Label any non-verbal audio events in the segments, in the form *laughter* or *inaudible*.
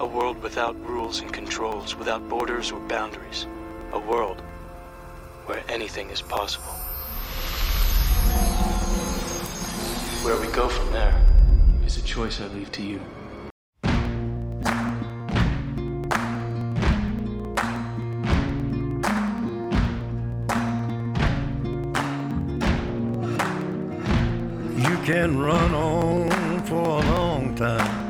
A world without rules and controls, without borders or boundaries. A world where anything is possible. Where we go from there is a choice I leave to you. You can run on for a long time,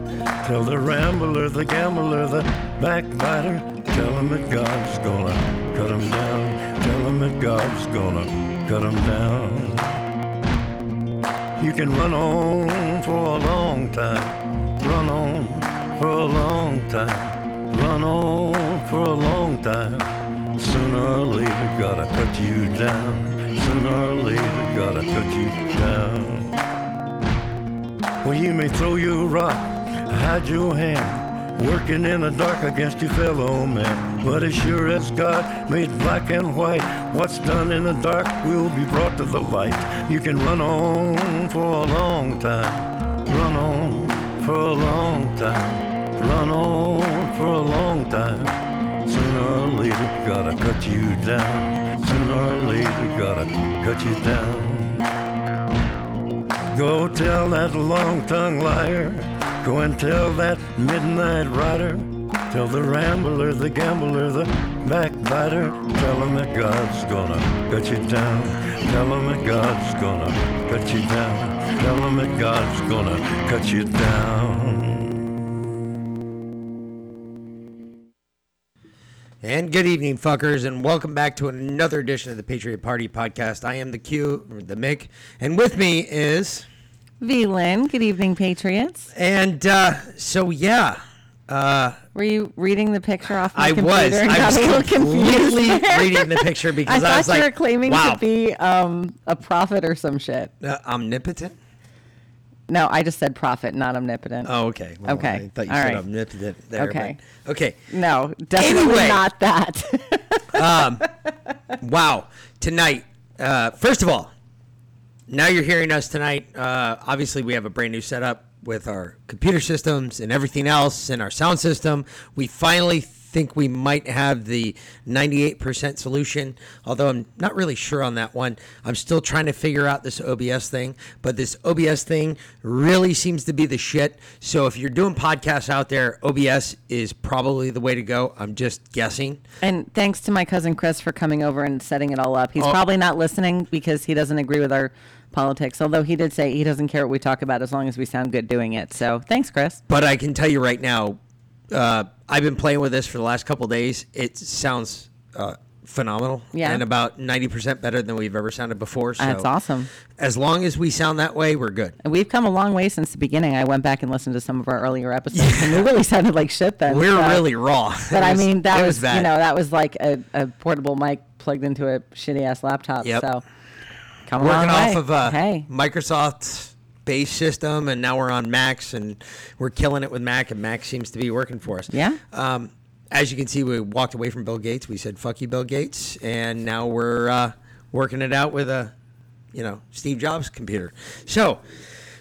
Tell the rambler, the gambler, the backbiter. Tell him that God's gonna cut him down. Tell him that God's gonna cut him down. You can run on for a long time. Run on for a long time. Run on for a long time. Sooner or later, gotta cut you down. Sooner or later, gotta cut you down. Well, you may throw your rock, hide your hand, working in the dark against your fellow man. But as sure as God made black and white, what's done in the dark will be brought to the light. You can run on for a long time, run on for a long time, run on for a long time. Sooner or later, gotta cut you down. Sooner or later, gotta cut you down. Go tell that long tongued liar. Go and tell that midnight rider. Tell the rambler, the gambler, the backbiter. Tell him that God's gonna cut you down. Tell him that God's gonna cut you down. Tell him that God's gonna cut you down. And good evening, fuckers, and welcome back to another edition of the Patriot Party podcast. I am the Q, the Mick, and with me is, V Lynn, good evening, Patriots. and uh, so yeah, uh, Were you reading the picture off my I computer was, and I was completely reading the picture *laughs* because I, thought was you like, were claiming wow, to be um, a prophet or some shit. uh, omnipotent. No, I just said prophet, not omnipotent. Oh, okay. Well, Okay. I thought you All said right. omnipotent there. Okay. but- okay. No, definitely Anyway. not that. Wow. Tonight, uh, first of all, now you're hearing us tonight. Uh, obviously, we have a brand new setup with our computer systems and everything else and our sound system. We finally think we might have the 98% solution, although I'm not really sure on that one. I'm still trying to figure out this OBS thing, but this OBS thing really seems to be the shit. So if you're doing podcasts out there, OBS is probably the way to go. I'm just guessing. and thanks to my cousin Chris for coming over and setting it all up. Oh. He's probably not listening because he doesn't agree with our politics, although he did say he doesn't care what we talk about as long as we sound good doing it. So thanks, Chris. But I can tell you right now, uh, I've been playing with this for the last couple days. It sounds uh, phenomenal. Yeah. And about 90% better than we've ever sounded before. So That's awesome. As long as we sound that way, we're good. And we've come a long way since the beginning. I went back and listened to some of our earlier episodes, and we really *laughs* sounded like shit then. We're so- really raw. But It I mean, that it was, you know that was like a, a portable mic plugged into a shitty ass laptop. Yep. So come working off of uh, hey, Microsoft base system, and now we're on Macs, and we're killing it with Mac, and Mac seems to be working for us. Yeah. Um, as you can see, we walked away from Bill Gates. We said "fuck you, Bill Gates," and now we're uh, working it out with a, you know, Steve Jobs computer. So.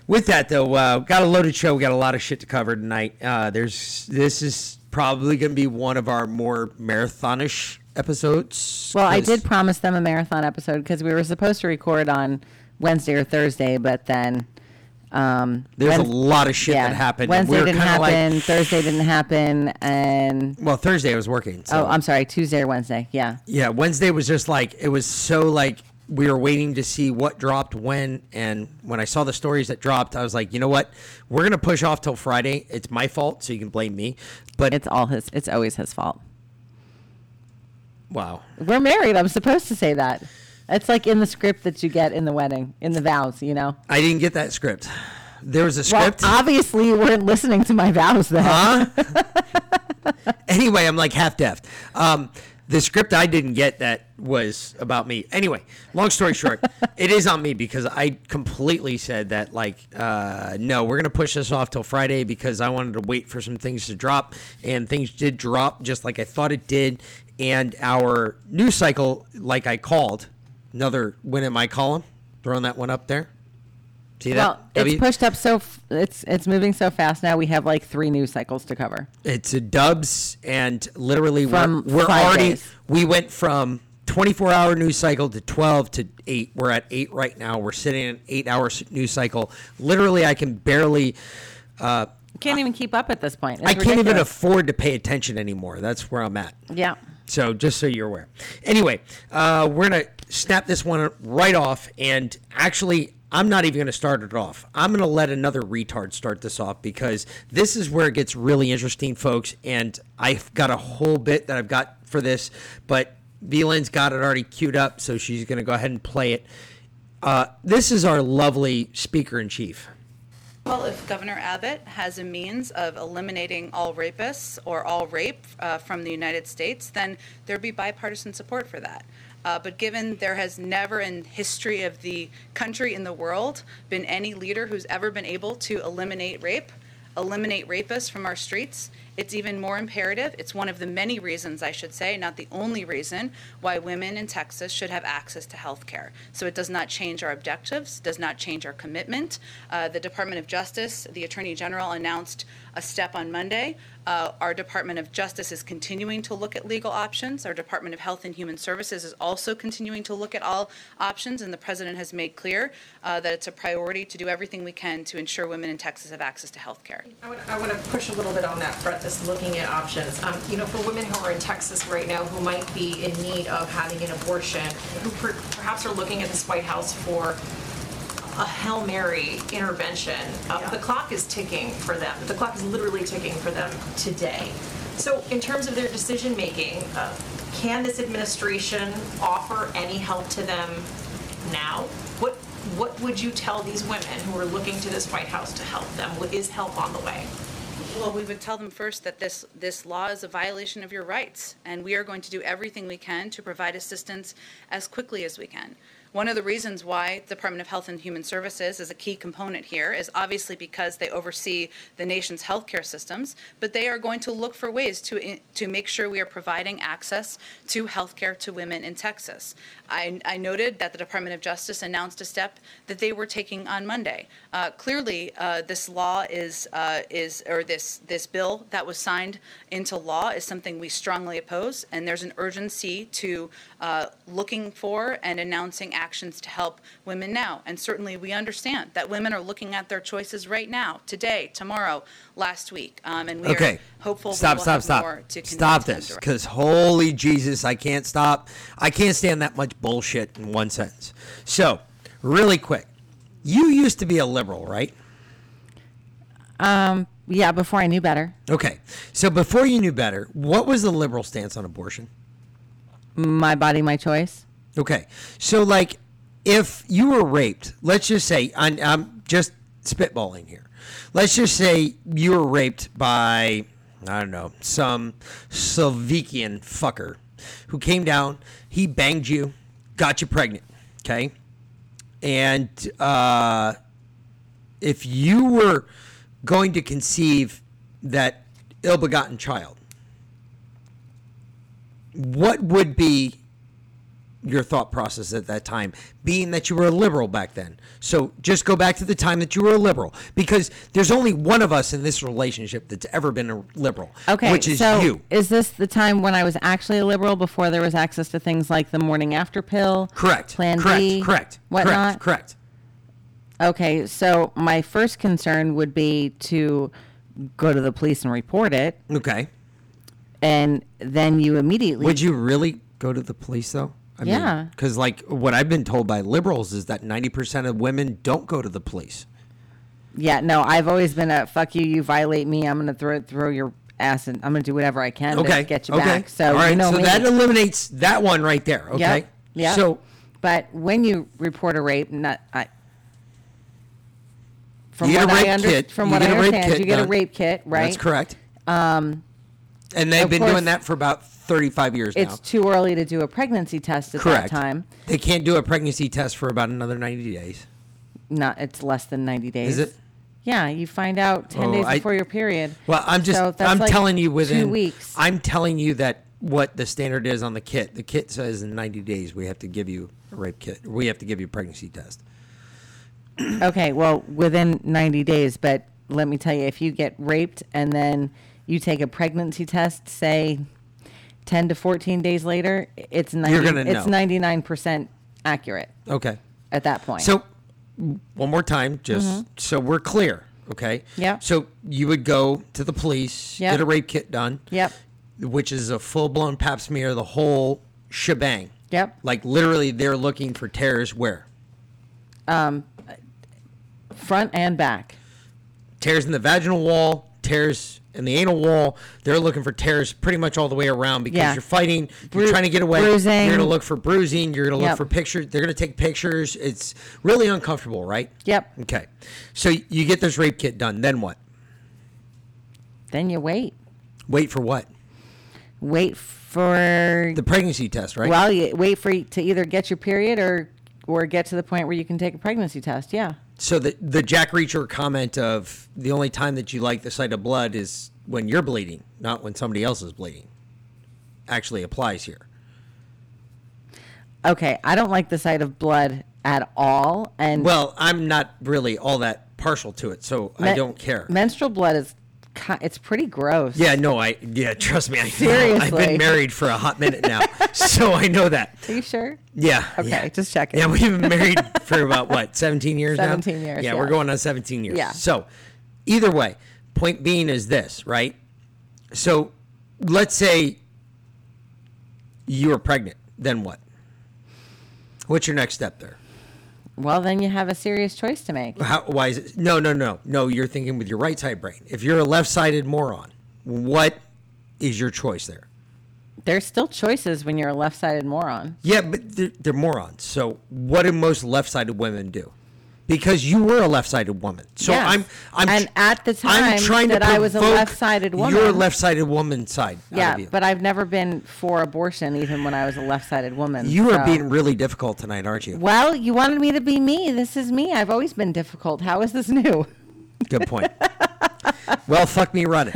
With that though, uh, got a loaded show. We got a lot of shit to cover tonight. Uh, there's this is probably going to be one of our more marathonish episodes. Well, I 'cause- did promise them a marathon episode because we were supposed to record on Wednesday or Thursday, but then um, There's a lot of shit that happened. and Wednesday we were didn't kinda like- happen. Thursday didn't happen, and well, Thursday I was working. So. oh, I'm sorry, Tuesday or Wednesday. Yeah, Yeah, Wednesday was just like it was so like we were waiting to see what dropped when and when I saw the stories that dropped, I was like, you know what? We're gonna push off till Friday. It's my fault, so you can blame me. But it's all his. It's always his fault. Wow. We're married. I'm supposed to say that. It's like in the script that you get in the wedding, in the vows. You know. I didn't get that script. There was a Well, script. obviously you weren't listening to my vows then. Huh? *laughs* anyway, I'm like half deaf. Um, the script I didn't get that was about me. Anyway, long story short, *laughs* it is on me because I completely said that like, uh, no, we're gonna push this off till Friday because I wanted to wait for some things to drop, and things did drop just like I thought it did, and our news cycle, like I called, another win in my column, throwing that one up there. See Well, that? it's pushed up so f- it's it's moving so fast now. We have like three news cycles to cover. It's a dubs, and literally From we're, we're already days. we went from 24 hour news cycle to 12 to 8 we're at 8 right now we're sitting in an 8 hour news cycle literally i can barely uh, Can't even keep up at this point. It's i can't even afford to pay attention anymore that's where i'm at Yeah. so just so you're aware. Anyway, uh, we're gonna snap this one right off, and actually, I'm not even gonna start it off. I'm gonna let another retard start this off because this is where it gets really interesting, folks. And I've got a whole bit that I've got for this, but V Lynn's got it already queued up, so she's gonna go ahead and play it. Uh, this is our lovely speaker in chief. Well, if Governor Abbott has a means of eliminating all rapists or all rape uh, from the United States, then there'd be bipartisan support for that. Uh, but given there has never in history of the country in the world been any leader who's ever been able to eliminate rape, eliminate rapists from our streets, it's even more imperative. It's one of the many reasons, I should say, not the only reason, why women in Texas should have access to health care. So it does not change our objectives, does not change our commitment. Uh, the Department of Justice, the Attorney General announced a step on Monday. Uh, our Department of Justice is continuing to look at legal options. Our Department of Health and Human Services is also continuing to look at all options, and the President has made clear uh, that it's a priority to do everything we can to ensure women in Texas have access to health care. I want, I want to push a little bit on that front, this looking at options. Um, you know, for women who are in Texas right now who might be in need of having an abortion, who per- perhaps are looking at this White House for a Hail Mary intervention, uh, the clock is ticking for them. The clock is literally ticking for them today. So in terms of their decision-making, uh, can this administration offer any help to them now? What, what would you tell these women who are looking to this White House to help them? Is help on the way? Well, we would tell them first that this, this law is a violation of your rights, and we are going to do everything we can to provide assistance as quickly as we can. One of the reasons why the Department of Health and Human Services is a key component here is obviously because they oversee the nation's healthcare systems, but they are going to look for ways to, to make sure we are providing access to healthcare to women in Texas. I, I noted that the Department of Justice announced a step that they were taking on Monday. Uh, clearly, uh, this law is, uh, is, or this, this bill that was signed into law is something we strongly oppose, and there's an urgency to uh, looking for and announcing actions to help women now. And certainly, we understand that women are looking at their choices right now, today, tomorrow, last week, um, and we Okay. are hopeful Stop, we will stop, have stop. more to Stop this. Because holy Jesus, I can't stop. I can't stand that much bullshit in one sentence. So, really quick. You used to be a liberal, right? Um, yeah, before I knew better. Okay. So, before you knew better, what was the liberal stance on abortion? My body, my choice. Okay. So, like, if you were raped, let's just say, I'm, I'm just spitballing here. Let's just say you were raped by, I don't know, some Slovakian fucker who came down, he banged you, got you pregnant, okay? And uh, if you were going to conceive that ill-begotten child, what would be your thought process at that time, being that you were a liberal back then? So just go back to the time that you were a liberal, because there's only one of us in this relationship that's ever been a liberal, Okay, which is so you. is this the time when I was actually a liberal before there was access to things like the morning after pill? Correct. Plan correct. B, Correct. whatnot? Correct. Correct. Okay, so my first concern would be to go to the police and report it, Okay. and then you immediately Would you really go to the police though? I Yeah. Because like what I've been told by liberals is that ninety percent of women don't go to the police. Yeah, no, I've always been a fuck you. You violate me, I'm gonna throw throw your ass, and I'm gonna do whatever I can Okay. to get you okay. back. So all right. you know so me. that eliminates that one right there. Okay. Yeah. yep. So but when you report a rape, not I. From a what I under, kit. from You what I understand, you get a rape kit, right? that's correct. Um, and they've been course, doing that for about thirty-five years It's now. too early to do a pregnancy test at Correct. that time. They can't do a pregnancy test for about another ninety days. Not, it's less than ninety days. Is it? Yeah, you find out ten Oh, days I- before your period. Well, I'm just So that's I'm like telling you within two weeks. I'm telling you that what the standard is on the kit. The kit says in 90 days we have to give you a rape kit. We have to give you a pregnancy test. *clears throat* Okay, well, within 90 days, but let me tell you, if you get raped and then you take a pregnancy test, say 10 to 14 days later, it's 90, You're gonna it's know. 99% accurate Okay. at that point. So one more time, just so we're clear, okay? Mm-hmm. Yeah. So you would go to the police, Yep. get a rape kit done. Yep. Which is a full blown pap smear, the whole shebang. Yep. Like literally, they're looking for tears where front and back. tears in the vaginal wall, tears in the anal wall. They're looking for tears pretty much all the way around because Yeah. you're fighting, you're Bru- trying to get away. bruising. You're going to look for bruising. You're going to look Yep. for pictures. They're going to take pictures. It's really uncomfortable, right? Yep. Okay. So you get this rape kit done. Then what? Then you wait. Wait for what? Wait for The pregnancy test, right? well, you wait for to either get your period or or get to the point where you can take a pregnancy test. Yeah. so the the Jack Reacher comment of the only time that you like the sight of blood is when you're bleeding, not when somebody else is bleeding. Actually applies here. Okay, I don't like the sight of blood at all and Well, I'm not really all that partial to it, so I don't care. Menstrual blood is it's pretty gross. Yeah, no, I yeah, trust me, I know. I've been married for a hot minute now, *laughs* so I know that. Are you sure? Yeah. Okay, yeah. just checking. Yeah, we've been married *laughs* for about what, 17 years now? 17 years, Yeah, yeah. we're going on 17 years. Yeah. So, either way, point being is this, right? So, let's say you are pregnant, then what? What's your next step there? Well, then you have a serious choice to make. How, why is it? No, no, no, no. You're thinking with your right side brain. If you're a left-sided moron, what is your choice there? There's still choices when you're a left-sided moron. Yeah, but they're, they're morons. So what do most left-sided women do? Because you were a left-sided woman. So Yes. I'm, I'm, And at the I'm time trying to that I was a left-sided woman. You're a left-sided woman side. Yeah, of you. but I've never been for abortion, even when I was a left-sided woman. you are being really difficult tonight, aren't you? Well, you wanted me to be me. This is me. I've always been difficult. How is this new? Good point. well, fuck me running.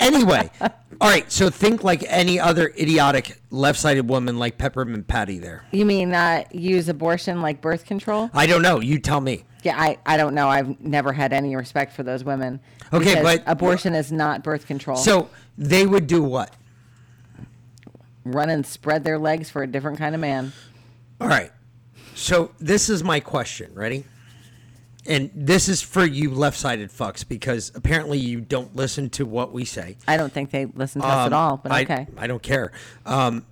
Anyway, all right. So think like any other idiotic left-sided woman like Peppermint Patty. There. You mean uh, use abortion like birth control? I don't know. You tell me. Yeah, I, I don't know. I've never had any respect for those women. Okay, but- abortion is not birth control. So they would do what? run and spread their legs for a different kind of man. All right. So this is my question. Ready? And this is for you left-sided fucks because apparently you don't listen to what we say. I don't think they listen to us at Um, all, but I, okay. I don't care. Um,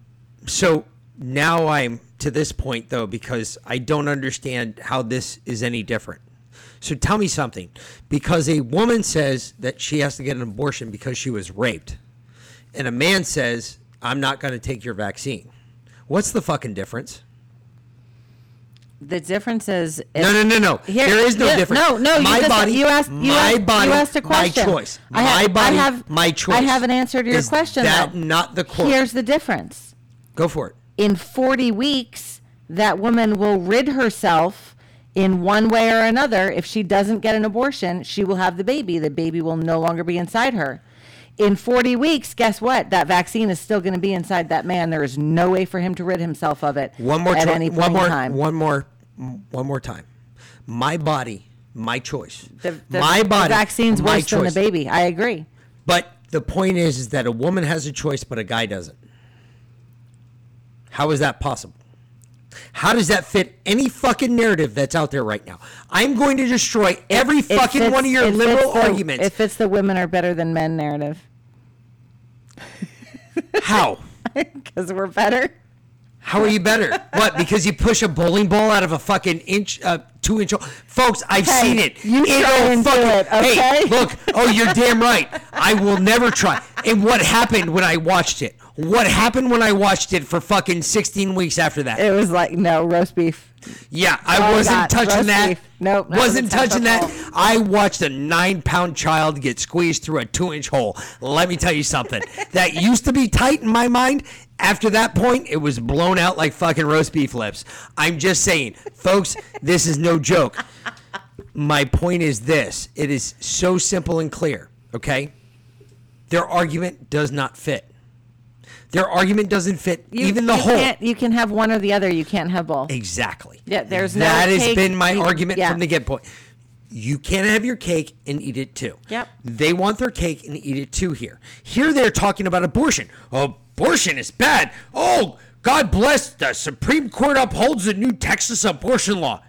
so now I'm to this point though because I don't understand how this is any different. So tell me something. Because a woman says that she has to get an abortion because she was raped, and a man says, I'm not going to take your vaccine. What's the fucking difference? The difference is No, no, no, no. Here- there is no here- difference. No, no. My you just, body, You asked. You my asked, body, You asked a question. my choice. I ha- my body, I have, my choice. I have an answer to your Is question. that though. not the quote? Here's the difference. Go for it. In 40 weeks, that woman will rid herself in one way or another, if she doesn't get an abortion, she will have the baby. The baby will no longer be inside her. In 40 weeks, guess what? That vaccine is still going to be inside that man. There is no way for him to rid himself of it One more at any point one more in time. one more one more time. My body, my choice. the, the, my the vaccine's worse than the baby. I agree. But the point is, is that a woman has a choice, but a guy doesn't. How is that possible? How does that fit any fucking narrative that's out there right now? I'm going to destroy every It fucking fits- one of your liberal the- arguments. It fits the women are better than men narrative How? *laughs* because we're better. How are you better? what? Because you push a bowling ball out of a fucking inch, uh, two inch hole? Folks, I've seen it. you It try and do fucking- it, Hey, look. Oh, you're damn right. I will never try. And what happened when I watched it? What happened when I watched it for fucking 16 weeks after that? It was like no roast beef. Yeah, I oh I wasn't got. touching Roast that. beef. Nope, wasn't touching that. I watched a nine-pound child get squeezed through a two-inch hole. Let me tell you something. *laughs* that used to be tight in my mind. After that point, it was blown out like fucking roast beef lips. I'm just saying, folks. This is no joke. My point is this: it is so simple and clear. Okay, their argument does not fit. Their argument doesn't fit You, even the you whole. Can't, you can have one or the other. You can't have both. Exactly. Yeah, there's no That has cake- been my you- argument yeah. from the get point. You can't have your cake and eat it too. Yep. They want their cake and eat it too here. Here they're talking about abortion. Abortion is bad. Oh, God bless the Supreme Court upholds the new Texas abortion law.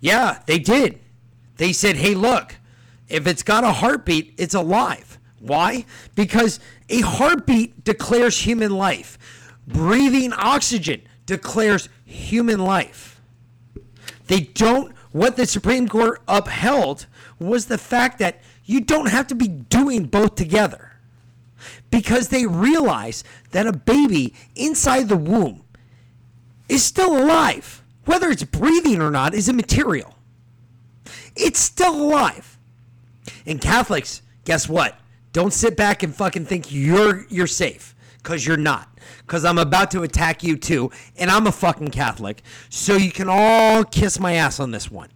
Yeah, they did. They said, hey, look, if it's got a heartbeat, it's alive. Why? Because a heartbeat declares human life. Breathing oxygen declares human life. They don't, what the Supreme Court upheld was the fact that you don't have to be doing both together. Because they realize that a baby inside the womb is still alive. Whether it's breathing or not is immaterial. It's still alive. And Catholics, guess what? Don't sit back and fucking think you're you're safe cuz you're not. Cuz I'm about to attack you too and I'm a fucking Catholic. So you can all kiss my ass on this one.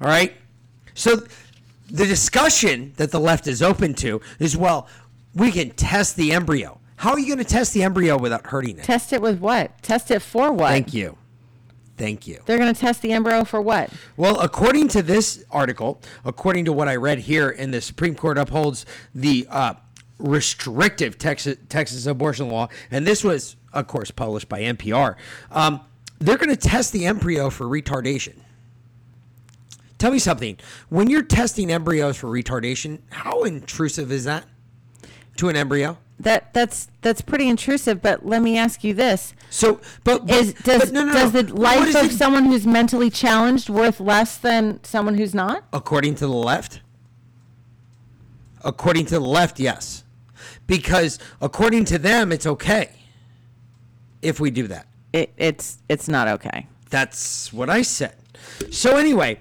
All right? So the discussion that the left is open to is well, we can test the embryo. How are you going to test the embryo without hurting it? Test it with what? Test it for what? Thank you. Thank you. They're going to test the embryo for what? Well, according to this article, according to what I read here, and the Supreme Court upholds the uh, restrictive Texas, Texas abortion law, and this was, of course, published by NPR. Um, they're going to test the embryo for retardation. Tell me something. When you're testing embryos for retardation, how intrusive is that to an embryo? That that's that's pretty intrusive. But let me ask you this: So, but, but Is does but no, no, does no. the What life is of it- someone who's mentally challenged worth less than someone who's not? According to the left? According to the left, yes. Because according to them, it's okay if we do that. It, it's it's not okay. That's what I said. So, anyway,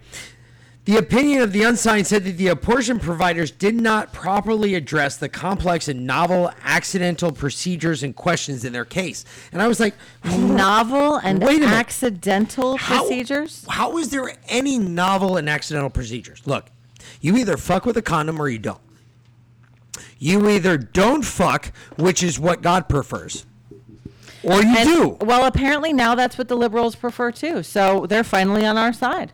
the opinion of the unsigned said that the abortion providers did not properly address the complex and novel accidental procedures and questions in their case. And I was like, Novel and accidental How- procedures. How is there any novel and accidental procedures? Look, you either fuck with a condom or you don't. You either don't fuck, which is what God prefers, or you And- do. Well, apparently now that's what the liberals prefer too. So they're finally on our side.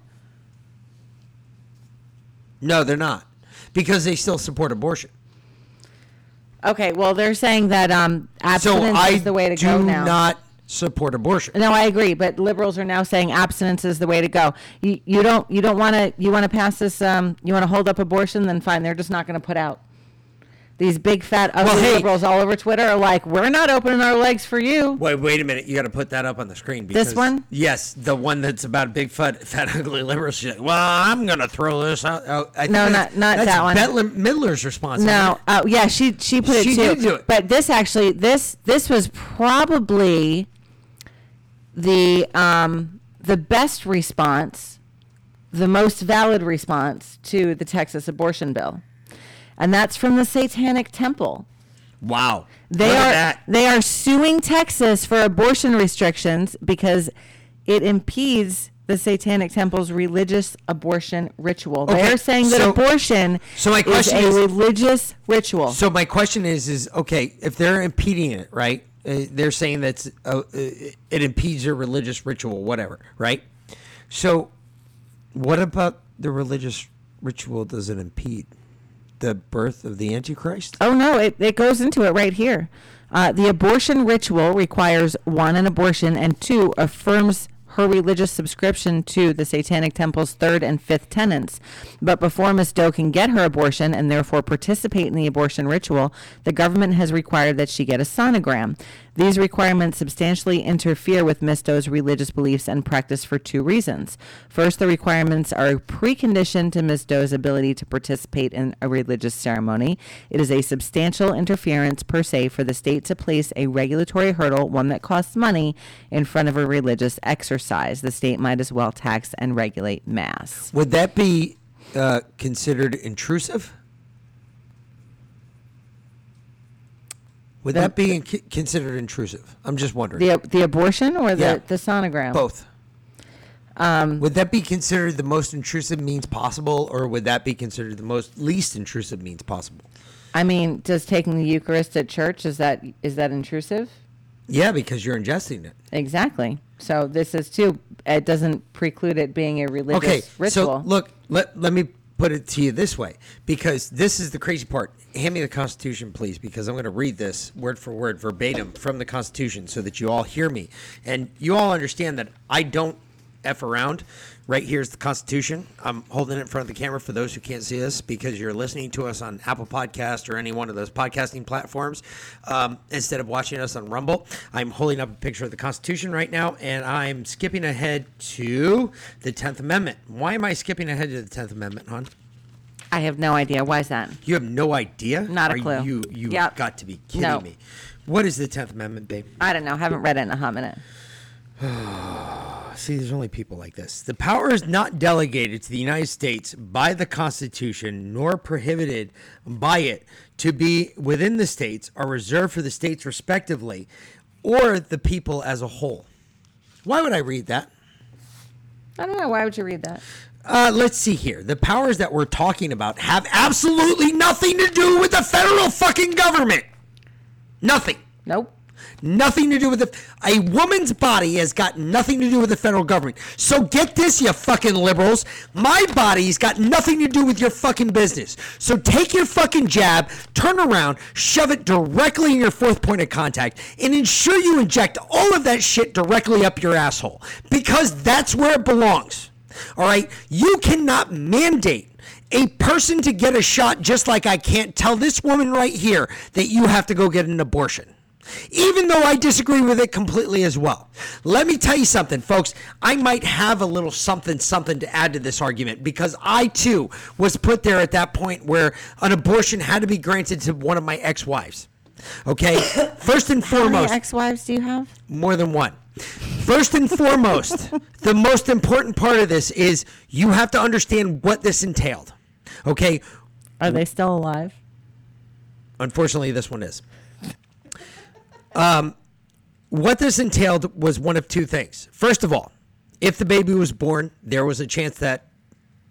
No, they're not, because they still support abortion. Okay, well they're saying that um, So abstinence I is the way to do go now. not support abortion. No, I agree, but liberals are now saying abstinence is the way to go. You, you don't you don't want to you want to pass this um you want to hold up abortion then fine they're just not going to put out. These big fat ugly Well, hey- liberals all over Twitter are like we're not opening our legs for you. Wait, wait a minute. You got to put that up on the screen. Because, one? Yes, the one that's about big fat, fat *laughs* ugly liberal shit. Well, I'm gonna throw this out. Oh, I think No, not- not that's that one. Bette Midler's response. No, uh, yeah, she she put it She too. did do it. But this actually this this was probably the um the best response, the most valid response to the Texas abortion bill. And that's from the Satanic Temple. Wow. They Look are they are suing Texas for abortion restrictions because it impedes the Satanic Temple's religious abortion ritual. Okay, They're saying that so- abortion so my is question a is- religious ritual. So my question is, is okay if they're impeding it, right? Uh, they're saying that uh, uh, it impedes your religious ritual, whatever, right? So, what about the religious ritual? Does it impede the birth of the Antichrist? Oh no, it, it goes into it right here. Uh, the abortion ritual requires one, an abortion, and two, affirms her religious subscription to the Satanic Temple's third and fifth tenets. But before Miss Doe can get her abortion and therefore participate in the abortion ritual, the government has required that she get a sonogram. These requirements substantially interfere with Miss Doe's religious beliefs and practice for two reasons. First, the requirements are a precondition to Miss Doe's ability to participate in a religious ceremony. It is a substantial interference per se for the state to place a regulatory hurdle, one that costs money, in front of a religious exercise. The state might as well tax and regulate mass. Would that be uh, considered intrusive? Would that be in- considered intrusive? I'm just wondering. The the abortion or the, Yeah. the sonogram? Both. Um, would that be considered the most intrusive means possible, or would that be considered the most least intrusive means possible? I mean, does taking the Eucharist at church is that is that intrusive? Yeah, because you're ingesting it. Exactly. So this is too. It doesn't preclude it being a religious Okay, ritual. so look, let let me put it to you this way, because this is the crazy part. Hand me the Constitution, please, because I'm going to read this word for word, verbatim from the Constitution, so that you all hear me and you all understand that I don't f around. Right here's the Constitution. I'm holding it in front of the camera for those who can't see us because you're listening to us on Apple Podcast or any one of those podcasting platforms um, instead of watching us on Rumble. I'm holding up a picture of the Constitution right now, and I'm skipping ahead to the Tenth Amendment. Why am I skipping ahead to the Tenth Amendment, hon? I have no idea. Why is that? You have no idea. Not a Are clue. You you Yep. got to be kidding No. me. What is the Tenth Amendment, babe? I don't know. Haven't read it in a hot minute. *sighs* *sighs* *sighs* See, there's only people like this. The power is not delegated to the United States by the Constitution, nor prohibited by it to be within the states or reserved for the states respectively, or the people as a whole. Why would I read that? I don't know. Why would you read that? Uh, let's see here. The powers that we're talking about have absolutely nothing to do with the federal fucking government. Nothing. Nope. Nothing to do with the. A woman's body has got nothing to do with the federal government. So get this, you fucking liberals. My body's got nothing to do with your fucking business. So take your fucking jab, turn around, shove it directly in your fourth point of contact, and ensure you inject all of that shit directly up your asshole. Because that's where it belongs. All right? You cannot mandate a person to get a shot just like I can't tell this woman right here that you have to go get an abortion even though I disagree with it completely as well. Let me tell you something, folks. I might have a little something, something to add to this argument because I too was put there at that point where an abortion had to be granted to one of my ex wives. Okay? *coughs* First and How many foremost, ex-wives do you have? more than one. First and foremost, *laughs* the most important part of this is you have to understand what this entailed. Okay? Are they still alive? Unfortunately, this one is. Um, what this entailed was one of two things. First of all, if the baby was born, there was a chance that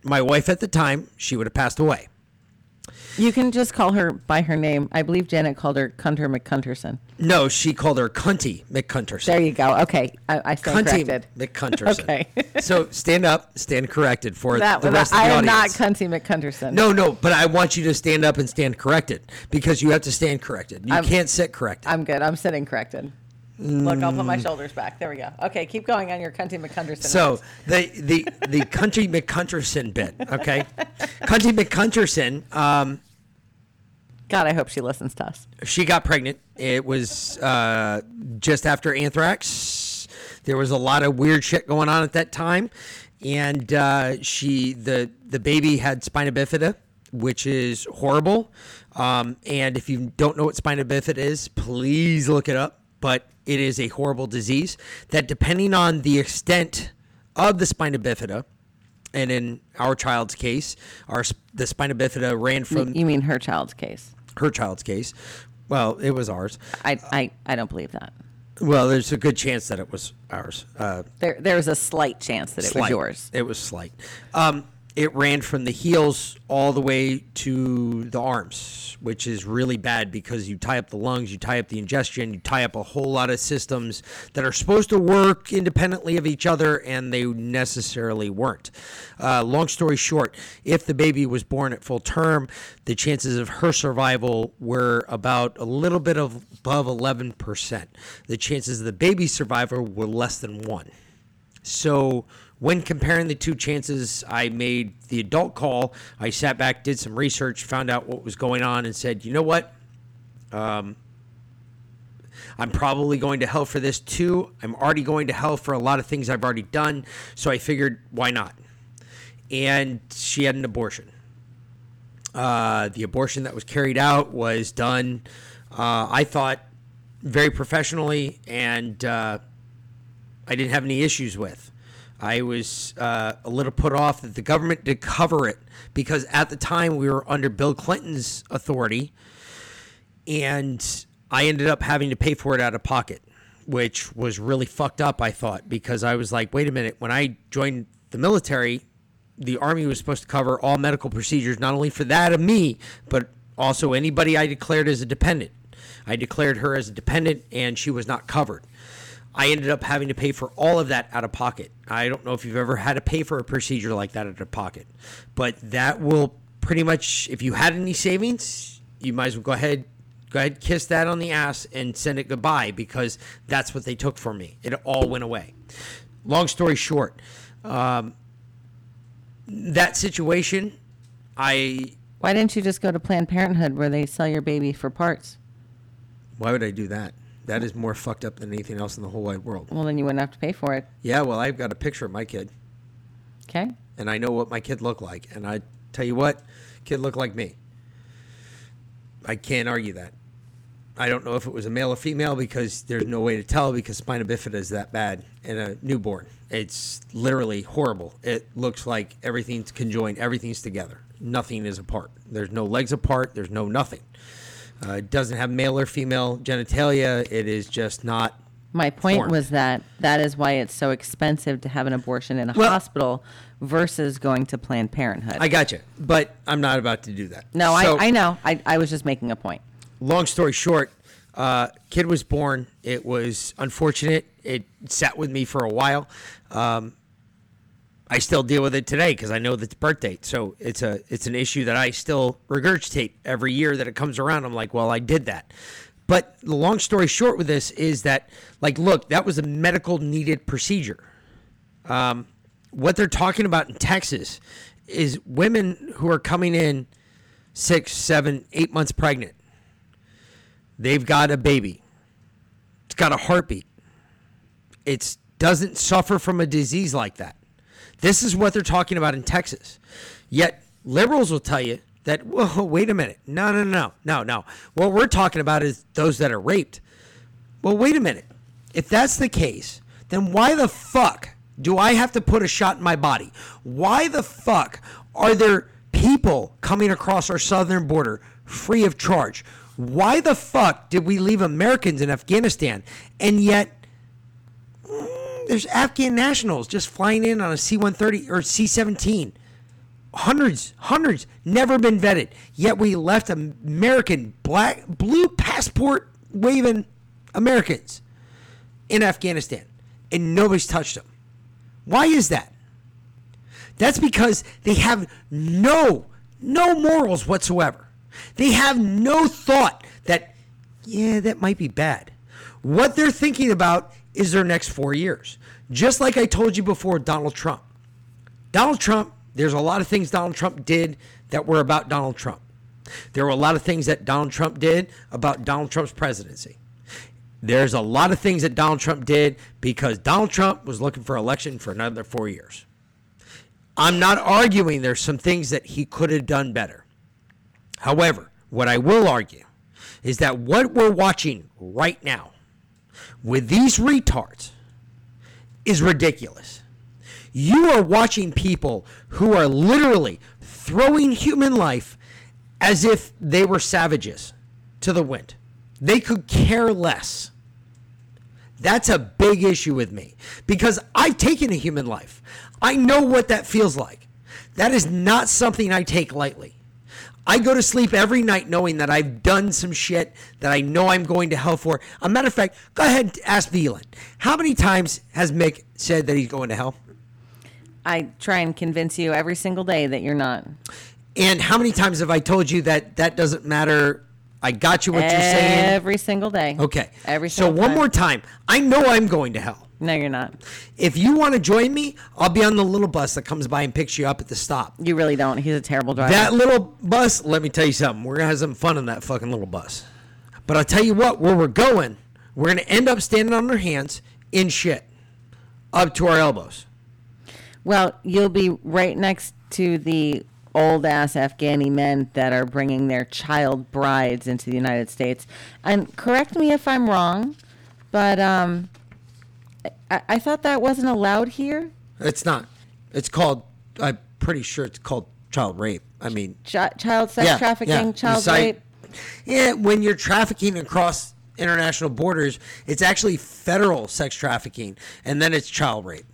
my wife at the time she would have passed away. You can just call her by her name. I believe Janet called her Cunter McCunterson. No, she called her Cunty McCunterson. There you go. Okay, I, I stand Cunty corrected. McCunterson. Okay. so stand up, stand corrected for That the rest of the I the am not audience. Cunty McCunterson. no, no, but I want you to stand up and stand corrected because you have to stand corrected. You I'm- can't sit corrected. I'm good. I'm sitting corrected. Look, I'll put my shoulders back. There we go. Okay, keep going on your Cunty McCunterson. So the the the country McCunterson bit, okay? *laughs* country McCunterson, um, God, I hope she listens to us. she got pregnant. It was uh, just after anthrax. There was a lot of weird shit going on at that time, and uh, she the the baby had spina bifida, which is horrible. Um, and if you don't know what spina bifida is, please look it up. But it is a horrible disease that, depending on the extent of the spina bifida, and in our child's case, our the spina bifida ran from you mean her child's case? Her child's case. Well, it was ours. I, I, I don't believe that. Well, there's a good chance that it was ours. Uh, There, there was a slight chance that it was yours. It was slight. Um, it ran from the heels all the way to the arms, which is really bad because you tie up the lungs, you tie up the ingestion, you tie up a whole lot of systems that are supposed to work independently of each other, and they necessarily weren't. Uh, long story short, if the baby was born at full term, the chances of her survival were about a little bit of above 11%. The chances of the baby's survival were less than one. So when comparing the two chances, I made the adult call. I sat back, did some research, found out what was going on, and said, you know what? Um, I'm probably going to hell for this too. I'm already going to hell for a lot of things I've already done. So I figured, why not? And she had an abortion. Uh, the abortion that was carried out was done, uh, I thought, very professionally, and uh, I didn't have any issues with. I was uh, a little put off that the government did cover it because at the time we were under Bill Clinton's authority, and I ended up having to pay for it out of pocket, which was really fucked up. I thought because I was like, wait a minute, when I joined the military, the army was supposed to cover all medical procedures, not only for that of me, but also anybody I declared as a dependent. I declared her as a dependent, and she was not covered. I ended up having to pay for all of that out of pocket. I don't know if you've ever had to pay for a procedure like that out of pocket, but that will pretty much, if you had any savings, you might as well go ahead, go ahead, kiss that on the ass and send it goodbye because that's what they took from me. It all went away. Long story short, um, that situation, I Why didn't you just go to Planned Parenthood where they sell your baby for parts? why would I do that? That is more fucked up than anything else in the whole wide world. Well, then you wouldn't have to pay for it. Yeah, well, I've got a picture of my kid. Okay. and I know what my kid looked like. And I tell you what, kid looked like me. I can't argue that. I don't know if it was a male or female because there's no way to tell because spina bifida is that bad in a newborn. It's literally horrible. It looks like everything's conjoined, everything's together. Nothing is apart. There's no legs apart. There's no nothing. Uh, it doesn't have male or female genitalia. It is just not. My point Formed. was that that is why it's so expensive to have an abortion in a Well- hospital versus going to Planned Parenthood. I got you, but I'm not about to do that. no, So- I, I know. I, I was just making a point. long story short, uh, kid was born. It was unfortunate. It sat with me for a while. Um, I still deal with it today because I know that's birth date. So it's a it's an issue that I still regurgitate every year that it comes around. I'm like, well, I did that. But the long story short with this is that, like, look, that was a medical needed procedure. Um, what they're talking about in Texas is women who are coming in six, seven, eight months pregnant. They've got a baby. It's got a heartbeat. It doesn't suffer from a disease like that. This is what they're talking about in Texas. Yet liberals will tell you that, whoa, wait a minute. No, no, no, no, no. What we're talking about is those that are raped. Well, wait a minute. If that's the case, then why the fuck do I have to put a shot in my body? Why the fuck are there people coming across our southern border free of charge? Why the fuck did we leave Americans in Afghanistan and yet there's Afghan nationals just flying in on a C 130 or C 17? Hundreds, hundreds, never been vetted. Yet we left American black, blue passport waving Americans in Afghanistan and nobody's touched them. Why is that? That's because they have no no morals whatsoever. They have no thought that yeah, that might be bad. What they're thinking about is their next 4 years. Just like I told you before Donald Trump. Donald Trump, there's a lot of things Donald Trump did that were about Donald Trump. There were a lot of things that Donald Trump did about Donald Trump's presidency. There's a lot of things that Donald Trump did because Donald Trump was looking for election for another four years. I'm not arguing there's some things that he could have done better. However, what I will argue is that what we're watching right now with these retards is ridiculous. You are watching people who are literally throwing human life as if they were savages to the wind. They could care less. That's a big issue with me because I've taken a human life. I know what that feels like. That is not something I take lightly. I go to sleep every night knowing that I've done some shit that I know I'm going to hell for. A matter of fact, go ahead and ask V Lynn. How many times has Mick said that he's going to hell? I try and convince you every single day that you're not. And how many times have I told you that that doesn't matter? I got you what you're saying. Every single day. Okay. Every so one time. more time. I know I'm going to hell. No, you're not. If you want to join me, I'll be on the little bus that comes by and picks you up at the stop. You really don't. He's a terrible driver. That little bus, let me tell you something. We're going to have some fun in that fucking little bus. But I'll tell you what, where we're going, we're going to end up standing on our hands in shit up to our elbows. Well, you'll be right next to the old ass Afghani men that are bringing their child brides into the United States. And correct me if I'm wrong, but um, I, I thought that wasn't allowed here. It's not. It's called, I'm pretty sure it's called child rape. I mean, Chi- child sex Yeah, trafficking, yeah. Child cite- rape. Yeah, when you're trafficking across international borders, it's actually federal sex trafficking, and then it's child rape.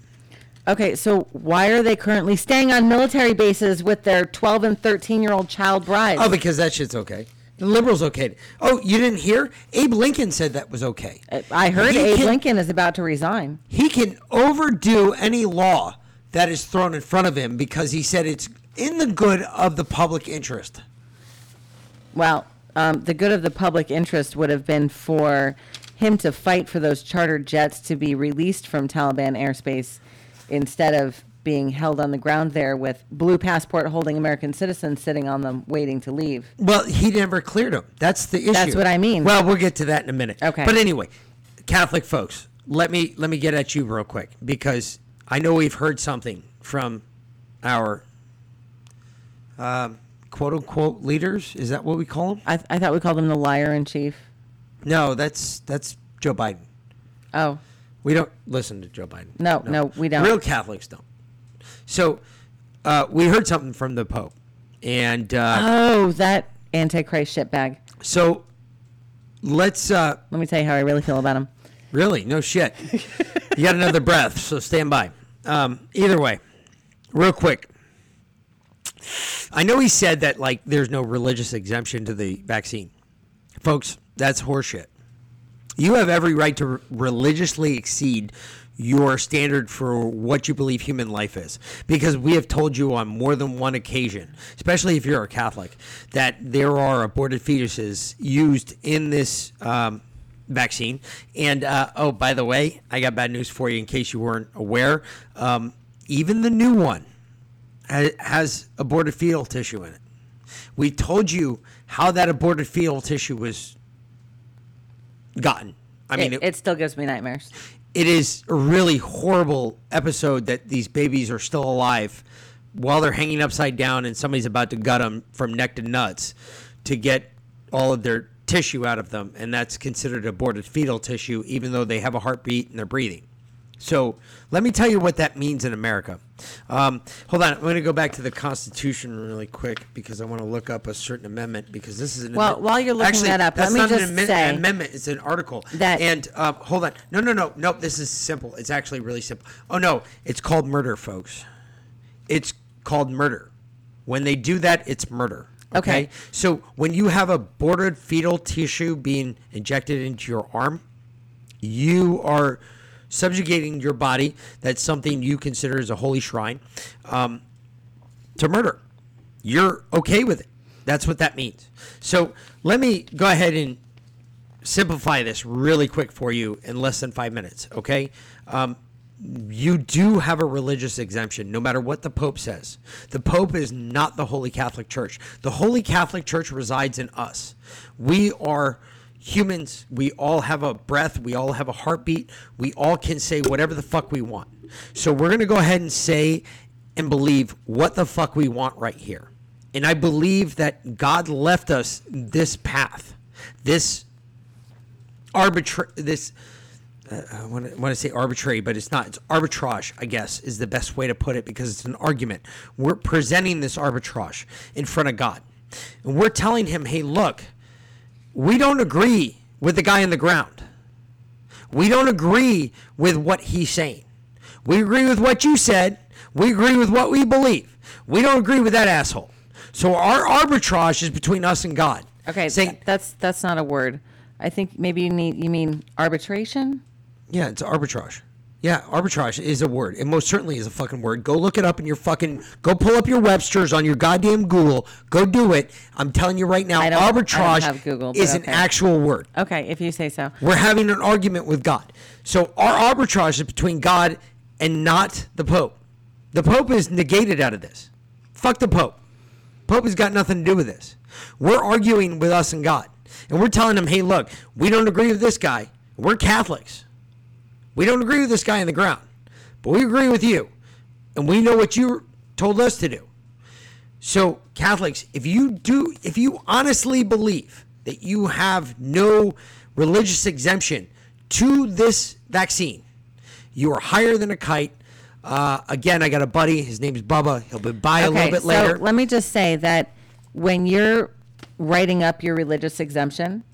Okay, so why are they currently staying on military bases with their 12 and 13 year old child brides? Oh, because that shit's okay. The liberals okay. Oh, you didn't hear? Abe Lincoln said that was okay. Uh, I heard He Abe can- Lincoln is about to resign. He can overdo any law that is thrown in front of him because he said it's in the good of the public interest. Well, um, the good of the public interest would have been for him to fight for those chartered jets to be released from Taliban airspace instead of being held on the ground there with blue passport holding American citizens sitting on them waiting to leave. Well, he never cleared them. That's the issue. That's what I mean. Well, we'll get to that in a minute. Okay. But anyway, Catholic folks, let me let me get at you real quick because I know we've heard something from our um, quote unquote leaders. Is that what we call them? I, I thought we called them the liar in chief. No, that's that's Joe Biden. Oh, We don't listen to Joe Biden. No, no, we don't. Real Catholics don't. So uh, we heard something from the Pope, and uh, oh, that antichrist shitbag. so let's uh, Let me tell you how I really feel about him. really no shit. you got another *laughs* breath, so stand by. Um, either way, real quick. I know he said that like there's no religious exemption to the vaccine, folks. That's horseshit. You have every right to re- religiously exceed your standard for what you believe human life is. Because we have told you on more than one occasion, especially if you're a Catholic, that there are aborted fetuses used in this um, vaccine. And uh, oh, by the way, I got bad news for you in case you weren't aware. Um, even the new one has aborted fetal tissue in it. We told you how that aborted fetal tissue was gotten. I mean, it, it, it still gives me nightmares. It is a really horrible episode that these babies are still alive while they're hanging upside down and somebody's about to gut them from neck to nuts to get all of their tissue out of them. And that's considered aborted fetal tissue, even though they have a heartbeat and they're breathing. So let me tell you what that means in America. Um, hold on, I'm going to go back to the Constitution really quick because I want to look up a certain amendment because this is an Well, amendment- while you're looking Actually, that up, let me just an say amendment. It's an article. that- and um, hold on, no, no, no, no. This is simple. It's actually really simple. Oh no, it's called murder, folks. It's called murder. When they do that, it's murder. Okay. So when you have a aborted fetal tissue being injected into your arm, you are subjugating your body that's something you consider as a holy shrine um, to murder. You're okay with it. That's what that means. So let me go ahead and simplify this really quick for you in less than five minutes okay? Um, you do have a religious exemption no matter what the pope says. The pope is not the holy catholic church. The holy catholic church resides in us. We are humans we all have a breath we all have a heartbeat we all can say whatever the fuck we want so we're going to go ahead and say and believe what the fuck we want right here and i believe that god left us this path this arbitrary this uh, I want to, want to say arbitrary, but it's not. It's arbitrage, I guess, is the best way to put it because it's an argument. We're presenting this arbitrage in front of God. And we're telling him, hey, look, we don't agree with the guy on the ground. We don't agree with what he's saying. We agree with what you said. We agree with what we believe. We don't agree with that asshole. So our arbitrage is between us and God. Okay, Saying, that's that's not a word. I think maybe you need you mean arbitration. yeah, it's arbitrage. Yeah, arbitrage is a word. It most certainly is a fucking word. Go look it up in your fucking. Go pull up your Webster's on your goddamn Google. Go do it. I'm telling you right now, I don't- I don't arbitrage have Google, but is an okay. actual word. Okay, if you say so. We're having an argument with God. So our arbitrage is between God and not the Pope. The Pope is negated out of this. Fuck the Pope. Pope has got nothing to do with this. We're arguing with us and God. And we're telling him, hey, look, we don't agree with this guy. We're Catholics. We don't agree with this guy on the ground. But we agree with you. And we know what you told us to do. So, Catholics, if you do, if you honestly believe that you have no religious exemption to this vaccine, you are higher than a kite. Uh, again, I got a buddy. His name's Bubba. He'll be by a little bit later. So let me just say that when you're writing up your religious exemption,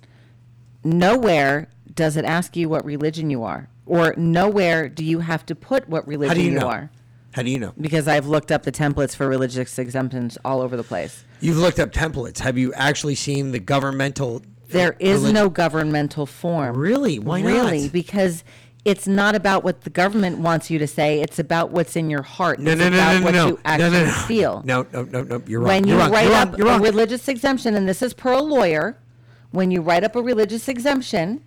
nowhere does it ask you what religion you are, or nowhere do you have to put what religion How do you know? are. How do you know? Because I've looked up the templates for religious exemptions all over the place. You've looked up templates. Have you actually seen the governmental? Uh, there is no governmental form. Really? Why not? Really? Because it's not about what the government wants you to say. It's about what's in your heart. No, it's no, no, about no, no, what no. you no, actually no, no. feel. No, no, no, no. You're wrong. when you wrong. write you're up wrong. A religious exemption, and this is per a lawyer, when you write up a religious exemption,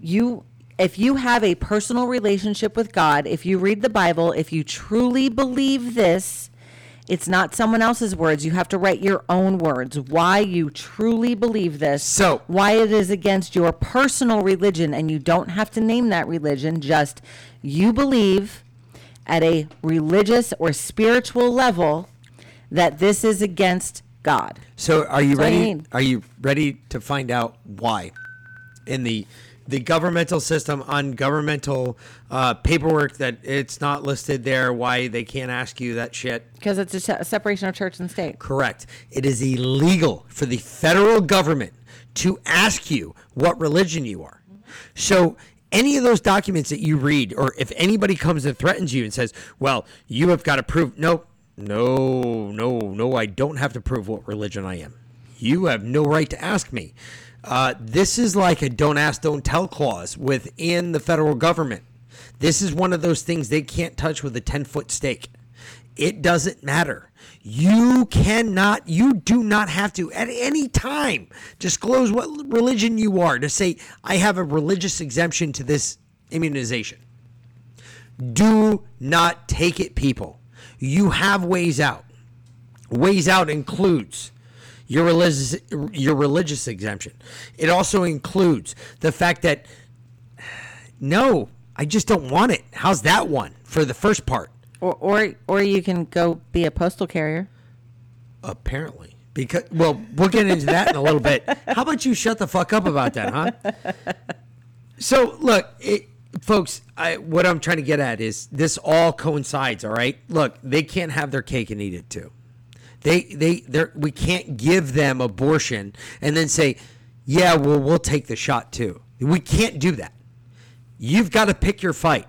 you if you have a personal relationship with God, if you read the Bible, if you truly believe this, it's not someone else's words. You have to write your own words. Why you truly believe this. So- why it is against your personal religion, and you don't have to name that religion. Just you believe at a religious or spiritual level that this is against God. So are you That's all you ready? Are you ready to find out why? In the the governmental system on governmental uh, paperwork that it's not listed there, why they can't ask you that shit. Because it's a se- separation of church and state. Correct. It is illegal for the federal government to ask you what religion you are. So any of those documents that you read, or if anybody comes and threatens you and says, "Well, you have got to prove," no, no, no, no, I don't have to prove what religion I am. You have no right to ask me. Uh, this is like a "don't ask, don't tell" clause within the federal government. This is one of those things they can't touch with a ten foot stake. It doesn't matter. You cannot, you do not have to at any time disclose what religion you are to say, I have a religious exemption to this immunization. Do not take it, people. You have ways out. Ways out includes your religious your religious exemption. It also includes the fact that no, I just don't want it. How's that one for the first part? Or, or, or you can go be a postal carrier. Apparently. Because well, we'll get into that in a little bit. How about you shut the fuck up about that, huh? So look, it, folks, I, what I'm trying to get at is this all coincides. All right, look, they can't have their cake and eat it too. They they they we can't give them abortion and then say, yeah, well, we'll take the shot too. We can't do that. You've got to pick your fight,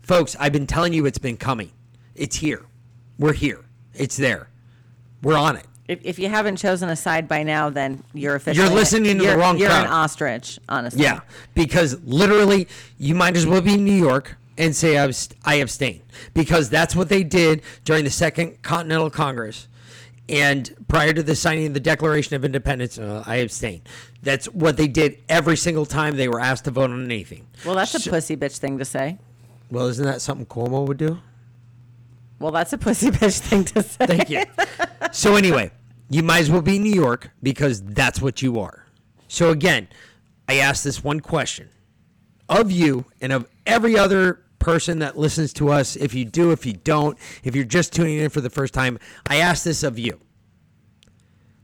folks. I've been telling you it's been coming. It's here. We're here. It's there. We're on it. If, if you haven't chosen a side by now, then you're officially you're listening to the you're- wrong You're an ostrich, honestly. Yeah, because literally, you might as well be in New York and say I abstain because that's what they did during the Second Continental Congress. And prior to the signing of the Declaration of Independence, uh, I abstain. That's what they did every single time they were asked to vote on anything. Well, that's a pussy bitch thing to say. Well, isn't that something Cuomo would do? Well, that's a pussy *laughs* bitch thing to say. Thank you. so anyway, you might as well be in New York because that's what you are. So again, I ask this one question of you and of every other person that listens to us. If you do, if you don't, if you're just tuning in for the first time, I ask this of you.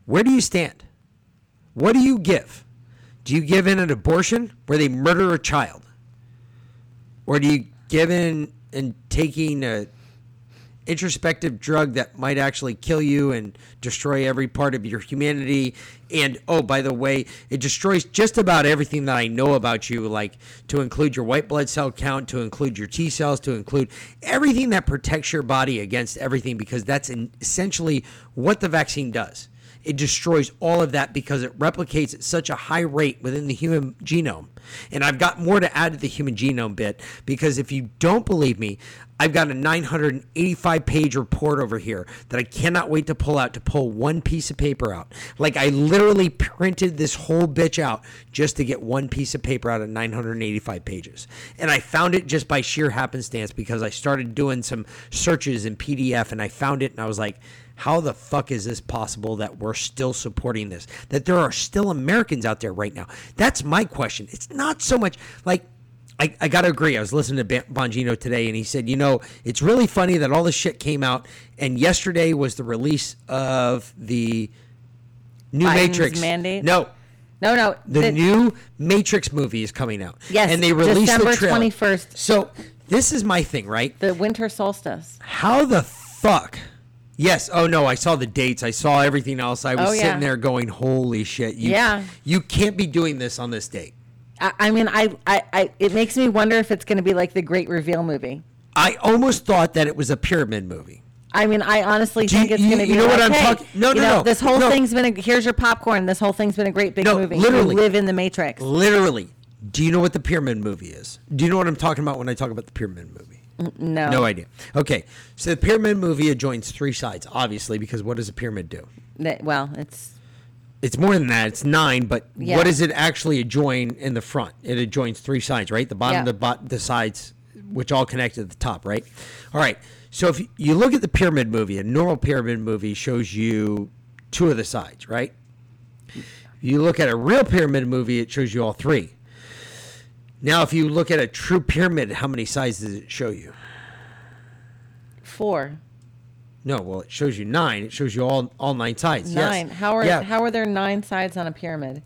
Where do you stand? What do you give? Do you give in an abortion where they murder a child? Or do you give in and taking a introspective drug that might actually kill you and destroy every part of your humanity. And oh, by the way, it destroys just about everything that I know about you, like to include your white blood cell count, to include your T cells, to include everything that protects your body against everything, because that's essentially what the vaccine does. It destroys all of that because it replicates at such a high rate within the human genome. And I've got more to add to the human genome bit because if you don't believe me, I've got a 985 page report over here that I cannot wait to pull out to pull one piece of paper out. Like I literally printed this whole bitch out just to get one piece of paper out of 985 pages. And I found it just by sheer happenstance because I started doing some searches in PDF and I found it and I was like, how the fuck is this possible that we're still supporting this? That there are still Americans out there right now? That's my question. It's not so much like I, I got to agree. I was listening to Bongino today, and he said, you know, it's really funny that all this shit came out, and yesterday was the release of the new Biden's Matrix mandate? No, No, no. the, new Matrix movie is coming out. Yes, and they released December the trailer. 21st. So this is my thing, right? the winter solstice. How the fuck? Yes. Oh no, I saw the dates. I saw everything else. I was Oh, yeah. sitting there going, "Holy shit! You, Yeah. You can't be doing this on this date." I, I mean, I, I, I, it makes me wonder if it's going to be like the Great Reveal movie. I almost thought that it was a pyramid movie. I mean, I honestly Do you- think it's you- going to be. you know what like, I'm hey, talking- no, you no, know, no, This whole no. thing's been. A, here's your popcorn. This whole thing's been a great big No, movie. literally. You live in the Matrix. Literally. Do you know what the pyramid movie is? Do you know what I'm talking about when I talk about the pyramid movie? No. No idea. Okay, so the pyramid movie adjoins three sides, obviously, because what does a pyramid do? That- well, it's It's more than that. It's nine, but Yeah. what does it actually adjoin in the front? It adjoins three sides, right? The bottom, Yeah. the bot, the sides, which all connect at the top, right? All right. So if you look at the pyramid movie, a normal pyramid movie shows you two of the sides, right? You look at a real pyramid movie, it shows you all three. Now, if you look at a true pyramid, how many sides does it show you? four, No, well, it shows you nine. It shows you all all nine sides. yes. nine. How are yeah. how are there nine sides on a pyramid?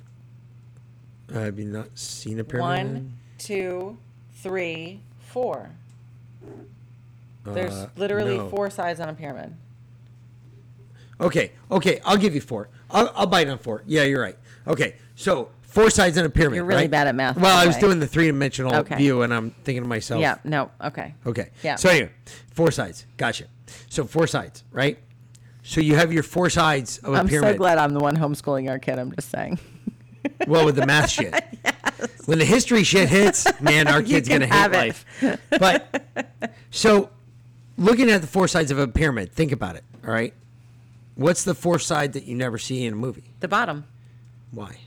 Have you not seen a pyramid? One, two, three, four. There's Uh, literally no. four sides on a pyramid. Okay, okay, I'll give you four. I'll, I'll bite on four. Yeah, you're right. Okay, so four sides in a pyramid. You're really right? bad at math, Well, by I the was doing the three dimensional Okay. view, and I'm thinking to myself, Yeah. No. Okay. Okay. Yeah. So anyway, four sides. Gotcha. So four sides, right? So you have your four sides of a I'm pyramid. I'm so glad I'm the one homeschooling our kid. I'm just saying. *laughs* Well, with the math shit. *laughs* When the history shit hits, man, our *laughs* kid's gonna hate have it. life. But so, looking at the four sides of a pyramid, think about it. All right, what's the fourth side that you never see in a movie? The bottom. Why?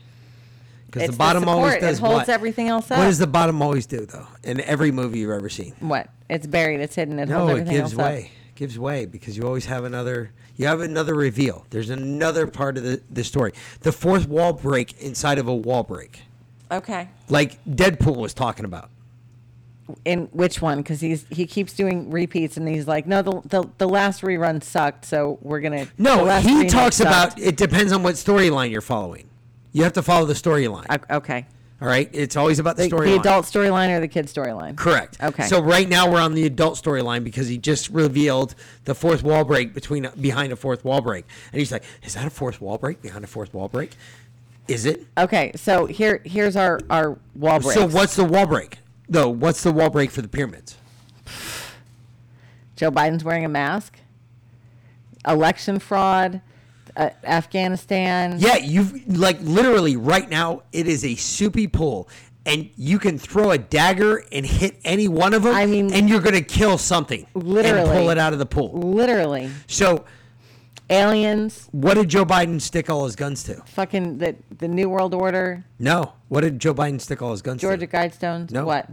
Because the the bottom always support. It does holds what? everything else What does the bottom always do, though? In every movie you've ever seen? What? It's buried. It's hidden. It No, holds it gives else up. way. Gives way because you always have another. You have another reveal. There's another part of the, the story. The fourth wall break inside of a wall break, Okay. like Deadpool was talking about. In which one? Because he's he keeps doing repeats, and he's like, no, the the, the last rerun sucked, so we're gonna. No, he talks sucked." about. It depends on what storyline you're following. You have to follow the storyline. O- Okay. All right, it's always about the, The, storyline. the adult storyline or the kid storyline? Correct. Okay. So right now we're on the adult storyline because he just revealed the fourth wall break between behind a fourth wall break, and he's like, "Is that a fourth wall break behind a fourth wall break? Is it?" Okay. So here here's our our wall break. So what's the wall break? Though, what's the wall break for the pyramids? Joe Biden's wearing a mask. Election fraud. Uh, Afghanistan. Yeah, you've like literally right now it is a soupy pool. And you can throw a dagger and hit any one of them. I mean- and you're gonna kill something. Literally. and pull it out of the pool. Literally. So, Aliens. what did Joe Biden stick all his guns to? Fucking the the New World Order. No. What did Joe Biden stick all his guns Georgia to? Guidestones. No. What?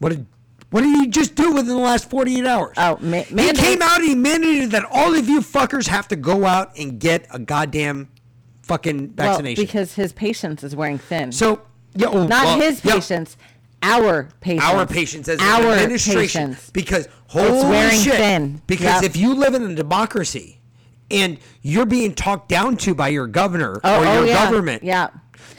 What did What did he just do within the last 48 hours? Oh, ma- he came out and he mandated that all of you fuckers have to go out and get a goddamn fucking vaccination. Well, because his patience is wearing thin. so, yeah, oh, Not well, his yeah, patients. Our patience. Our patience as our an administration. patients. Because holy wearing shit. thin. Because Yep. if you live in a democracy and you're being talked down to by your governor Oh, or oh, your yeah. government, Yeah.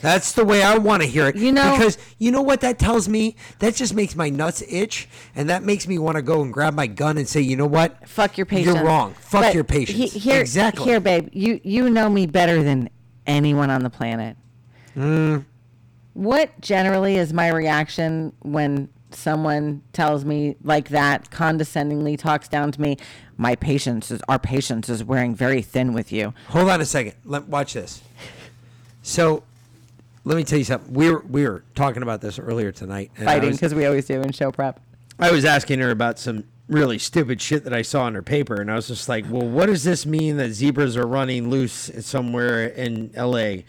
That's the way I want to hear it. You know- because you know what that tells me? That just makes my nuts itch, and that makes me want to go and grab my gun and say, you know what? Fuck your patience. You're wrong. Fuck But your patience. he- here, exactly. Here, babe, you you know me better than anyone on the planet. Mm. What generally is my reaction when someone tells me like that, condescendingly talks down to me? My patience is our patience is wearing very thin with you. Hold on a second. Let watch this. So, let me tell you something. We were we were talking about this earlier tonight. Fighting because we always do in show prep. I was asking her about some really stupid shit that I saw in her paper, and I was just like, "Well, what does this mean that zebras are running loose somewhere in L.A.?"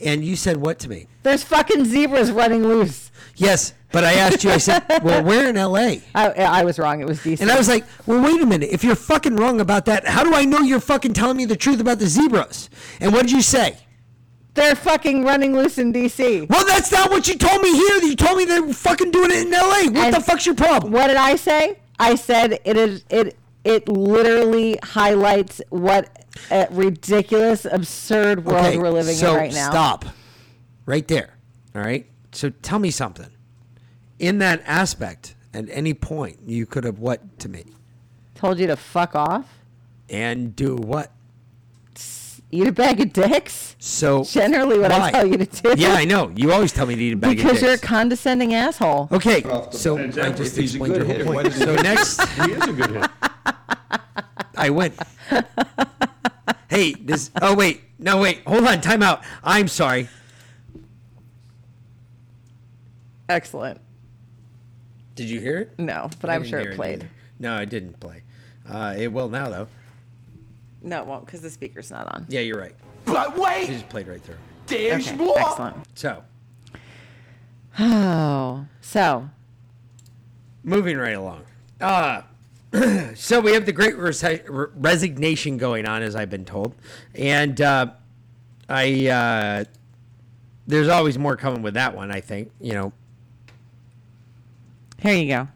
And you said what to me? There's fucking zebras running loose. Yes, but I asked you. I said, *laughs* "Well, where in L.A.?" I, I was wrong. It was DC. And I was like, "Well, wait a minute. If you're fucking wrong about that, how do I know you're fucking telling me the truth about the zebras?" And what did you say? They're fucking running loose in DC. Well, that's not what you told me here. You told me they're fucking doing it in L.A. What And the fuck's your problem? What did I say? I said it is it it literally highlights what a ridiculous, absurd world we're living so in right now. Stop. Right there. All right. So tell me something. In that aspect, at any point, you could have what to me? Told you to fuck off. And do what? Eat a bag of dicks. So Generally, what I why? tell you to do. Yeah, I know. You always tell me to eat a bag because of you're a condescending asshole. Okay, so bat. I If just he's a explained good your whole point. does he So next, He is a good hit. I win. hey, this. Oh wait, no wait. Hold on. Time out. I'm sorry. Excellent. Did you hear it? No, but I I'm sure hear it played. either. No, I didn't play. Uh, it will now though. No, it won't because the speaker's not on. Yeah, you're right. But It wait, just played right through. there's Okay, more. excellent. So Oh, so moving right along. Uh, *clears throat* so we have the great resi- re- resignation going on, as I've been told, and uh, I uh, there's always more coming with that one. I think you know. Here you go.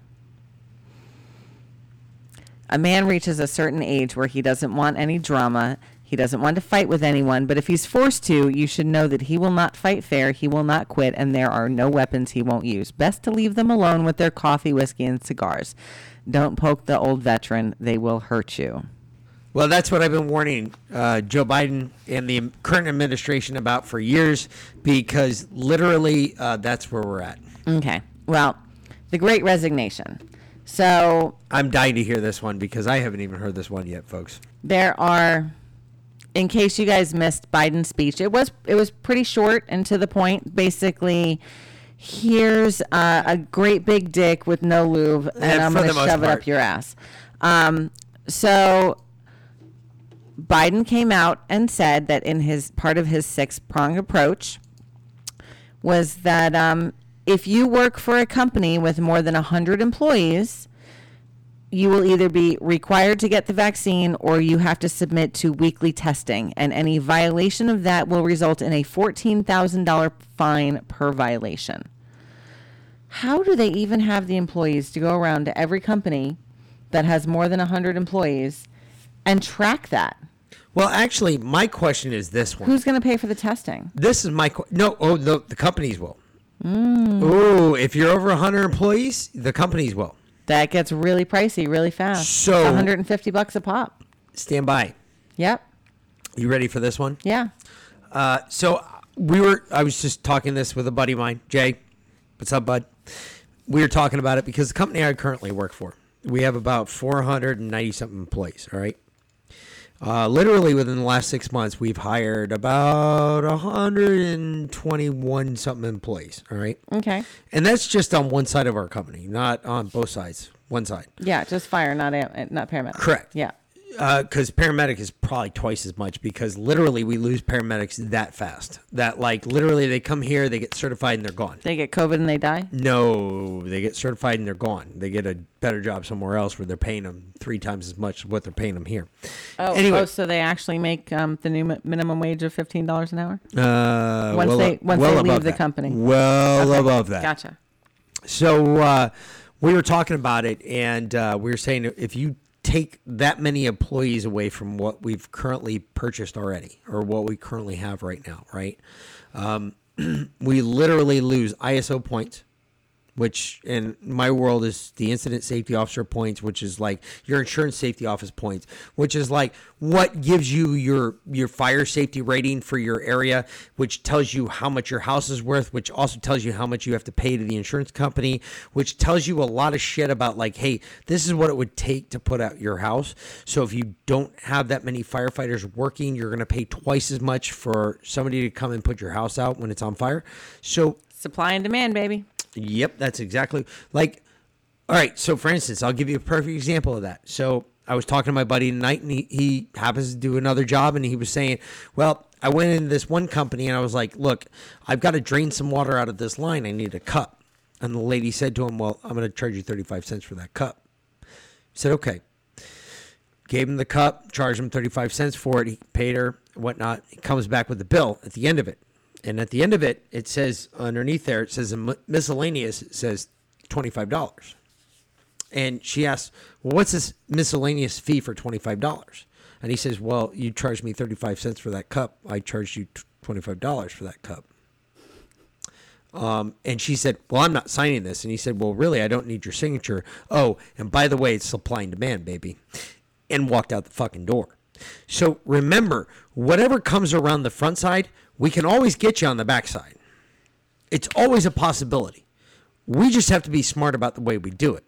A man reaches a certain age where he doesn't want any drama. He doesn't want to fight with anyone, but if he's forced to, you should know that he will not fight fair, he will not quit, and there are no weapons he won't use. Best to leave them alone with their coffee, whiskey, and cigars. Don't poke the old veteran, they will hurt you. Well, that's what I've been warning uh, Joe Biden and the current administration about for years, because literally uh, that's where we're at. Okay. Well, the great resignation. So I'm dying to hear this one because I haven't even heard this one yet, folks. there are in case you guys missed Biden's speech, it was it was pretty short and to the point. Basically, here's uh, a great big dick with no lube, and And I'm going to shove it up your ass. Um, so Biden came out and said that in his part of his six prong approach was that um, if you work for a company with more than 100 employees, you will either be required to get the vaccine or you have to submit to weekly testing. And any violation of that will result in a $14,000 fine per violation. How do they even have the employees to go around to every company that has more than 100 employees and track that? Well, actually, my question is this one. Who's going to pay for the testing? This is my qu- no. Oh, the, the companies will. Oh, if you're over 100 employees, the companies will. That gets really pricey really fast. So- 150 bucks a pop. Stand by. Yep. You ready for this one? Yeah. Uh, so we were. I was just talking this with a buddy of mine, Jay. What's up, bud? We were talking about it because the company I currently work for, we have about 490 something employees. All right. Uh, literally within the last six months, we've hired about 121 something employees. All right. Okay. And that's just on one side of our company, not on both sides. One side. Yeah, just fire, not am- not paramedic. Correct. Yeah. Because paramedic is probably twice as much because literally we lose paramedics that fast that like literally they come here they get certified and they're gone They get COVID and they die. no they get certified and they're gone they get a better job somewhere else where they're paying them three times as much as what they're paying them here Oh, anyway oh, so they actually make um, the new minimum wage of fifteen dollars an hour. uh, Once well, they- once well they leave the that. company. well Okay, above that Gotcha. So uh, we were talking about it, and uh, we were saying if you take that many employees away from what we've currently purchased already, or what we currently have right now, right? Um, *clears throat* we literally lose ISO points, which in my world is the incident safety officer points, which is like your insurance safety office points, which is like what gives you your your fire safety rating for your area, which tells you how much your house is worth, which also tells you how much you have to pay to the insurance company, which tells you a lot of shit about like, hey, this is what it would take to put out your house. So if you don't have that many firefighters working, you're going to pay twice as much for somebody to come and put your house out when it's on fire. So Supply and demand, baby. Yep, that's exactly like. All right, so for instance, I'll give you a perfect example of that. So I was talking to my buddy tonight, and he, he happens to do another job, and he was saying, "Well, I went into this one company, and I was like, look, I've got to drain some water out of this line. I need a cup." And the lady said to him, "Well, I'm going to charge you 35 cents for that cup." He said, "Okay." Gave him the cup, charged him 35 cents for it. He paid her, whatnot. He comes back with the bill at the end of it. And at the end of it, it says underneath there, it says miscellaneous, it says $25. And she asks, Well, what's this miscellaneous fee for $25? And he says, Well, you charged me 35 cents for that cup. I charged you $25 for that cup. Um, and she said, Well, I'm not signing this. And he said, Well, really, I don't need your signature. Oh, and by the way, it's supply and demand, baby. And walked out the fucking door. So remember, whatever comes around the front side, we can always get you on the backside. It's always a possibility. We just have to be smart about the way we do it.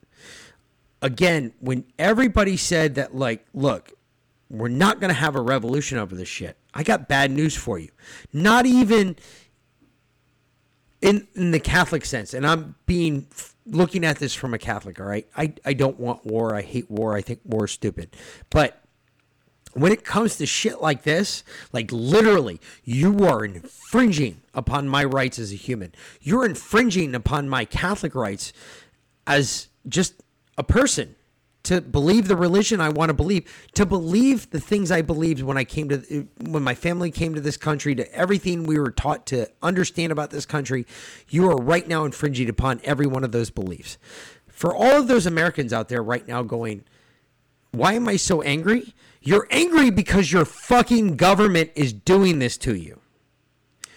Again, when everybody said that, like, look, we're not going to have a revolution over this shit, I got bad news for you. Not even in, in the Catholic sense, and I'm being looking at this from a Catholic, all right? I, I don't want war. I hate war. I think war is stupid. But when it comes to shit like this, like literally, you are infringing upon my rights as a human. You're infringing upon my Catholic rights as just a person to believe the religion I want to believe, to believe the things I believed when I came to when my family came to this country, to everything we were taught to understand about this country. You are right now infringing upon every one of those beliefs. For all of those Americans out there right now going, why am I so angry? You're angry because your fucking government is doing this to you.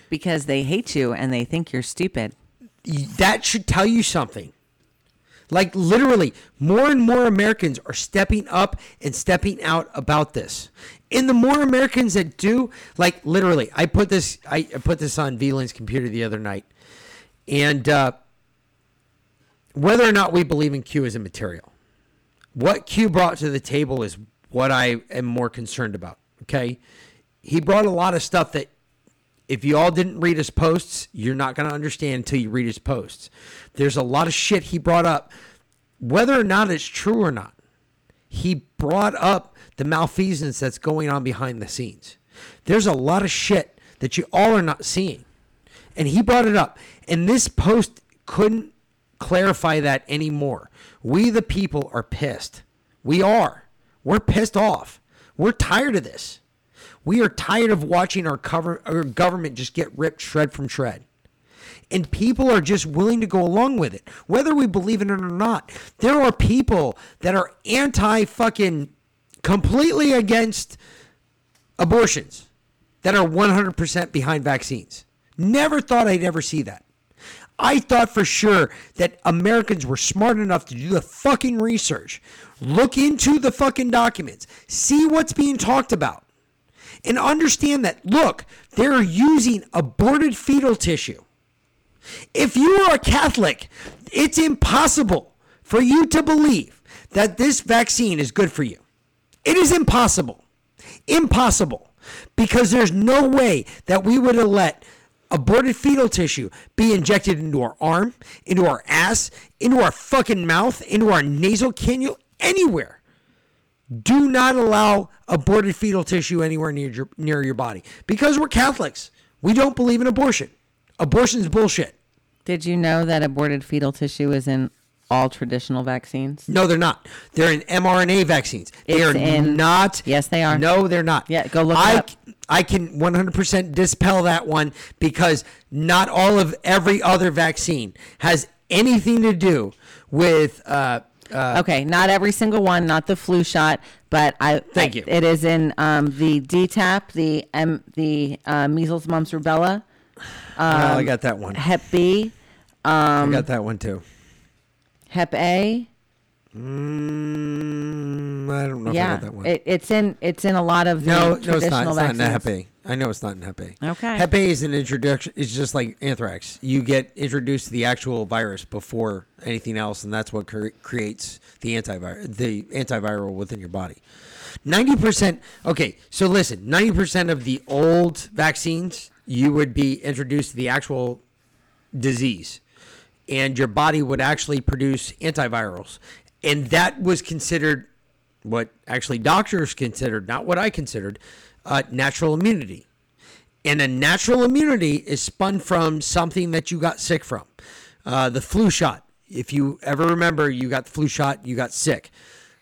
Because they hate you and they think you're stupid. That should tell you something. Like literally, more and more Americans are stepping up and stepping out about this. And the more Americans that do, like literally, I put this I put this on V Lynn's computer the other night. And uh, whether or not we believe in Q as a material, what Q brought to the table is what I am more concerned about. Okay. He brought a lot of stuff that if you all didn't read his posts, you're not going to understand until you read his posts. There's a lot of shit he brought up, whether or not it's true or not. He brought up the malfeasance that's going on behind the scenes. There's a lot of shit that you all are not seeing. And he brought it up. And this post couldn't clarify that anymore. We, the people, are pissed. We are. We're pissed off. We're tired of this. We are tired of watching our, cover, our government just get ripped shred from shred. And people are just willing to go along with it, whether we believe in it or not. There are people that are anti fucking completely against abortions that are 100% behind vaccines. Never thought I'd ever see that. I thought for sure that Americans were smart enough to do the fucking research, look into the fucking documents, see what's being talked about, and understand that, look, they're using aborted fetal tissue. If you are a Catholic, it's impossible for you to believe that this vaccine is good for you. It is impossible. Impossible. Because there's no way that we would have let aborted fetal tissue be injected into our arm, into our ass, into our fucking mouth, into our nasal cannula, anywhere. Do not allow aborted fetal tissue anywhere near your, near your body because we're Catholics. We don't believe in abortion. Abortion's bullshit. Did you know that aborted fetal tissue is in all traditional vaccines? No, they're not. They're in mRNA vaccines. They It's are in- not. Yes, they are. No, they're not. Yeah, go look it I, up. I can 100% dispel that one because not all of every other vaccine has anything to do with. Uh, uh, Okay, not every single one, not the flu shot, but I Thank you. It is in um, the DTaP, the M, the uh, measles, mumps, rubella well, I got that one. Hep B, I got that one too. Hep A. Mm, I don't know yeah, that one. it, it's in it's in a lot of the no, no, it's not. It's not in vaccines. Hep A. I know it's not in Hep A. Okay. Hep A is an introduction. It's just like anthrax. You get introduced to the actual virus before anything else, and that's what cre- creates the antivirus, the antiviral within your body. Ninety percent. Okay, so listen. Ninety percent of the old vaccines, you would be introduced to the actual disease and your body would actually produce antivirals and that was considered what actually doctors considered not what i considered uh, natural immunity. And a natural immunity is spun from something that you got sick from. Uh, the flu shot. If you ever remember you got the flu shot you got sick.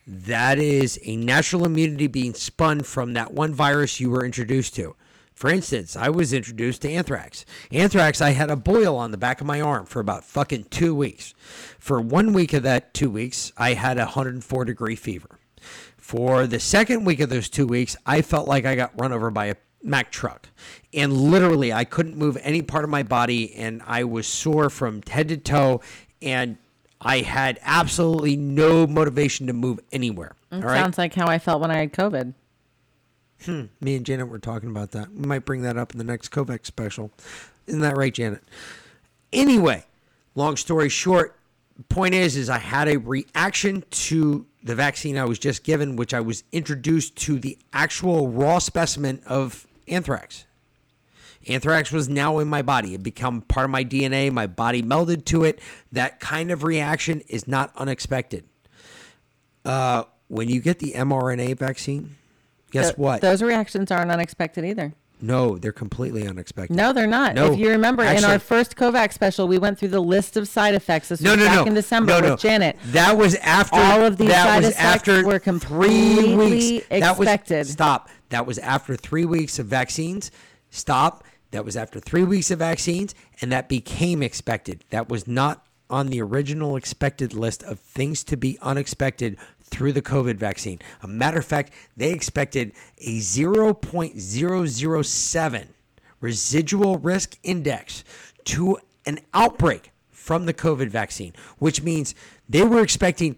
That is a natural immunity being spun from that one virus you were introduced to for instance, I was introduced to anthrax. Anthrax, I had a boil on the back of my arm for about fucking two weeks. For one week of that two weeks, I had a 104 degree fever. For the second week of those two weeks, I felt like I got run over by a Mack truck. And literally, I couldn't move any part of my body, and I was sore from head to toe, and I had absolutely no motivation to move anywhere. All right. Sounds like how I felt when I had COVID. Me and Janet were talking about that. We might bring that up in the next Kovac special. Isn't that right, Janet? Anyway, long story short, point is is I had a reaction to the vaccine I was just given, which I was introduced to the actual raw specimen of anthrax. Anthrax was now in my body. It became part of my DNA. My body melded to it. That kind of reaction is not unexpected. Uh, when you get the mRNA vaccine, guess Th- what? Those reactions aren't unexpected either. No, they're completely unexpected. No, they're not. No, if you remember, in our first Kovac special, we went through the list of side effects. This No, was no, back no. in December no, with. Janet. That was after All of these that side was effects after were three completely weeks. That was expected. stop. That was after three weeks of vaccines. Stop. That was after three weeks of vaccines, and that became expected. That was not on the original expected list of things to be unexpected through the COVID vaccine. A matter of fact, they expected a 0.007 residual risk index to an outbreak from the COVID vaccine, which means they were expecting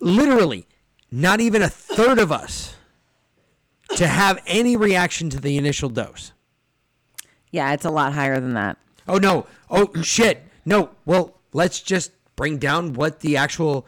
literally not even a third of us to have any reaction to the initial dose. Yeah, it's a lot higher than that. Oh no. Oh shit. No. Well, let's just bring down what the actual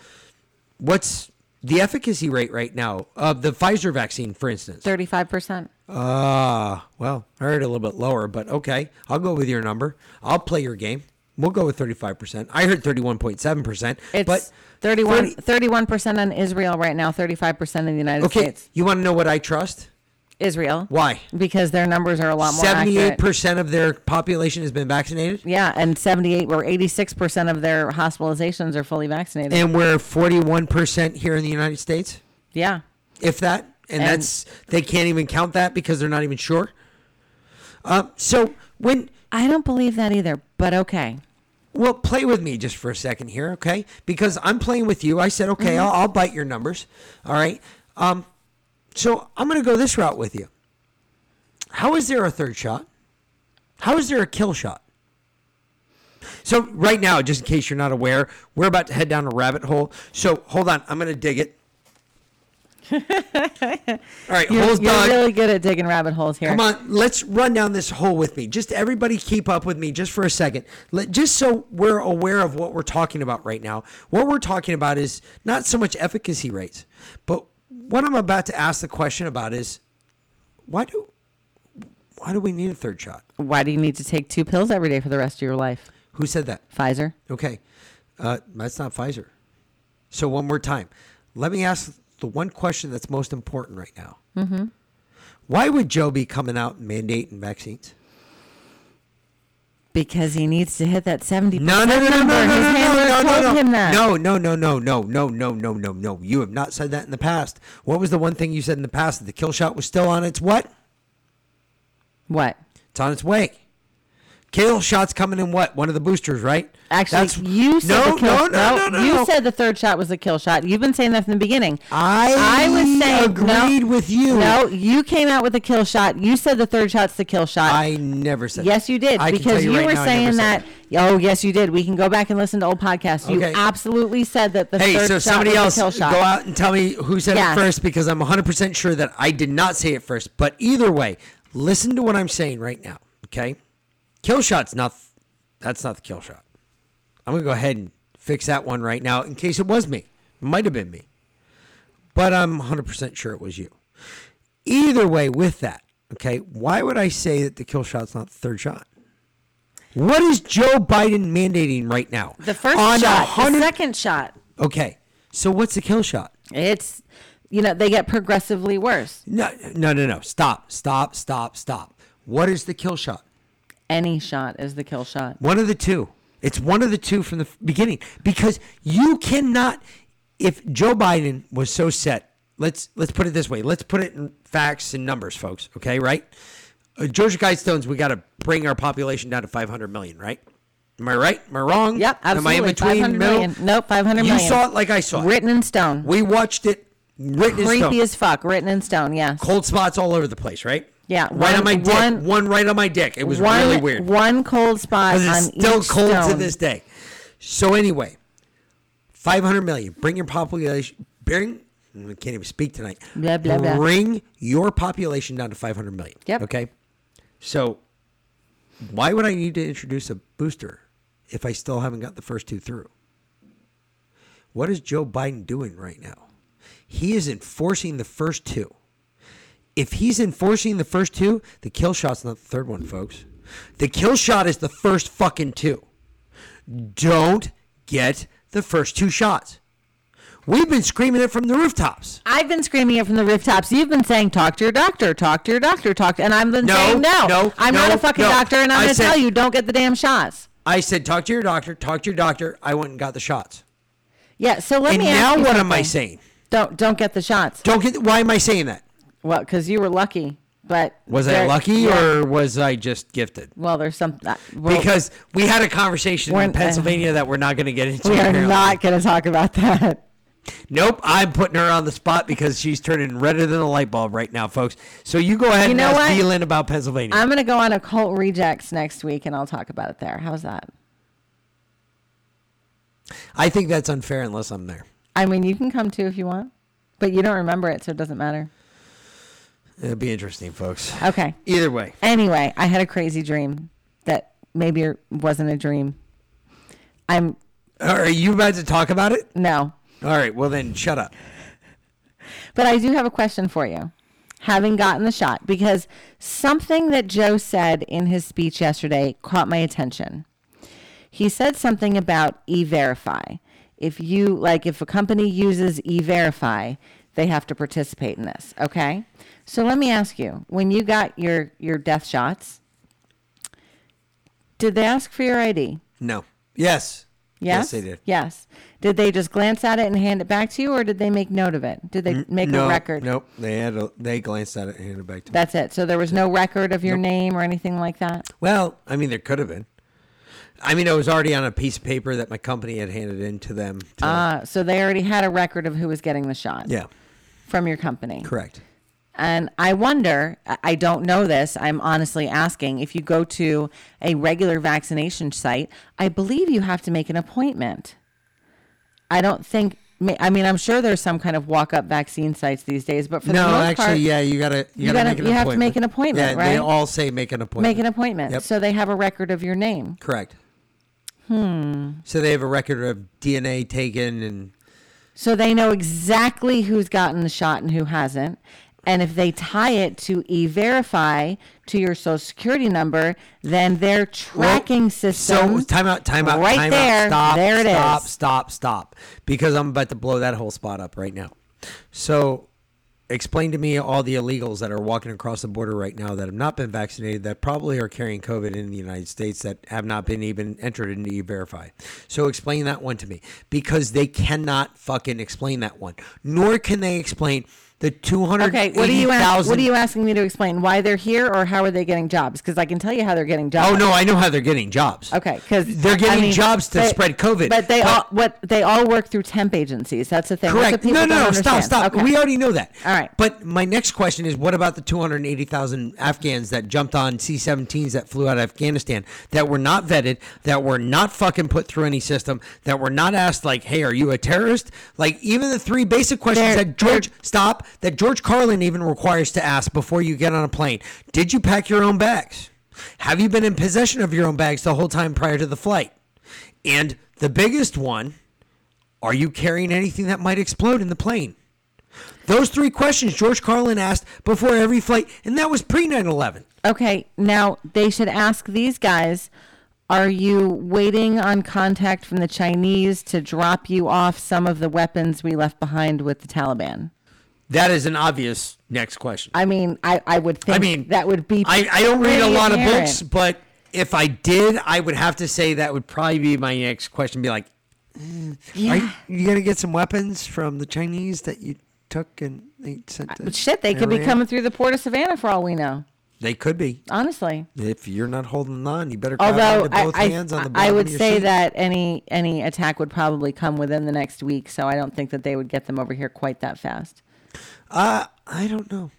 what's the efficacy rate right now of the Pfizer vaccine, for instance. Thirty-five percent. Ah, well, I heard a little bit lower, but okay. I'll go with your number. I'll play your game. We'll go with 35%. I heard 31.7%. It's but 31 30 percent on Israel right now. Thirty-five percent in the United Okay, States. Okay, you want to know what I trust? Israel. Why? Because their numbers are a lot more Seventy-eight percent of their population has been vaccinated, Yeah, and seventy-eight or eighty-six percent of their hospitalizations are fully vaccinated. and we're forty-one percent here in the United States, yeah. if that. And, And- that's they can't even count that because they're not even sure. Um, so when I don't believe that either, but okay. well, play with me just for a second here, okay? Because I'm playing with you. I said, okay, Mm-hmm. I'll, I'll bite your numbers. All right. Um, so I'm going to go this route with you. How is there a third shot? How is there a kill shot? So right now, just in case you're not aware, we're about to head down a rabbit hole. So hold on, I'm going to dig it. *laughs* All right, You're, holes you're dug. really good at digging rabbit holes here. Come on, let's run down this hole with me. Just everybody keep up with me just for a second. Let, just so we're aware of what we're talking about right now. What we're talking about is not so much efficacy rates, but what I'm about to ask the question about is why do why do we need a third shot? Why do you need to take two pills every day for the rest of your life? Who said that? Pfizer. Okay, uh, that's not Pfizer. So one more time, let me ask the one question that's most important right now. Mm-hmm. Why would Joe be coming out and mandating vaccines? Because he needs to hit that 70% No, no, no, no, number. no, no, His no, handler no, no, told no, him that. no, no, no, no, no, no, no, no, no, no. You have not said that in the past. What was the one thing you said in the past? That the kill shot was still on its what? What? It's on its way. Kill shots coming in what? One of the boosters, right? Actually, That's- you said no, the kill, no, no, no, no, You no. said the third shot was a kill shot. You've been saying that from the beginning. I I was saying agreed no, with you. No, you came out with a kill shot. You said the third shot's the kill shot. I never said. yes, you did I because tell you, right were now saying that. Oh, yes, you did. We can go back and listen to old podcasts. You Okay. absolutely said that the Hey, third so shot somebody was else a kill go out and tell me who said Yes. it first because I'm 100% sure that I did not say it first. But either way, listen to what I'm saying right now, okay? Kill shot's not that's not the kill shot. I'm going to go ahead and fix that one right now in case it was me. It might have been me. But I'm 100% sure it was you. Either way with that, okay? Why would I say that the kill shot's not the third shot? What is Joe Biden mandating right now? The first On shot, the second shot. Okay. So what's the kill shot? It's, you know, they get progressively worse. No, no, no, no. Stop, stop, stop, stop. What is the kill shot? Any shot is the kill shot. One of the two. It's one of the two from the beginning because you cannot. If Joe Biden was so set, let's let's put it this way. Let's put it in facts and numbers, folks. Okay, right? Uh, Georgia Guidestones, we got to bring our population down to 500 million, right? Am I right? Am I wrong? Yep, Am I in absolutely. between? middle? million. Nope, 500 You million. saw it like I saw it. Written in stone. We watched it written in Creepy stone. as fuck. Written in stone. Yes. cold spots all over the place, right? Yeah, right one- on my dick. one- One, right on my dick. It was one, really weird. One cold spot on it's still cold to this day. So anyway, five hundred million. Bring your population. Bring. I can't even speak tonight. Blah, blah, blah. Bring your population down to five hundred million. Yep. Okay. So, why would I need to introduce a booster if I still haven't got the first two through? What is Joe Biden doing right now? He is enforcing the first two. If he's enforcing the first two, the kill shot's not the third one, folks. The kill shot is the first fucking two. Don't get the first two shots. We've been screaming it from the rooftops. I've been screaming it from the rooftops. You've been saying, "Talk to your doctor, talk to your doctor, talk." To, and I've been No, saying, "No, no, I'm no, not a fucking no. doctor, and I'm going to tell you, don't get the damn shots." I said, talk to your doctor, talk to your doctor. I went and got the shots. Yeah. So let and me now ask you what am I saying? Don't don't get the shots. Don't get. Why am I saying that? Well, because you were lucky, but Was I there- lucky yeah. or was I just gifted? well? There's some uh, well, Because we had a conversation We're- in Pennsylvania that we're not going to get into. we are apparently. not going to talk about that. Nope, I'm putting her on the spot because she's turning redder than a light bulb right now, folks. So you go ahead You and know ask what? Dealin about Pennsylvania. I'm going to go on a cult rejects next week, and I'll talk about it there. How's that? I think that's unfair unless I'm there. I mean, you can come too if you want, but you don't remember it, so it doesn't matter. It'll be interesting, folks. Okay. Either way, Anyway, I had a crazy dream that maybe it wasn't a dream. I'm are you about to talk about it? no, All right, well then, shut up. but I do have a question for you. Having gotten the shot, because something that Joe said in his speech yesterday caught my attention. He said something about e-verify. If you like, if a company uses e-verify, they have to participate in this. Okay, so let me ask you: when you got your your death shots, did they ask for your ID? No. Yes. Yes. they did. Yes. Did they just glance at it and hand it back to you, or did they make note of it? Did they make no, a record? Nope. They had a, they glanced at it and handed it back to me. That's it. So there was no record of your name or anything like that. Well, I mean, there could have been. I mean, it was already on a piece of paper that my company had handed in to them. To, Uh, so they already had a record of who was getting the shot yeah, from your company. correct. And I wonder, I- don't know this, I'm honestly asking, if you go to a regular vaccination site, I believe you have to make an appointment. I don't think, I mean, I'm sure there's some kind of walk up vaccine sites these days, but for the No, most actually, part, yeah, you gotta you, You gotta, gotta- make an you have to make an appointment, Yeah, they all say make an appointment. make an appointment. Yep. So they have a record of your name. Correct. Hmm. So they have a record of DNA taken and So they know exactly who's gotten the shot and who hasn't. And if they tie it to e verify to your social security number, then their tracking system. So time out, time out, right time there, out. Stop, there it stop, is. stop, stop. Because I'm about to blow that whole spot up right now. So explain to me all the illegals that are walking across the border right now that have not been vaccinated that probably are carrying COVID in the United States that have not been even entered into e-verify. So explain that one to me because they cannot fucking explain that one. Nor can they explain the two hundred Okay, what are you ask, what are you asking me to explain? Why they're here, or how are they getting jobs? Because I can tell you how they're getting jobs. Oh no, I know how they're getting jobs. Okay, because They're getting jobs to spread COVID, But they but- all what they all work through temp agencies. That's the thing. Correct. people No, no, don't. Stop, stop. Okay. We already know that. All right. But my next question is what about the 280,000 Afghans that jumped on C 17s that flew out of Afghanistan that were not vetted, that were not fucking put through any system, that were not asked, like, hey, are you a terrorist? Like, even the three basic questions They're- that George, stop, that George Carlin even requires to ask before you get on a plane. Did you pack your own bags? Have you been in possession of your own bags the whole time prior to the flight? And the biggest one, are you carrying anything that might explode in the plane? Those three questions George Carlin asked before every flight, and that was pre 9 11. Okay, now they should ask these guys Are you waiting on contact from the Chinese to drop you off some of the weapons we left behind with the Taliban? That is an obvious next question. I mean, I, I would think I mean, that would be. I, I don't read a lot of books, but if I did, I would have to say that would probably be my next question. Be like, hmm, Yeah. are you, you gonna get some weapons from the Chinese that you took and they sent? To But shit, they could be coming through the port of Savannah for all we know. They could be. Honestly. If you're not holding on, you better Although I, both I, hands on the I would say seat. that any any attack would probably come within the next week, so I don't think that they would get them over here quite that fast. Uh, I don't know.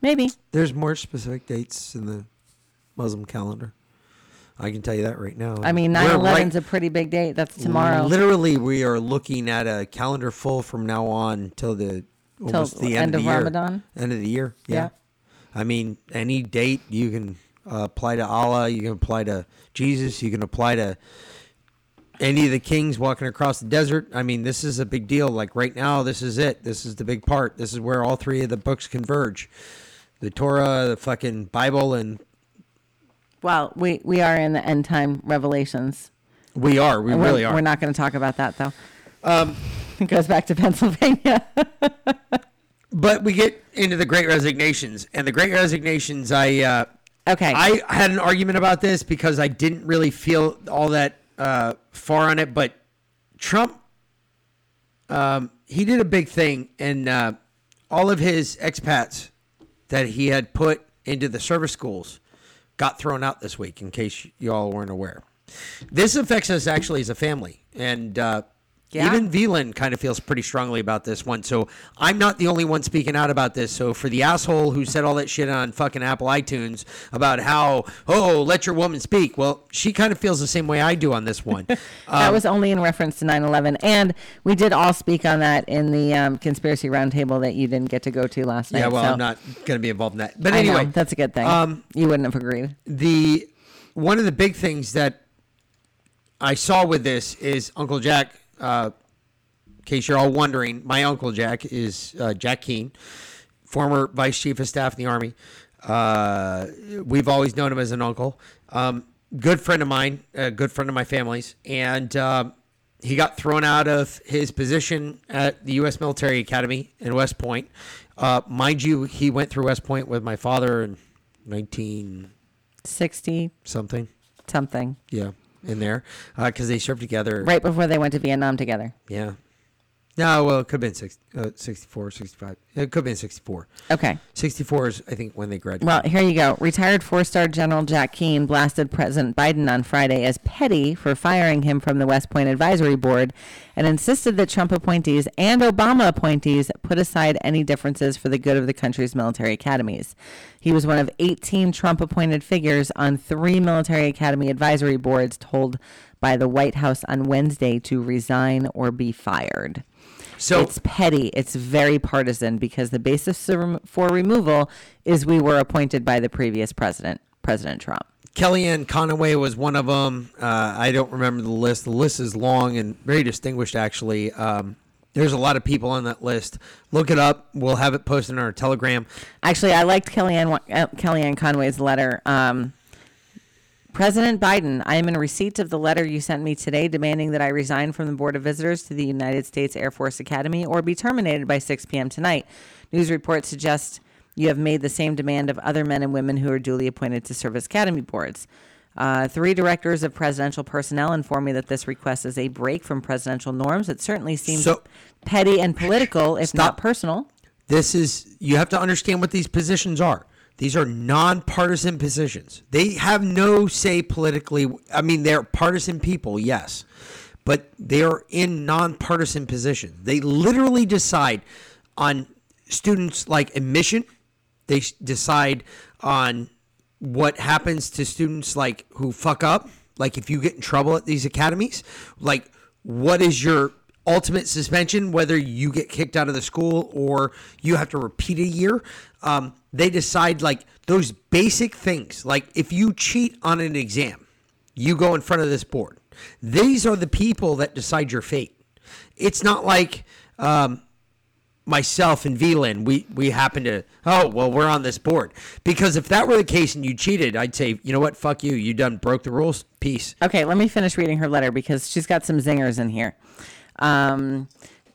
Maybe. There's more specific dates in the Muslim calendar. I can tell you that right now. I mean, 9 11's right- a pretty big date. That's tomorrow. Literally, we are looking at a calendar full from now on till the almost the end, end of, the year. Ramadan? End of the year. Yeah. Yeah. I mean, any date you can uh, apply to Allah. You can apply to Jesus. You can apply to any of the kings walking across the desert. I mean, this is a big deal. Like right now, this is it. This is the big part. This is where all three of the books converge: the Torah, the fucking Bible, and well, we, we are in the end time revelations. we are. We And really we're, are. We're not going to talk about that, though. Um, it goes back to Pennsylvania. *laughs* But we get into the Great Resignations, and the Great Resignations, I uh, Okay. I had an argument about this because I didn't really feel all that uh, far on it. But Trump, um, he did a big thing, and uh, all of his expats that he had put into the service schools got thrown out this week. In case you all weren't aware, this affects us actually as a family, and. Uh, Yeah. Even V Lynn kind of feels pretty strongly about this one. So I'm not the only one speaking out about this. So for the asshole who said all that shit on fucking Apple iTunes about how, oh, let your woman speak. Well, she kind of feels the same way I do on this one. *laughs* that Um, was only in reference to 9 11. And we did all speak on that in the um, conspiracy roundtable that you didn't get to go to last night. yeah, well, so I'm not going to be involved in that. But I know, anyway, that's a good thing. um, you wouldn't have agreed. the one of the big things that I saw with this is Uncle Jack. Uh, in case you're all wondering, my uncle Jack is uh, Jack Keane, former vice chief of staff in the army. Uh, we've always known him as an uncle. Um, good friend of mine, a good friend of my family's, and um, he got thrown out of his position at the U.S. Military Academy in West Point. Uh, mind you, he went through West Point with my father in 1960 something. something. Yeah, in there uh, because they served together. Right before they went to Vietnam together. Yeah. No, well, it could have been 60, uh, 64, 65. It could have been 64. Okay. 64 is, I think, when they graduated. Well, here you go. Retired four star General Jack Keane blasted President Biden on Friday as petty for firing him from the West Point Advisory Board and insisted that Trump appointees and Obama appointees put aside any differences for the good of the country's military academies. He was one of 18 Trump appointed figures on three military academy advisory boards told by the White House on Wednesday to resign or be fired. So, it's petty. It's very partisan because the basis for removal is we were appointed by the previous president, President Trump. Kellyanne Conway was one of them. Uh, I don't remember the list. The list is long and very distinguished, actually. Um, there's a lot of people on that list. Look it up. We'll have it posted on our Telegram. Actually, I liked Kellyanne uh, Kellyanne Conway's letter. Um, President Biden, I am in receipt of the letter you sent me today demanding that I resign from the Board of Visitors to the United States Air Force Academy or be terminated by 6 p.m. tonight. News reports suggest you have made the same demand of other men and women who are duly appointed to service academy boards. Uh, three directors of presidential personnel inform me that this request is a break from presidential norms. It certainly seems So- petty and political, if Stop. not personal. This is you have to understand what these positions are. These are nonpartisan positions. They have no say politically. I mean, they're partisan people, yes, but they are in nonpartisan positions. They literally decide on students like admission. They decide on what happens to students like who fuck up. Like if you get in trouble at these academies, like what is your ultimate suspension, whether you get kicked out of the school or you have to repeat a year. Um, they decide like those basic things. Like if you cheat on an exam, you go in front of this board. These are the people that decide your fate. It's not like um, myself and V Lynn, we we happen to oh well we're on this board because if that were the case and you cheated, I'd say you know what fuck you you done broke the rules peace. Okay, let me finish reading her letter because she's got some zingers in here. Um,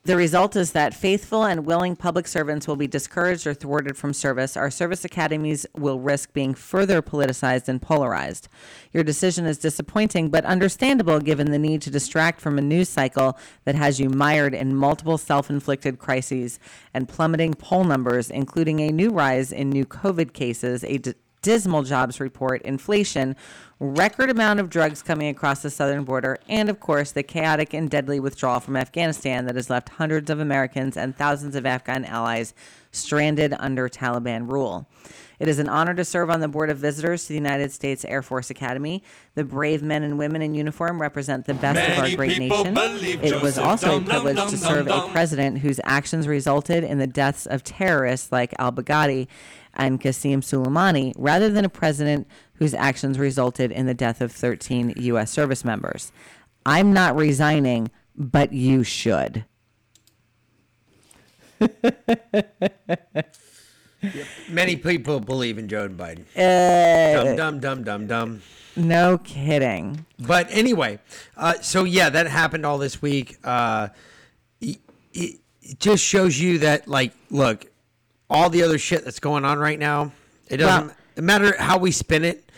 the result is that faithful and willing public servants will be discouraged or thwarted from service. Our service academies will risk being further politicized and polarized. Your decision is disappointing, but understandable given the need to distract from a news cycle that has you mired in multiple self inflicted crises and plummeting poll numbers, including a new rise in new COVID cases, a d- dismal jobs report, inflation, record amount of drugs coming across the southern border, and of course, the chaotic and deadly withdrawal from Afghanistan that has left hundreds of Americans and thousands of Afghan allies stranded under Taliban rule. It is an honor to serve on the Board of Visitors to the United States Air Force Academy. The brave men and women in uniform represent the best of our great nation. It was also a Dum Dum privilege Dum to Dum serve a president whose actions resulted in the deaths of terrorists like al Baghdadi and Qasem Soleimani, rather than a president whose actions resulted in the death of 13 U.S. service members. I'm not resigning, but you should. *laughs* Many people believe in Joe Biden. Uh, dumb, dumb, dumb, dum dum. no kidding. But anyway, uh, so yeah, that happened all this week. Uh, it, it it just shows you that, like, look, all the other shit that's going on right now, it doesn't Well- no matter how we spin it,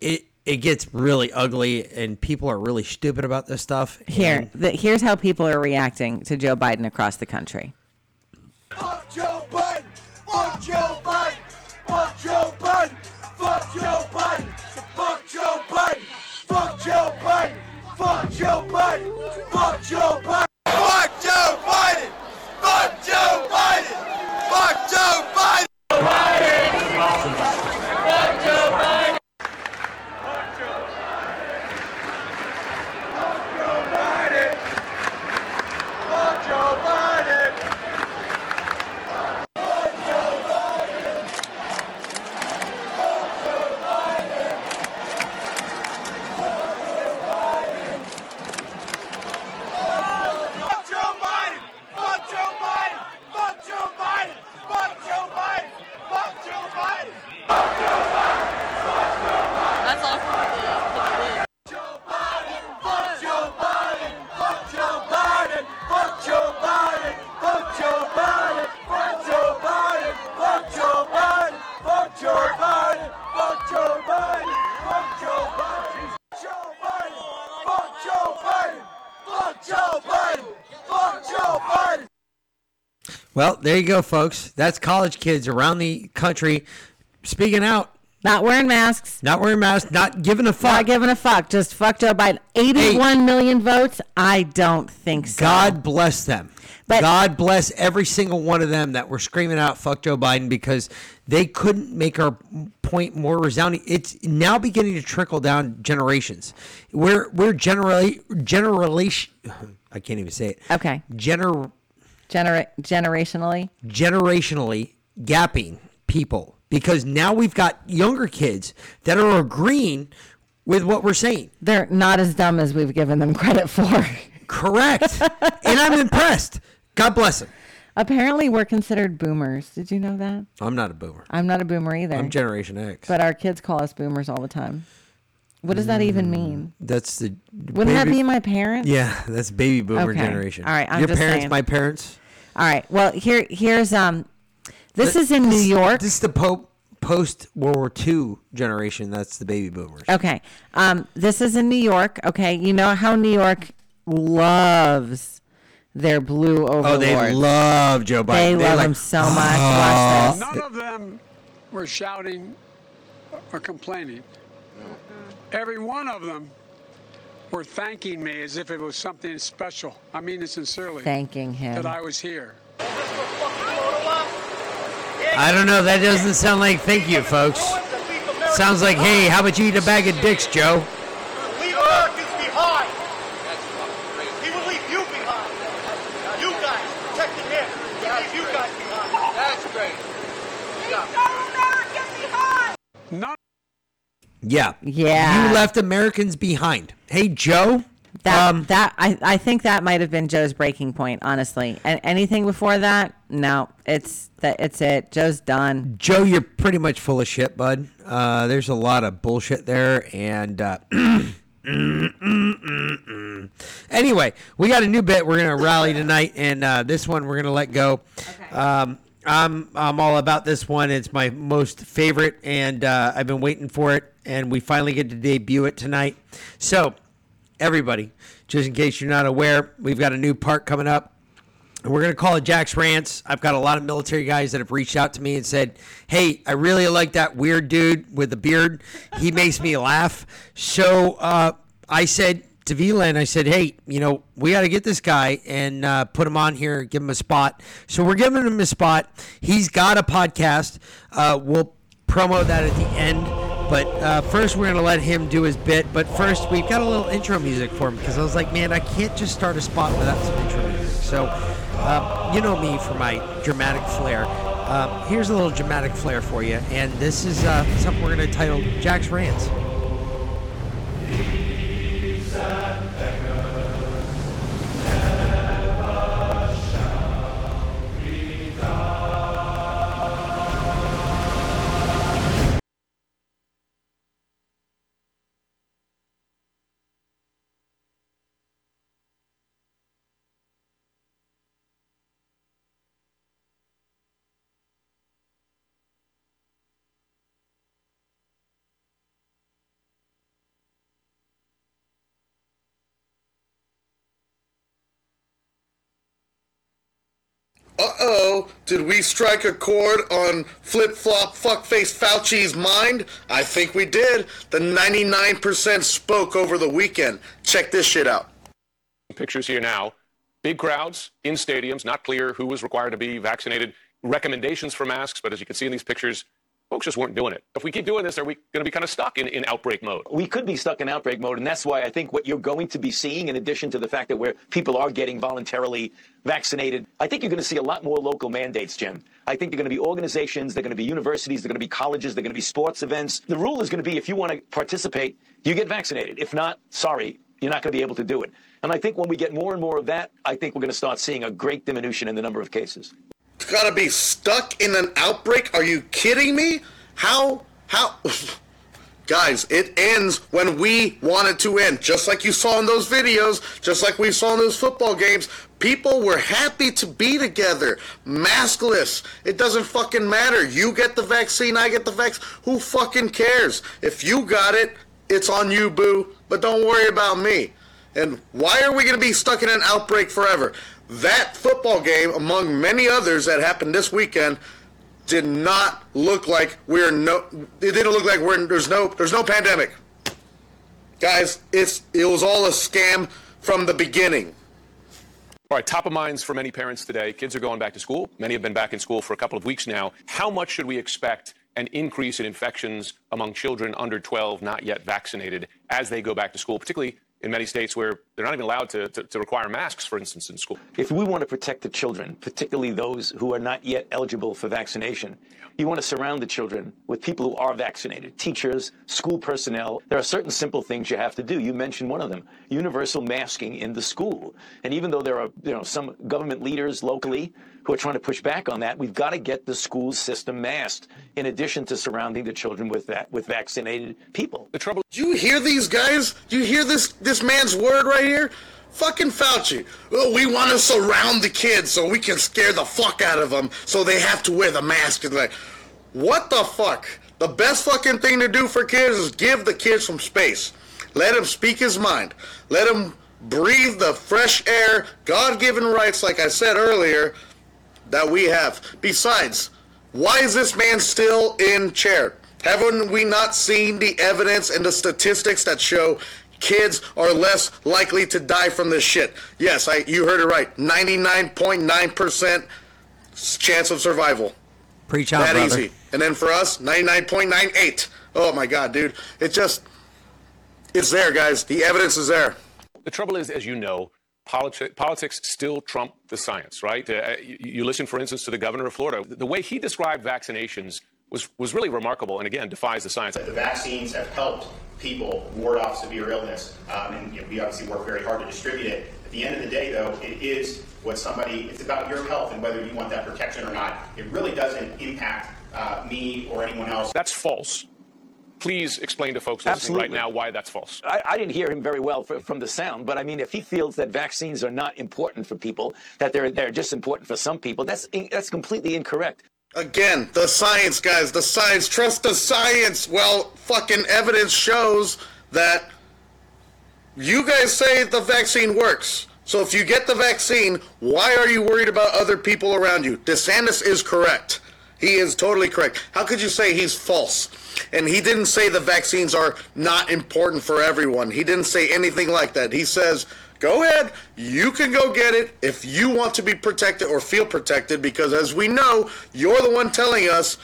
it it gets really ugly, and people are really stupid about this stuff. Here, the, here's how people are reacting to Joe Biden across the country. Fuck Joe Biden! Fuck Joe Biden! Fuck Joe Biden! Fuck Joe Biden! Fuck Joe Biden! Fuck Joe Biden! Fuck Joe Biden! Fuck Joe Biden! Fuck Joe Biden! Fuck Joe Biden! Biden! Well, there you go, folks. That's college kids around the country speaking out, Not wearing masks, not wearing masks, not giving a fuck. not giving a fuck, just fuck Joe Biden. 81 million votes? I don't think so. God bless them. But- God bless every single one of them that were screaming out "fuck Joe Biden" because they couldn't make our point more resounding. It's now beginning to trickle down generations. We're we're generally generation. *laughs* I can't even say it. Okay. Gener Genera- generationally? generationally gapping people because now we've got younger kids that are agreeing with what we're saying. They're not as dumb as we've given them credit for. Correct, *laughs* and I'm impressed. God bless them. Apparently, we're considered boomers. Did you know that? I'm not a boomer. I'm not a boomer either. I'm Generation X. but our kids call us boomers all the time. What does that mm. even mean? That's the. Wouldn't that baby- be my parents? Yeah, that's baby boomer Okay. generation. All right, I'm Your just parents, saying. my parents. All right. Well, here, here's um, this is in New York. This is the po- post World War II generation. That's the baby boomers. Okay. Um, this is in New York. Okay. You know how New York loves their blue overlords. Oh, they love Joe Biden. They They're love like, him so much. Watch this. None of them were shouting or complaining. Every one of them were thanking me as if it was something special. I mean it sincerely. Thanking him. That I was here. I don't know. That doesn't sound like thank you, folks. Sounds like, hey, how about you eat a bag of dicks, Joe? Leave Americans behind. He will leave you behind. You guys protecting him. He will leave you guys behind. That's great. None Yeah. Yeah. You left Americans behind. Hey, Joe. That um, that I, I think that might have been Joe's breaking point, honestly. And anything before that, no, it's that it's it. Joe's done. Joe, you're pretty much full of shit, bud. Uh, there's a lot of bullshit there, and uh, *clears throat* anyway, we got a new bit. We're gonna rally tonight, and uh, this one we're gonna let go. Um, I'm I'm all about this one. It's my most favorite, and uh, I've been waiting for it, and we finally get to debut it tonight. So, everybody, just in case you're not aware, we've got a new part coming up. We're going to call it Jack's Rants. I've got a lot of military guys that have reached out to me and said, Hey, I really like that weird dude with the beard. He makes me laugh. So uh, I said to V Lynn, I said, Hey, you know, we got to get this guy and uh, put him on here, give him a spot. So we're giving him a spot. He's got a podcast. Uh, we'll promo that at the end. But uh, first, we're going to let him do his bit. But first, we've got a little intro music for him because I was like, man, I can't just start a spot without some intro music. So, uh, you know me for my dramatic flair. Uh, here's a little dramatic flair for you. And this is uh, something we're going to title Jack's Rants. Uh-oh, did we strike a chord on flip-flop fuckface Fauci's mind? I think we did. The 99% spoke over the weekend. Check this shit out. pictures here now. Big crowds in stadiums, not clear who was required to be vaccinated. Recommendations for masks, but as you can see in these pictures, folks just weren't doing it. If we keep doing this, are we going to be kind of stuck in, in outbreak mode? we could be stuck in outbreak mode, and that's why I think what you're going to be seeing, in addition to the fact that where people are getting voluntarily vaccinated, I think you're going to see a lot more local mandates, Jim. I think they're going to be organizations, they're going to be universities, they're going to be colleges, they're going to be sports events. The rule is going to be if you want to participate, you get vaccinated. If not, sorry, you're not going to be able to do it. And I think when we get more and more of that, I think we're going to start seeing a great diminution in the number of cases. It's gotta be stuck in an outbreak? Are you kidding me? How, how... *laughs* Guys, it ends when we want it to end. Just like you saw in those videos, just like we saw in those football games. People were happy to be together, maskless. It doesn't fucking matter. You get the vaccine, I get the vaccine. Who fucking cares? If you got it, it's on you, boo. But don't worry about me. And why are we going to be stuck in an outbreak forever? That football game, among many others that happened this weekend, did not look like we're no. It didn't look like we're there's no there's no pandemic. Guys, it's it was all a scam from the beginning. All right, top of minds for many parents today. Kids are going back to school. Many have been back in school for a couple of weeks now. How much should we expect an increase in infections among children under 12 not yet vaccinated as they go back to school, particularly in many states where they're not even allowed to, to, to require masks, for instance, in school? If we want to protect the children, particularly those who are not yet eligible for vaccination, you want to surround the children with people who are vaccinated, teachers, school personnel. There are certain simple things you have to do. You mentioned one of them, universal masking in the school. And even though there are, you know, some government leaders locally who are trying to push back on that, we've got to get the school system masked in addition to surrounding the children with that with vaccinated people. The trouble Do you hear these guys? Do you hear this this man's word right here? Fucking Fauci. Oh, we want to surround the kids so we can scare the fuck out of them so they have to wear the mask. And like, what the fuck? The best fucking thing to do for kids is give the kids some space. Let him speak his mind. Let him breathe the fresh air, God given rights, like I said earlier, that we have. Besides, why is this man still in chair? Haven't we not seen the evidence and the statistics that show kids are less likely to die from this shit? Yes, I you heard it right. 99.9% chance of survival. Preach out, that brother. easy. And then for us, 99.98. Oh my god, dude. It just it's there, guys. The evidence is there. The trouble is, as you know, politi- politics still trump the science, right? Uh, you, you listen, for instance, to the governor of Florida. The way he described vaccinations was, was really remarkable and, again, defies the science. The vaccines have helped people ward off severe illness, um, and you know, we obviously work very hard to distribute it. At the end of the day, though, it is what somebody, it's about your health and whether you want that protection or not. It really doesn't impact uh, me or anyone else. That's false. Please explain to folks listening right now why that's false. I, I didn't hear him very well fr from the sound, but I mean, if he feels that vaccines are not important for people, that they're they're just important for some people, that's that's completely incorrect. Again, the science, guys, the science. Trust the science. Well, fucking evidence shows that you guys say the vaccine works. So if you get the vaccine, why are you worried about other people around you? DeSantis is correct. He is totally correct. How could you say he's false? And he didn't say the vaccines are not important for everyone. He didn't say anything like that. He says, go ahead, you can go get it if you want to be protected or feel protected, because as we know, you're the one telling us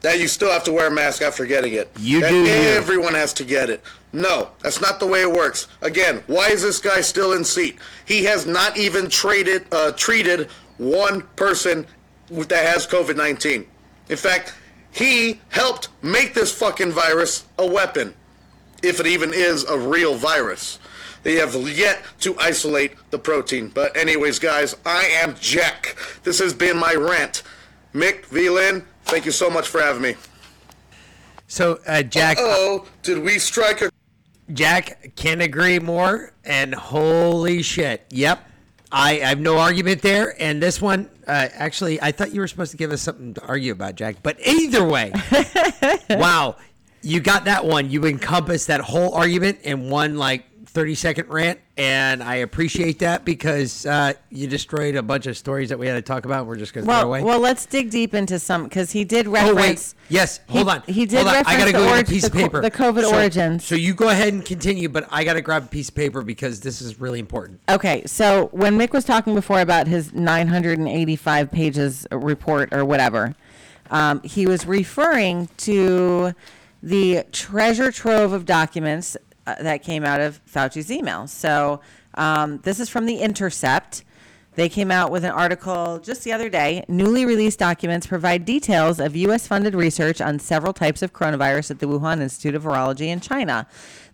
that you still have to wear a mask after getting it. You that do. Everyone has to get it. No, that's not the way it works. Again, why is this guy still in seat? He has not even traded, uh, treated one person that has COVID 19. In fact, he helped make this fucking virus a weapon, if it even is a real virus. They have yet to isolate the protein. But, anyways, guys, I am Jack. This has been my rant. Mick V. Lynn, thank you so much for having me. So, uh, Jack, Oh, did we strike a Jack can't agree more. And holy shit, yep, I, I have no argument there. And this one, uh, actually, I thought you were supposed to give us something to argue about, Jack. But either way, *laughs* wow, you got that one. You encompassed that whole argument in one like thirty second rant, and I appreciate that because uh, you destroyed a bunch of stories that we had to talk about. We're just gonna throw away. well, let's dig deep into some because he did reference. Oh wait, yes. he- Hold on. He did on. reference I gotta the, go orig- a piece the, of paper. the COVID So- origins. So you go ahead and continue, but I gotta grab a piece of paper because this is really important. Okay, so when Mick was talking before about his 985 pages report or whatever, um, he was referring to the treasure trove of documents uh, that came out of Fauci's email. So um, this is from The Intercept. They came out with an article just the other day. Newly released documents provide details of U.S. funded research on several types of coronavirus at the Wuhan Institute of Virology in China.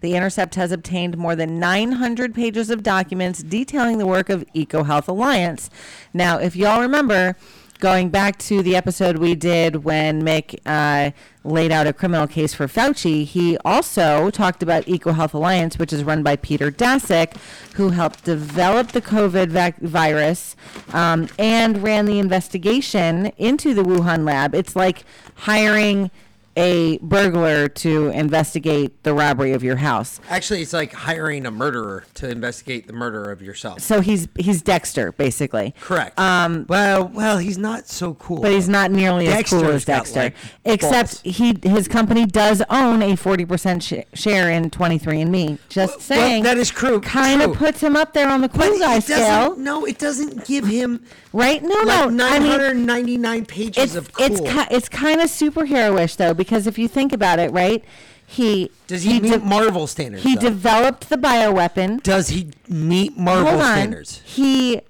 The Intercept has obtained more than 900 pages of documents detailing the work of EcoHealth Alliance. Now, if y'all remember, going back to the episode we did when Mick uh, laid out a criminal case for Fauci, he also talked about EcoHealth Alliance, which is run by Peter Daszak, who helped develop the COVID vac- virus um, and ran the investigation into the Wuhan lab. It's like hiring a burglar to investigate the robbery of your house. Actually, it's like hiring a murderer to investigate the murder of yourself. So he's he's Dexter, basically. Correct. Um, well, well, he's not so cool. but he's not nearly as cool as Dexter. like, Except balls. he his company does own a forty percent sh- share in Twenty Three and Me. Just saying. that is true- Kind of puts him up there on the cool guy scale, No, it doesn't give him right? No, like no. I mean, 999 pages it's of cool. it's ki- it's kind of superhero-ish though, because if you think about it, right? He Does he, meet de- Marvel standards? he though? developed the bioweapon. Does he meet Marvel Hold on. standards? He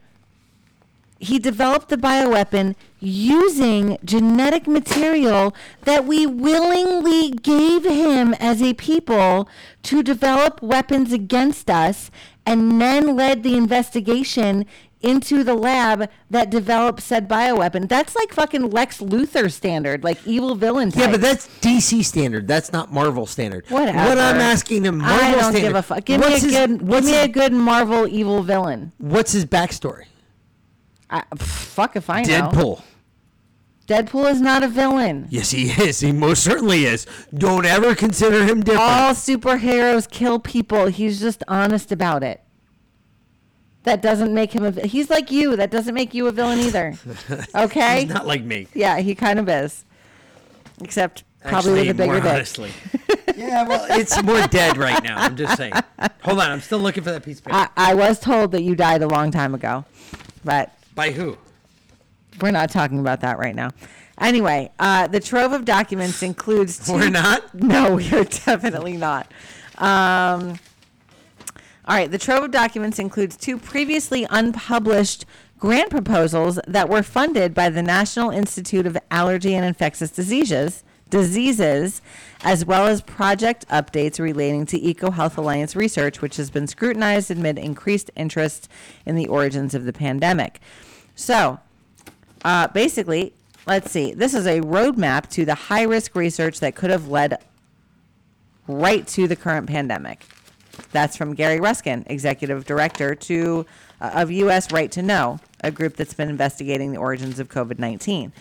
he developed the bioweapon using genetic material that we willingly gave him as a people to develop weapons against us and then led the investigation into the lab that developed said bioweapon. That's like fucking Lex Luthor standard, like evil villain type. Yeah, but that's DC standard. That's not Marvel standard. Whatever. What I'm asking him, Marvel I don't standard. give a fuck. Give what's me a his, good, give me his, a good Marvel evil villain. What's his backstory? I, fuck if I know. Deadpool. Deadpool is not a villain. Yes, he is. He most certainly is. Don't ever consider him different. All superheroes kill people. He's just honest about it. That doesn't make him a. vi- He's like you. That doesn't make you a villain either. *laughs* Okay. He's not like me. Yeah, he kind of is. Except probably with a bigger more dick. honestly. yeah, well, it's more dead right now. I'm just saying. Hold on, I'm still looking for that piece of paper. I, I was told that you died a long time ago, but By who? We're not talking about that right now. Anyway, uh, the trove of documents includes. *laughs* Two, We're not? *laughs* No, we're definitely not. Um, all right, the trove of documents includes two previously unpublished grant proposals that were funded by the National Institute of Allergy and Infectious Diseases, diseases, as well as project updates relating to EcoHealth Alliance research, which has been scrutinized amid increased interest in the origins of the pandemic. So, uh, basically, let's see. This is a roadmap to the high risk research that could have led right to the current pandemic. That's from Gary Ruskin, executive director to uh, of U.S. Right to Know, a group that's been investigating the origins of COVID nineteen.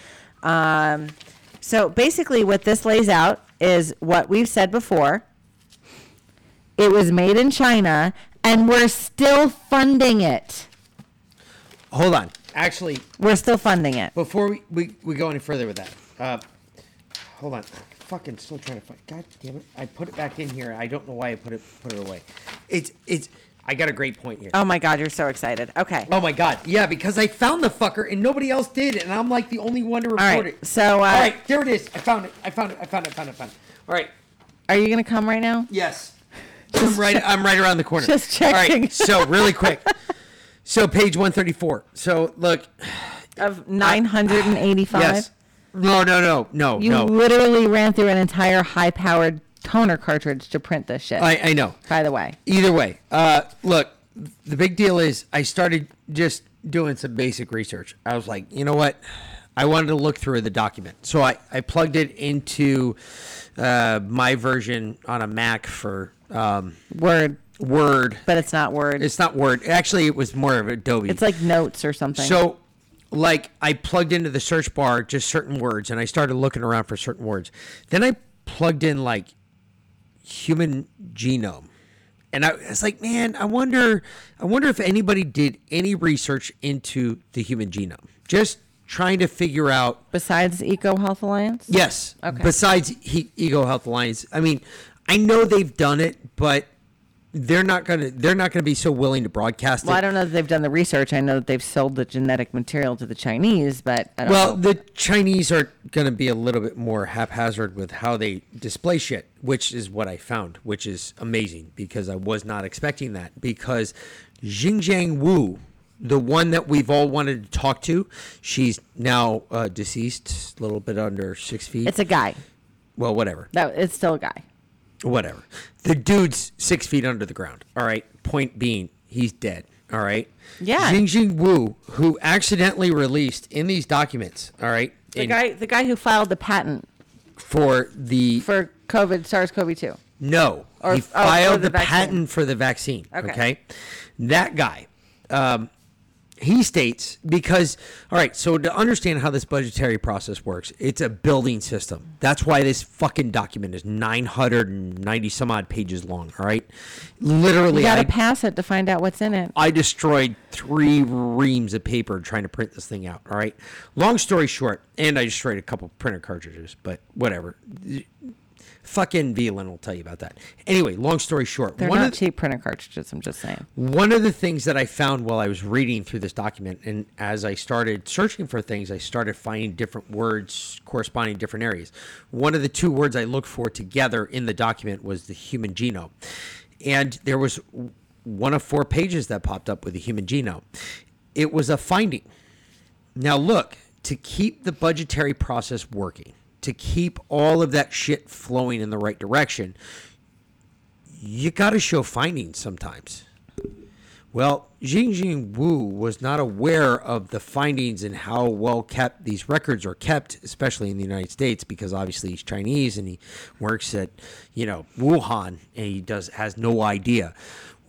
Um, so basically, what this lays out is what we've said before. It was made in China, and we're still funding it. Hold on. Actually, We're still funding it. before we, we, we go any further with that, uh, hold on. Fucking still trying to find. God damn it! I put it back in here. I don't know why I put it put it away. It's it's. I got a great point here. Oh my God, you're so excited. Okay. Oh my god, yeah, because I found the fucker and nobody else did, and I'm like the only one to report right, it. so, uh, all right, there it is. I found it. I found it. I found it. I found it. I found it. All right. Are you gonna come right now? Yes. I'm right. I'm right around the corner. *laughs* Just All checking. right. So really quick. *laughs* So page 134. So look. Of 985. Yes. No. No. No. No. You no. literally ran through an entire high-powered toner cartridge to print this shit. I, I know. By the way, Either way, uh, look, the big deal is I started just doing some basic research. I was like, you know what? I wanted to look through the document. So I, I plugged it into uh, my version on a Mac for um, Word, Word. but it's not Word. It's not Word. Actually, it was more of Adobe. It's like Notes or something. So, like, I plugged into the search bar just certain words, and I started looking around for certain words. Then I plugged in like human genome, and I was like, man, I wonder, I wonder if anybody did any research into the human genome, just trying to figure out. besides Eco Health Alliance. Yes. Okay. Besides he, Eco Health Alliance, I mean, I know they've done it, but they're not gonna they're not gonna be so willing to broadcast it. Well, I don't know that they've done the research. I know that they've sold the genetic material to the Chinese, but I don't Well, know. the Chinese are going to be a little bit more haphazard with how they display shit, which is what I found, which is amazing because I was not expecting that. Because Xinjiang Wu, the one that we've all wanted to talk to, she's now uh, deceased, a little bit under six feet. it's a guy. well, whatever, No, it's still a guy. Whatever. The dude's six feet under the ground. All right. Point being, he's dead. All right. Yeah. Xinjiang Wu, who accidentally released in these documents. All right. The guy, the guy who filed the patent for the for COVID, SARS-CoV-2. no Or- he oh, filed the the, patent for the vaccine Okay. okay, that guy um, he states because all right so to understand how this budgetary process works it's a building system that's why this fucking document is 990 some odd pages long all right literally You got I, to pass it to find out what's in it. I destroyed three reams of paper trying to print this thing out. All right. Long story short, and I destroyed a couple printer cartridges, but whatever. Fucking V Lynn will tell you about that. Anyway, long story short, They're one not of the, cheap printer cartridges. I'm just saying. one of the things that I found while I was reading through this document, and as I started searching for things, I started finding different words corresponding to different areas. One of the two words I looked for together in the document was the human genome. And there was one of four pages that popped up with the human genome. It was a finding. Now, look, to keep the budgetary process working, to keep all of that shit flowing in the right direction, you got to show findings sometimes. Well, Xinjiang Wu was not aware of the findings and how well kept these records are kept, especially in the United States, because obviously he's Chinese and he works at, you know, Wuhan, and he does has no idea.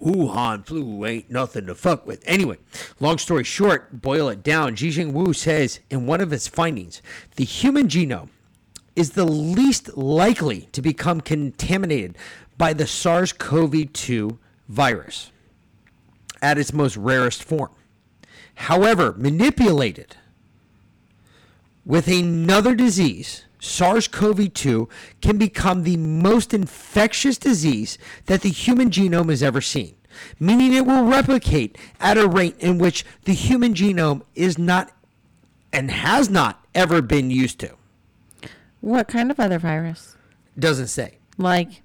Wuhan flu ain't nothing to fuck with. Anyway, long story short, boil it down. Jing Wu says in one of his findings, the human genome is the least likely to become contaminated by the SARS CoV 2 virus. at its most rarest form. However, manipulated with another disease, SARS CoV 2 can become the most infectious disease that the human genome has ever seen, meaning it will replicate at a rate in which the human genome is not and has not ever been used to. What kind of other virus? Doesn't say. Like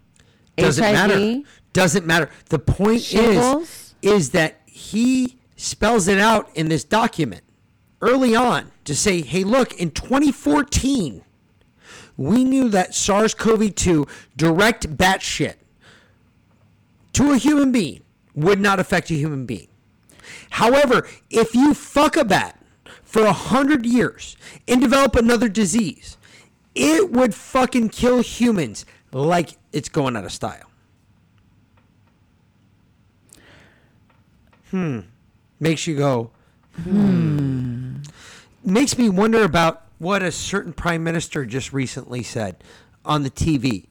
Doesn't HIV? matter. Doesn't matter. The point Shingles? is is that he spells it out in this document early on to say, "Hey, look, in 2014, we knew that SARS-CoV-2 direct bat shit to a human being would not affect a human being. However, if you fuck a bat for a hundred years and develop another disease, it would fucking kill humans like it's going out of style. Hmm. Makes you go, hmm. Makes me wonder about what a certain prime minister just recently said on the TV.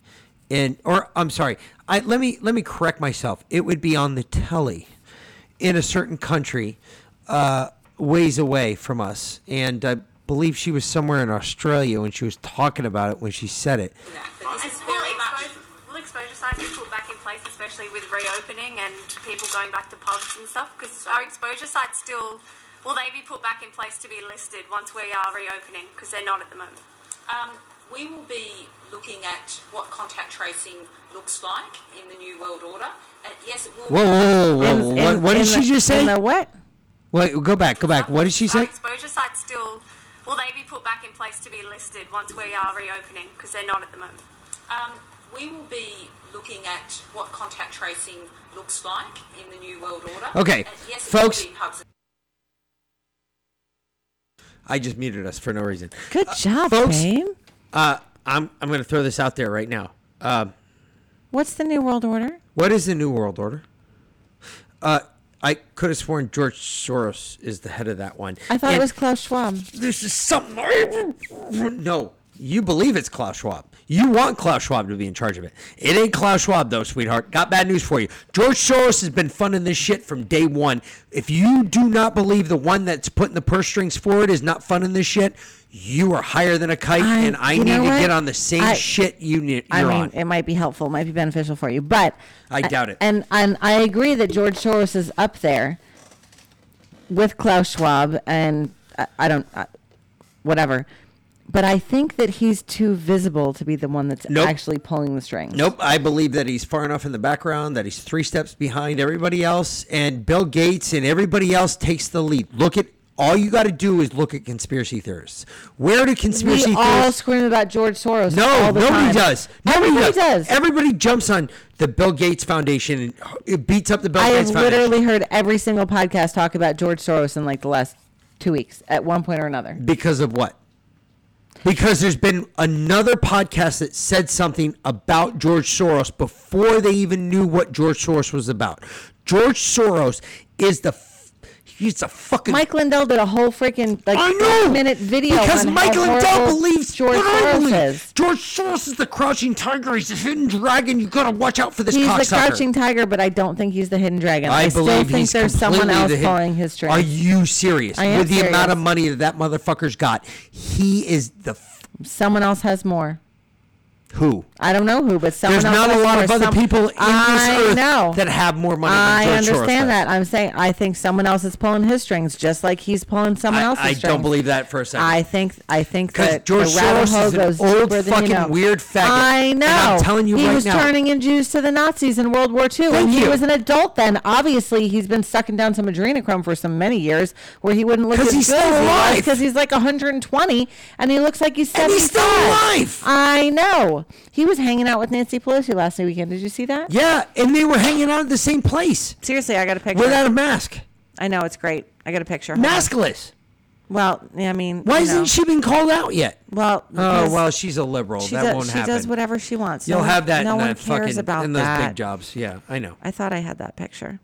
And or I'm sorry, I let me let me correct myself. It would be on the telly in a certain country uh, ways away from us. And I believe she was somewhere in Australia when she was talking about it when she said it. This is very much. Will exposure sites be put back in place, especially with reopening and people going back to pubs and stuff? Because our exposure sites still, will they be put back in place to be listed once we are reopening? Because they're not at the moment. Um, we will be looking at what contact tracing looks like in the New World Order. And yes, it will. Whoa, whoa, whoa, whoa. In- what, in- what did she the- just say? in the what? Wait, go back, go back. What did she say? Our say? exposure sites still, will they be put back in place to be listed once we are reopening? Because they're not at the moment. Um, we will be looking at what contact tracing looks like in the New World Order. Okay, yes, folks. will be pubs. I just muted us for no reason. Good job, folks. babe. Uh, I'm I'm going to throw this out there right now. Um, What's the New World Order? what is the New World Order? Uh, I could have sworn George Soros is the head of that one. I thought it was Klaus Schwab. This is something. No, you believe it's Klaus Schwab. You want Klaus Schwab to be in charge of it. It ain't Klaus Schwab though, sweetheart. Got bad news for you. George Soros has been funding this shit from day one. If you do not believe the one that's putting the purse strings forward is not funding this shit, you are higher than a kite, I- and I need to what? get on the same I- shit you ne- you're I mean, on. it might be helpful, it might be beneficial for you, but I doubt it. And and I agree that George Soros is up there with Klaus Schwab, and I, I don't, uh, whatever. But I think that he's too visible to be the one that's Nope. actually pulling the strings. Nope, I believe that he's far enough in the background that he's three steps behind everybody else, and Bill Gates and everybody else takes the lead. Look at all you got to do is look at conspiracy theorists. Where do conspiracy we all theorists? scream about George Soros. No, all nobody time. does. Nobody Everybody does. does. Everybody jumps on the Bill Gates Foundation and it beats up the Bill I Gates Foundation I have literally heard every single podcast talk about George Soros in like the last two weeks at one point or another. because of what? Because there's been another podcast that said something about George Soros before they even knew what George Soros was about. George Soros is the he's a fucking Mike Lindell did a whole freaking like I know minute video because on Mike Lindell believes George what I Soros believe. is. George Soros is the crouching tiger. He's the hidden dragon. You gotta watch out for this He's the crouching tiger, but I don't think he's the hidden dragon. I, I still think there's someone else the pulling his strings. Are you serious? I am With the amount of money that that motherfucker's got, he is the f- Someone else has more. who? I don't know who, but someone There's else not a lot of other Some- people in I this earth know. that have more money I than George understand does. that. I'm saying I think someone else is pulling his strings, just like he's pulling someone I, else's I strings. don't believe that for a second. I think I think Because that George the rabbit Soros hole is an old deeper than fucking you know. weird faggot. I know. And I'm telling you he right was now. turning in Jews to the Nazis in World War II, and he you. was an adult then. Obviously, he's been sucking down some adrenochrome for some many years, where he wouldn't look 'Cause as he's good still as he was alive. because he's like 120, and he looks like he's 75. And he's still alive. I know. He was hanging out with Nancy Pelosi last weekend. Did you see that? yeah, and they were hanging out at the same place Seriously, I got a picture. without a mask, I know it's great. I got a picture. Hold on. maskless. Well, yeah, I mean, Why you hasn't she been called out yet? Well, Oh well, she's a liberal. she that does, won't she happen. does whatever she wants. You'll no have that No in one that cares fucking about in those that. big jobs. Yeah, I know. I thought I had that picture.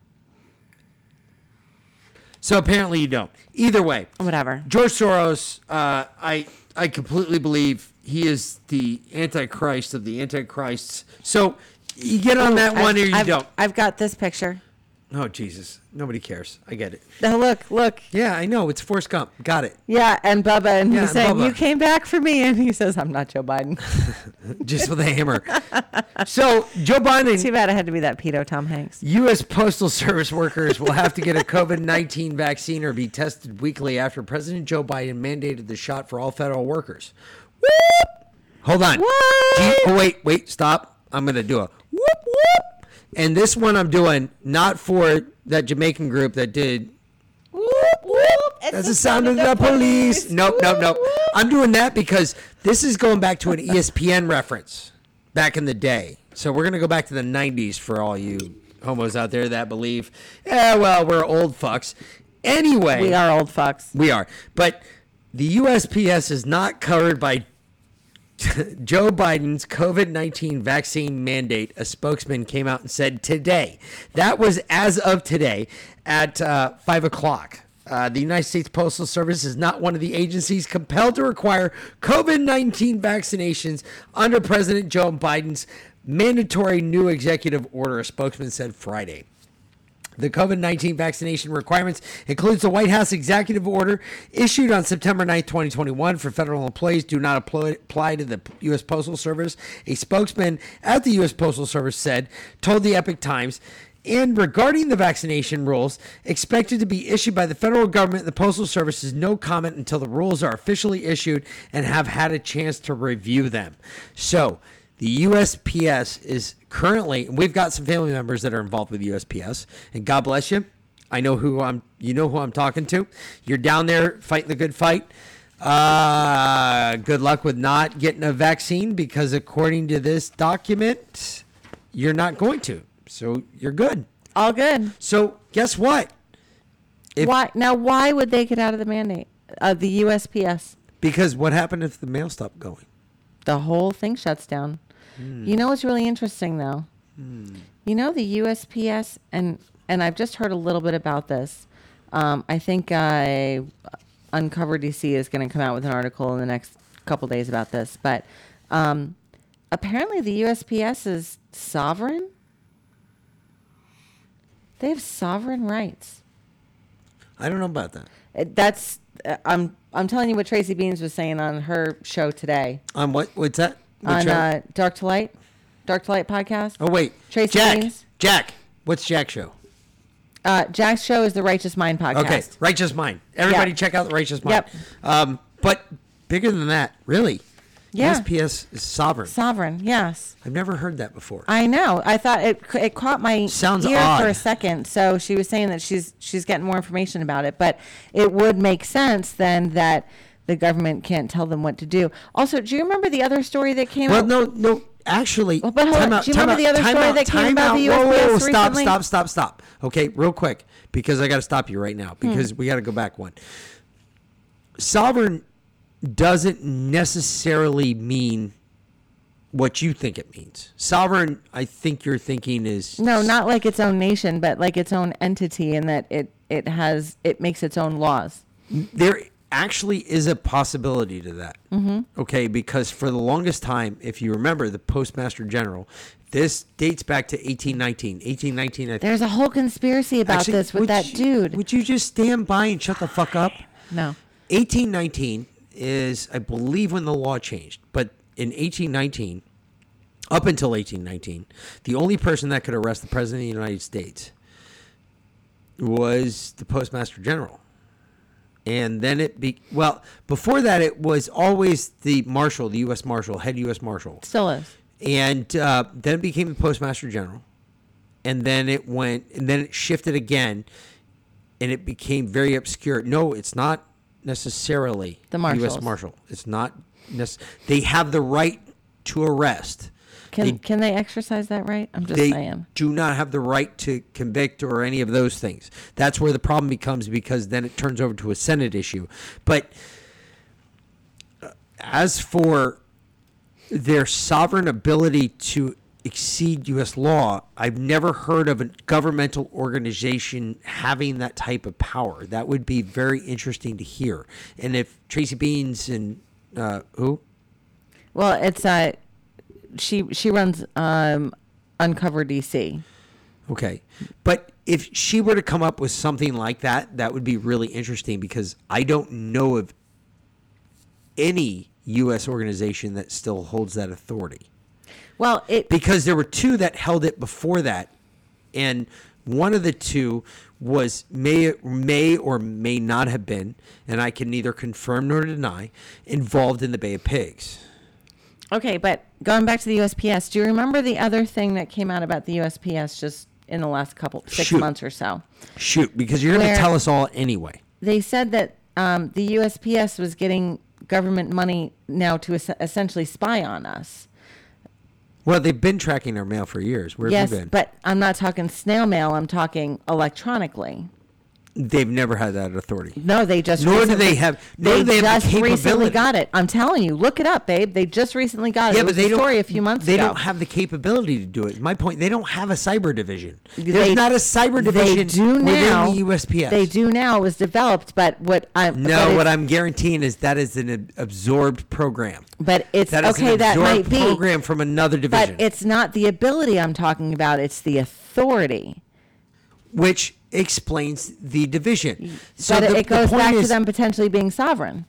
So apparently you don't. Either way, Whatever. George Soros, uh, I I completely believe he is the antichrist of the antichrists. So you get on that I've- one or you I've, don't. I've got this picture. Oh Jesus! Nobody cares. I get it. Oh, look, look. Yeah, I know. It's Forrest Gump. Got it. Yeah, and Bubba, and Yeah, he's saying, Bubba. "You came back for me," and he says, "I'm not Joe Biden." *laughs* Just with a hammer. So Joe Biden. Too bad it had to be that pedo Tom Hanks. U.S. Postal Service workers will have to get a COVID 19 vaccine or be tested weekly after President Joe Biden mandated the shot for all federal workers. Whoop! Hold on. You- oh, wait, wait, stop. I'm going to do a whoop, whoop. And this one I'm doing not for that Jamaican group that did. whoop, whoop. That's the sound of the police. Nope, nope, nope. I'm doing that because this is going back to an ESPN reference back in the day. So we're going to go back to the 90s for all you homos out there that believe, yeah, well, we're old fucks. Anyway, We are old fucks. we are. But the USPS is not covered by *laughs* Joe Biden's COVID 19 vaccine mandate, a spokesman came out and said today. That was as of today at uh, 5 o'clock. Uh, the United States Postal Service is not one of the agencies compelled to require COVID 19 vaccinations under President Joe Biden's mandatory new executive order, a spokesman said Friday. The COVID 19 vaccination requirements includes the White House executive order issued on September 9, 2021 for federal employees do not apply, to the U.S. Postal Service. A spokesman at the U.S. Postal Service said, told the Epoch Times, and regarding the vaccination rules expected to be issued by the federal government, the Postal Service has no comment until the rules are officially issued and have had a chance to review them. So, the USPS is currently, we've got some family members that are involved with USPS, and God bless you. I know who I'm. You know who I'm talking to. You're down there fighting the good fight. Uh, good luck with not getting a vaccine because according to this document, you're not going to. So you're good. All good. So guess what? If- why now? Why would they get out of the mandate? Uh, the USPS. Because what happened if the mail stopped going? The whole thing shuts down. Hmm. You know what's really interesting though? You know the USPS and and I've just heard a little bit about this. Um, I think uh, Uncover DC is going to come out with an article in the next couple days about this. But um, apparently the USPS is sovereign. They have sovereign rights. I don't know about that. Uh, That's uh, I'm I'm telling you what Tracy Beanz was saying on her show today On what? What's that? On uh, Dark to Light, Dark to Light podcast. oh wait, Tracy Jack. Beanz. Jack. What's Jack's show? Uh, Jack's show is the Righteous Mind podcast. Okay, Righteous Mind. Everybody Yeah. check out the Righteous Mind. Yep. Um, but bigger than that, really. Yeah. USPS is sovereign. Sovereign, yes. I've never heard that before. I know. I thought it it caught my Sounds ear odd. for a second. So she was saying that she's she's getting more information about it, but it would make sense then that the government can't tell them what to do. Also, do you remember the other story that came well, out? Well, no, no. Actually, Well, but hold time on. out, Do you remember out, the other story out, that came time about the out. Whoa, whoa, USPS whoa, stop, recently? stop, stop, stop. Okay, real quick, because I got to stop you right now because Hmm. we got to go back one. Sovereign doesn't necessarily mean what you think it means. Sovereign, I think you're thinking is No, not like its own nation, but like its own entity, and that it it has it makes its own laws. there actually is a possibility to that. Mhm. Okay, because for the longest time, if you remember, the Postmaster General, this dates back to 1819. 1819, I think. There's a whole conspiracy about Actually, this with that you- dude. Would you just stand by and shut the fuck up? No. 1819 is, I believe, when the law changed. But in 1819, up until 1819, the only person that could arrest the President of the United States was the Postmaster General. And then it be well before that it was always the marshal, the U.S. Marshal, head U.S. Marshal, Still is. and uh, then it became the Postmaster General, and then it went, and then it shifted again, and it became very obscure. No, it's not necessarily The U.S. Marshal. It's not. Nec- they have the right to arrest. Can They- can they exercise that right? I'm just they saying. do not have the right to convict or any of those things. That's where the problem becomes because then it turns over to a Senate issue. But uh, as for their sovereign ability to exceed U.S. law, I've never heard of a governmental organization having that type of power. That would be very interesting to hear. And if Tracy Beanz and uh, who? Well, it's uh, she she runs um, Uncover DC. Okay. But if she were to come up with something like that, that would be really interesting because I don't know of any U.S. organization that still holds that authority. Well, it because there were two that held it before that, and one of the two was may may or may not have been, and I can neither confirm nor deny, involved in the Bay of Pigs. Okay, but going back to the USPS, do you remember the other thing that came out about the USPS just in the last couple six Shoot. months or so? Shoot, because you're going Where- to tell us all anyway. They said that um, the USPS was getting government money now to es- essentially spy on us. Well, they've been tracking our mail for years. Where yes, have you been? but I'm not talking snail mail. I'm talking electronically. They've never had that authority. No, they just Nor do they have- nor They have the just recently got it. I'm telling you, look it up, babe. They just recently got it. Yeah, it but they a don't. story a few months they ago. don't have the capability to do it. My point, they don't have a cyber division. There's They- not a cyber division They do within now. the USPS. They do now. It was developed, but what I'm No, what I'm guaranteeing is that is an absorbed program. But it's That is okay. an That might be program from another division, But it's not the ability I'm talking about. It's the authority. which explains the division. So but it- the- it goes back to them potentially being sovereign.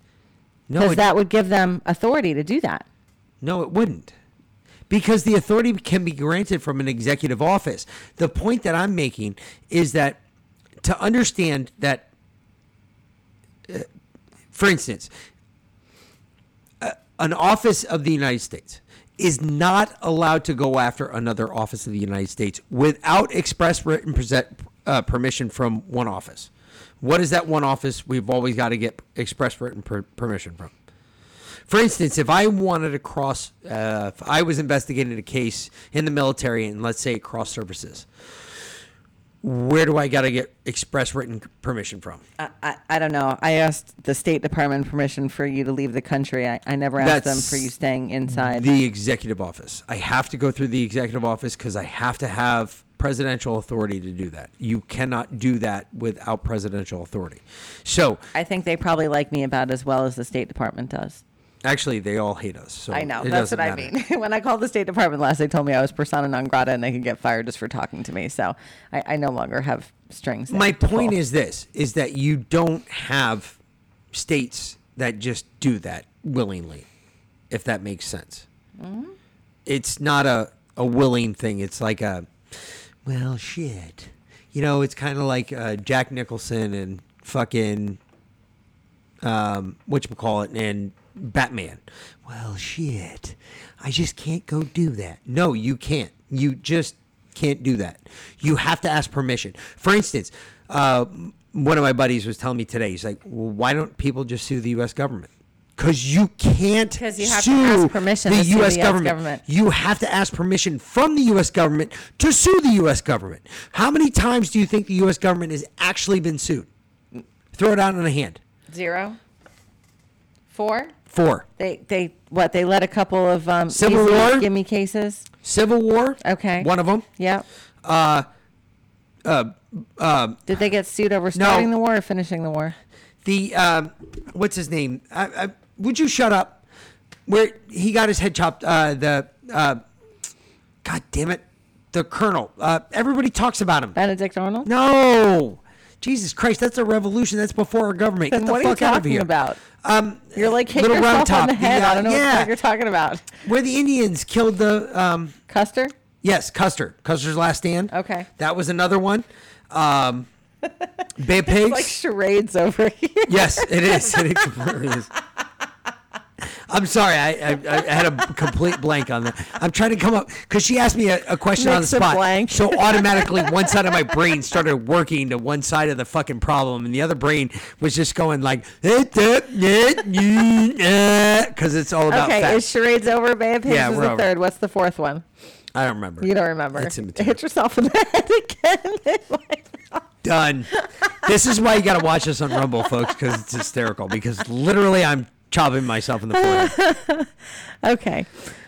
No, because that would give them authority to do that. No, it wouldn't. Because the authority can be granted from an executive office. The point that I'm making is that to understand that, uh, for instance, uh, an office of the United States is not allowed to go after another office of the United States without express written present, uh, permission from one office. What is that one office we've always got to get express written per- permission from? For instance, if I wanted to cross, uh, if I was investigating a case in the military and let's say cross services, where do I got to get express written permission from? I, I, I don't know. I asked the State Department permission for you to leave the country. I, I never asked them for you staying inside. The executive office. I have to go through the executive office because I have to have presidential authority to do that. You cannot do that without presidential authority. So I think they probably like me about as well as the State Department does. actually, they all hate us. So I know. That's what I mean. *laughs* when I called the State Department last, they told me I was persona non grata and they could get fired just for talking to me. So I, I no longer have strings. My point pull. is this: is that you don't have states that just do that willingly, if that makes sense. Mhm. It's not a a willing thing. It's like a well, shit. You know, it's kind of like uh, Jack Nicholson and fucking um, what you call it and Batman. Well, shit. I just can't go do that. No, you can't. You just can't do that. You have to ask permission. For instance, uh, one of my buddies was telling me today. He's like, well, "Why don't people just sue the U.S. government?" Because you can't 'Cause you have to sue ask permission the to U.S. the government. government. You have to ask permission from the U.S. government to sue the U.S. government. How many times do you think the U.S. government has actually been sued? Throw it out on a hand. Zero. Four. Four. They they what they let a couple of um, Civil War? gimme cases. Civil War. Okay. One of them. Yep. Uh, uh, uh, Did they get sued over starting the war or finishing the war? the um, what's his name? I, I, would you shut up? Where he got his head chopped. Uh, the uh, God damn it, the colonel. Uh, everybody talks about him. Benedict Arnold. No, Jesus Christ, that's a revolution. That's before our government. Then Get the what are you fuck out of here. about? Um, You're like hit Little Round yourself on Top, the the, head. uh, I don't know what yeah. fuck you're talking about. where the Indians killed the um, Custer. Yes, Custer. Custer's Last Stand. Okay. That was another one. Um, *laughs* Bay Pigs. Like charades over here. yes, it is. *laughs* It completely is. I'm sorry, I, I, I had a complete blank on that. I'm trying to come up because she asked me a, a question on the spot. blank. So automatically, one side of my brain started working to one side of the fucking problem, and the other brain was just going like, eh, eh, eh, because it's all about okay, facts. is charades over? babe? Pigs Yeah, is we're the over. third. What's the fourth one? I don't remember. You don't remember. It's immaterial. *laughs* Hit yourself in the head again. *laughs* Done. this is why you got to watch us on Rumble, folks, because it's hysterical. Because literally, I'm chopping myself in the foot. *laughs* okay.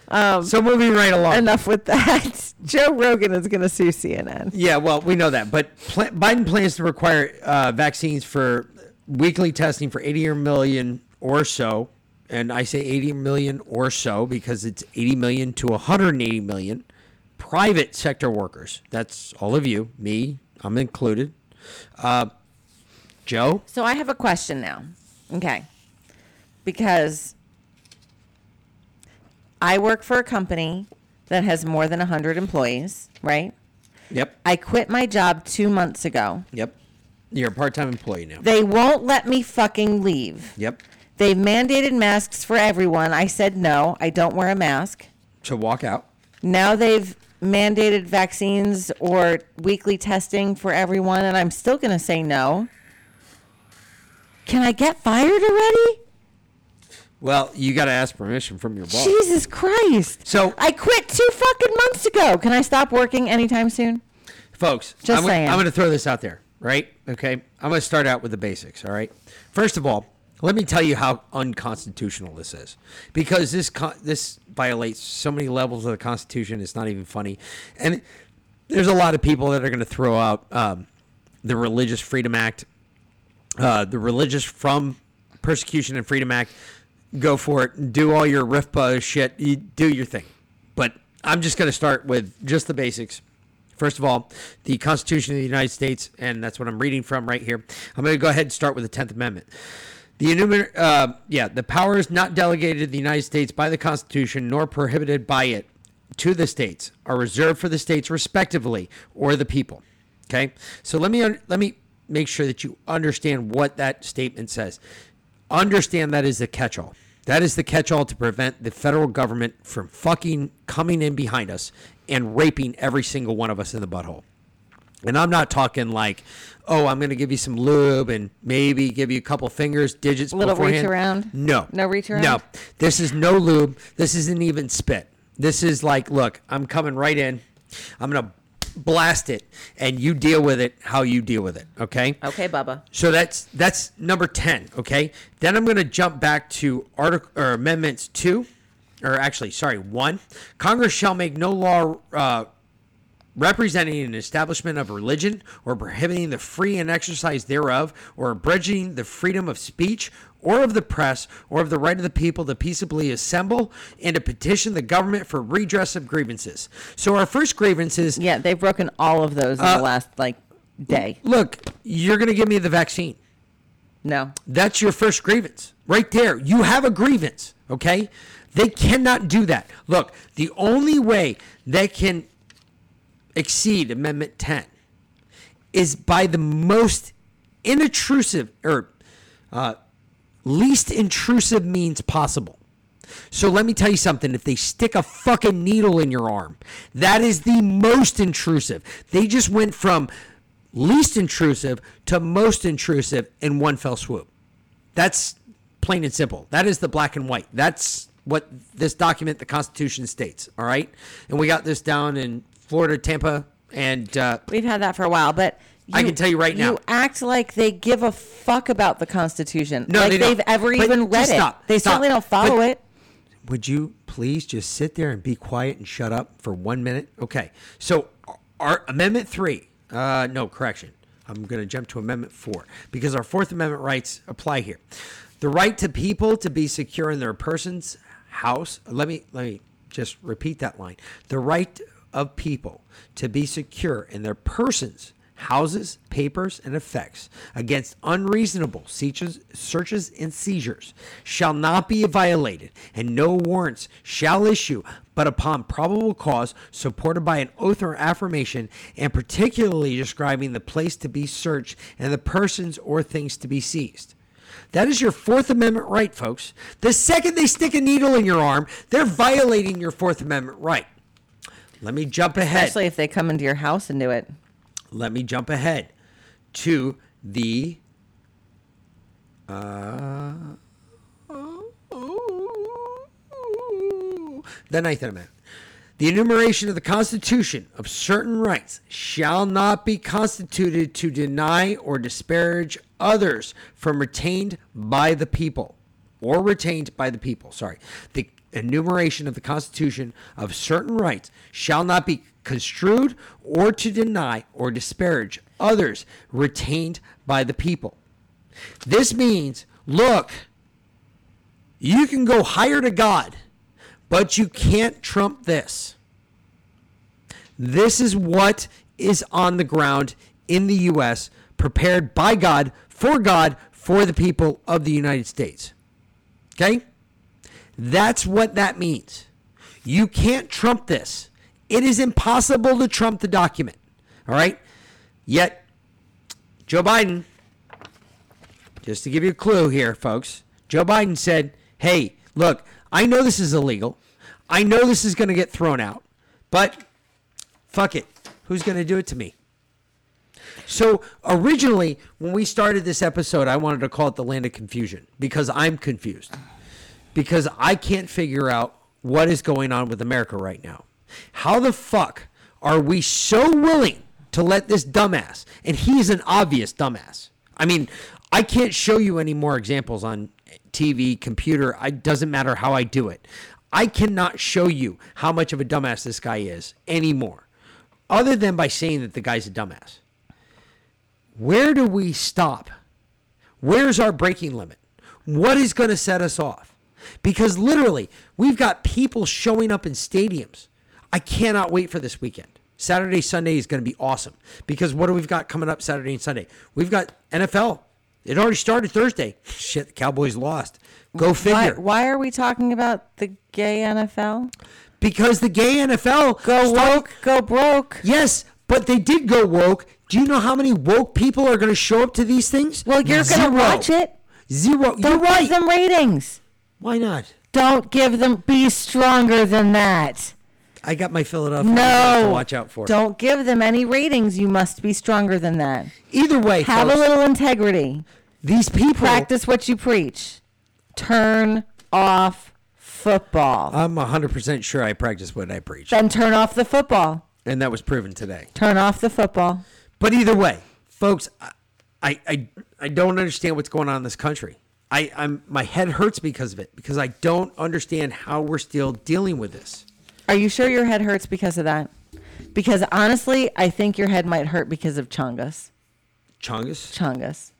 Um, so moving right along. Enough with that. *laughs* Joe Rogan is going to sue CNN. Yeah, well, we know that, but pl- Biden plans to require uh, vaccines for weekly testing for 80 million or so, and I say 80 million or so because it's 80 million to 180 million private sector workers. That's all of you, me, I'm included. Uh, Joe, So I have a question now. Okay. Because I work for a company that has more than 100 employees, right? Yep. I quit my job two months ago. Yep. You're a part-time employee now. They won't let me fucking leave. Yep. They've mandated masks for everyone. I said no, I don't wear a mask. To walk out. Now they've mandated vaccines or weekly testing for everyone, and I'm still going to say no. Can I get fired already? Well, you got to ask permission from your boss. Jesus Christ. So I quit two fucking months ago. Can I stop working anytime soon? folks Just I'm, saying. I'm going to throw this out there right okay i'm going to start out with the basics all right first of all let me tell you how unconstitutional this is because this co- this violates so many levels of the constitution it's not even funny and there's a lot of people that are going to throw out um, the religious freedom act uh, the religious from persecution and freedom act go for it do all your rifpa shit you do your thing but i'm just going to start with just the basics First of all, the Constitution of the United States, and that's what I'm reading from right here. I'm going to go ahead and start with the 10th Amendment. The enumer- uh, yeah, the powers not delegated to the United States by the Constitution nor prohibited by it to the states are reserved for the states respectively or the people. Okay, so let me un- let me make sure that you understand what that statement says. Understand that is the catch-all. That is the catch-all to prevent the federal government from fucking coming in behind us and raping every single one of us in the butthole. And I'm not talking like, oh, I'm going to give you some lube and maybe give you a couple fingers, digits, Little reach around? No, No reach around? No, this is no lube. This isn't even spit. This is like, look, I'm coming right in. I'm going to blast it, and you deal with it how you deal with it. Okay. Okay, Bubba. So that's that's number ten. Okay. Then I'm going to jump back to article or amendments two, or actually, sorry, one. Congress shall make no law. Uh, representing an establishment of religion or prohibiting the free and exercise thereof or abridging the freedom of speech or of the press or of the right of the people to peaceably assemble and to petition the government for redress of grievances. So our first grievance is Yeah, they've broken all of those in Uh, the last like day. look, you're going to give me the vaccine. No. That's your first grievance. Right there. You have a grievance, okay? They cannot do that. Look, the only way they can exceed Amendment 10 is by the most inintrusive or uh, least intrusive means possible. So let me tell you something. If they stick a fucking needle in your arm, that is the most intrusive. They just went from least intrusive to most intrusive in one fell swoop. That's plain and simple. That is the black and white. That's what this document, the Constitution, states. All right. And we got this down in Florida, Tampa, and uh, We've had that for a while, but I can tell you right now. You act like they give a fuck about the Constitution. No, like they don't. have ever But even read just it. stop, They stop. certainly don't follow But- it. Would you please just sit there and be quiet and shut up for one minute? Okay. So, our Amendment 3, uh, no, correction. I'm going to jump to Amendment 4 because our Fourth Amendment rights apply here. The right to people to be secure in their person's house. Let me, let me just repeat that line. The right of people to be secure in their persons houses, papers, and effects against unreasonable searches, and seizures shall not be violated, and no warrants shall issue but upon probable cause supported by an oath or affirmation, and particularly describing the place to be searched and the persons or things to be seized. That is your Fourth Amendment right, folks. The second they stick a needle in your arm, they're violating your Fourth Amendment right. Let me jump ahead. Especially if they come into your house and do it. let me jump ahead to the uh, the Ninth Amendment. The enumeration of the Constitution of certain rights shall not be constituted to deny or disparage others from retained by the people or retained by the people. Sorry. The enumeration of the Constitution of certain rights shall not be construed or to deny or disparage others retained by the people. This means, look, you can go higher to God, but you can't trump this. This is what is on the ground in the U.S., prepared by God, for God, for the people of the United States. Okay? That's what that means. You can't trump this. It is impossible to trump the document. All right? Yet, Joe Biden, just to give you a clue here, folks, Joe Biden said, hey, look, I know this is illegal. I know this is going to get thrown out, but fuck it. Who's going to do it to me? So originally, when we started this episode, I wanted to call it the land of confusion because I'm confused. Because I can't figure out what is going on with America right now. How the fuck are we so willing to let this dumbass, and he's an obvious dumbass. I mean, I can't show you any more examples on TV, computer. It doesn't matter how I do it. I cannot show you how much of a dumbass this guy is anymore, other than by saying that the guy's a dumbass. Where do we stop? Where's our breaking limit? What is going to set us off? Because literally, we've got people showing up in stadiums. I cannot wait for this weekend. Saturday, Sunday is going to be awesome because what do we've got coming up Saturday and Sunday? We've got NFL. It already started Thursday. Shit, the Cowboys lost. Go figure. why are we talking about the gay NFL? Because the gay NFL Go woke, go broke. Yes, but they did go woke. Do you know how many woke people are going to show up to these things? Well, you're going to watch it. Zero. Don't You're give right. them ratings. Why not? Don't give them. Be stronger than that. I got my Philadelphia No. to watch out for. Don't give them any ratings. You must be stronger than that. Either way, Have a little integrity. these people. Practice what you preach. Turn off football. I'm 100% sure I practice what I preach. then turn off the football. And that was proven today. Turn off the football. But either way, folks, I, I, I don't understand what's going on in this country. I, I'm my head hurts because of it because I don't understand how we're still dealing with this. Are you sure your head hurts because of that? Because honestly, I think your head might hurt because of Chungus. Chungus. Chungus.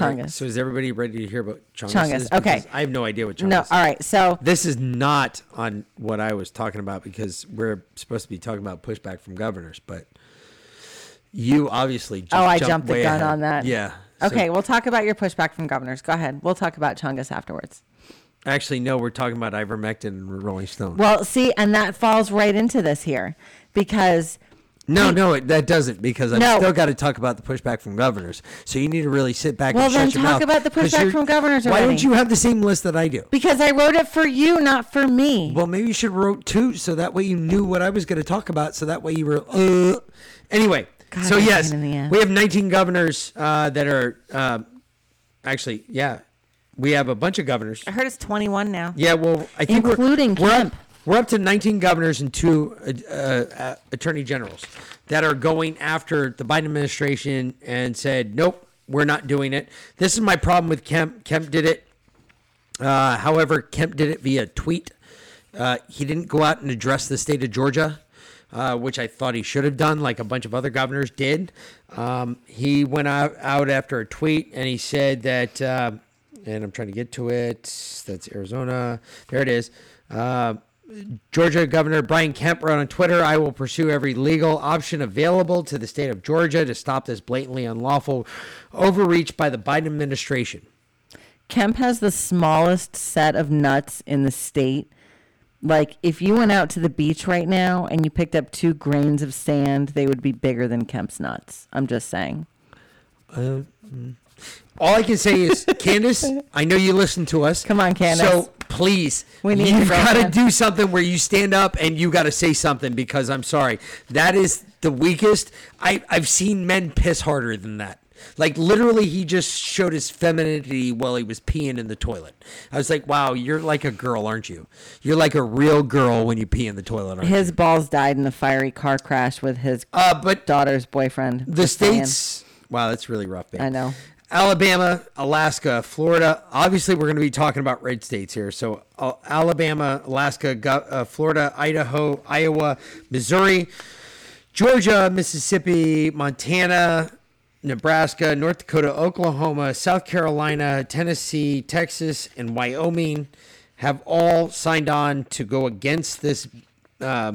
All right, so is everybody ready to hear about Chungus? Chungus, okay. I have no idea what Chungus. No, is. all right. So This is not on what I was talking about because we're supposed to be talking about pushback from governors, but you obviously Oh, I jumped jumped the gun ahead. on that. Yeah. So- Okay, we'll talk about your pushback from governors. Go ahead. We'll talk about Chungus afterwards. Actually, no, we're talking about ivermectin and Rolling Stone. Well, see, and that falls right into this here because no, no, it, that doesn't because I've No. still got to talk about the pushback from governors. So you need to really sit back Well, and then shut your talk about the pushback from governors Why don't you have the same list that I do? because I wrote it for you, not for me. Well, maybe you should wrote two so that way you knew what I was going to talk about. So that way you were. Uh. Anyway, God, so yes, in the ass. we have 19 governors uh, that are uh, actually, yeah, we have a bunch of governors. I heard it's 21 now. Yeah, well, I think Including we're, we're Kemp. up, we're up to 19 governors and two uh, uh, attorney generals that are going after the Biden administration and said, nope, we're not doing it. This is my problem with Kemp. Kemp did it. Uh, however, Kemp did it via tweet. Uh, he didn't go out and address the state of Georgia, uh, which I thought he should have done, like a bunch of other governors did. Um, he went out, out after a tweet and he said that, uh, and I'm trying to get to it. That's Arizona. There it is. Uh, Georgia Governor Brian Kemp wrote on Twitter, I will pursue every legal option available to the state of Georgia to stop this blatantly unlawful overreach by the Biden administration. Kemp has the smallest set of nuts in the state. Like, if you went out to the beach right now and you picked up two grains of sand, they would be bigger than Kemp's nuts. I'm just saying. Uh, mm. all I can say is, *laughs* Candace, I know you listen to us. Come on, Candace. So please, We need you've got to do something where you stand up and you got to say something because I'm sorry, that is the weakest. I I've seen men piss harder than that. Like literally, he just showed his femininity while he was peeing in the toilet. I was like, "Wow, you're like a girl, aren't you? You're like a real girl when you pee in the toilet." Aren't you? His balls died in a fiery car crash with his uh, but daughter's boyfriend. The saying. states. Wow, that's really rough. Babe. I know. Alabama, Alaska, Florida. Obviously, we're going to be talking about red states here. So, uh, Alabama, Alaska, uh, Florida, Idaho, Iowa, Missouri, Georgia, Mississippi, Montana, Nebraska, North Dakota, Oklahoma, South Carolina, Tennessee, Texas, and Wyoming have all signed on to go against this uh,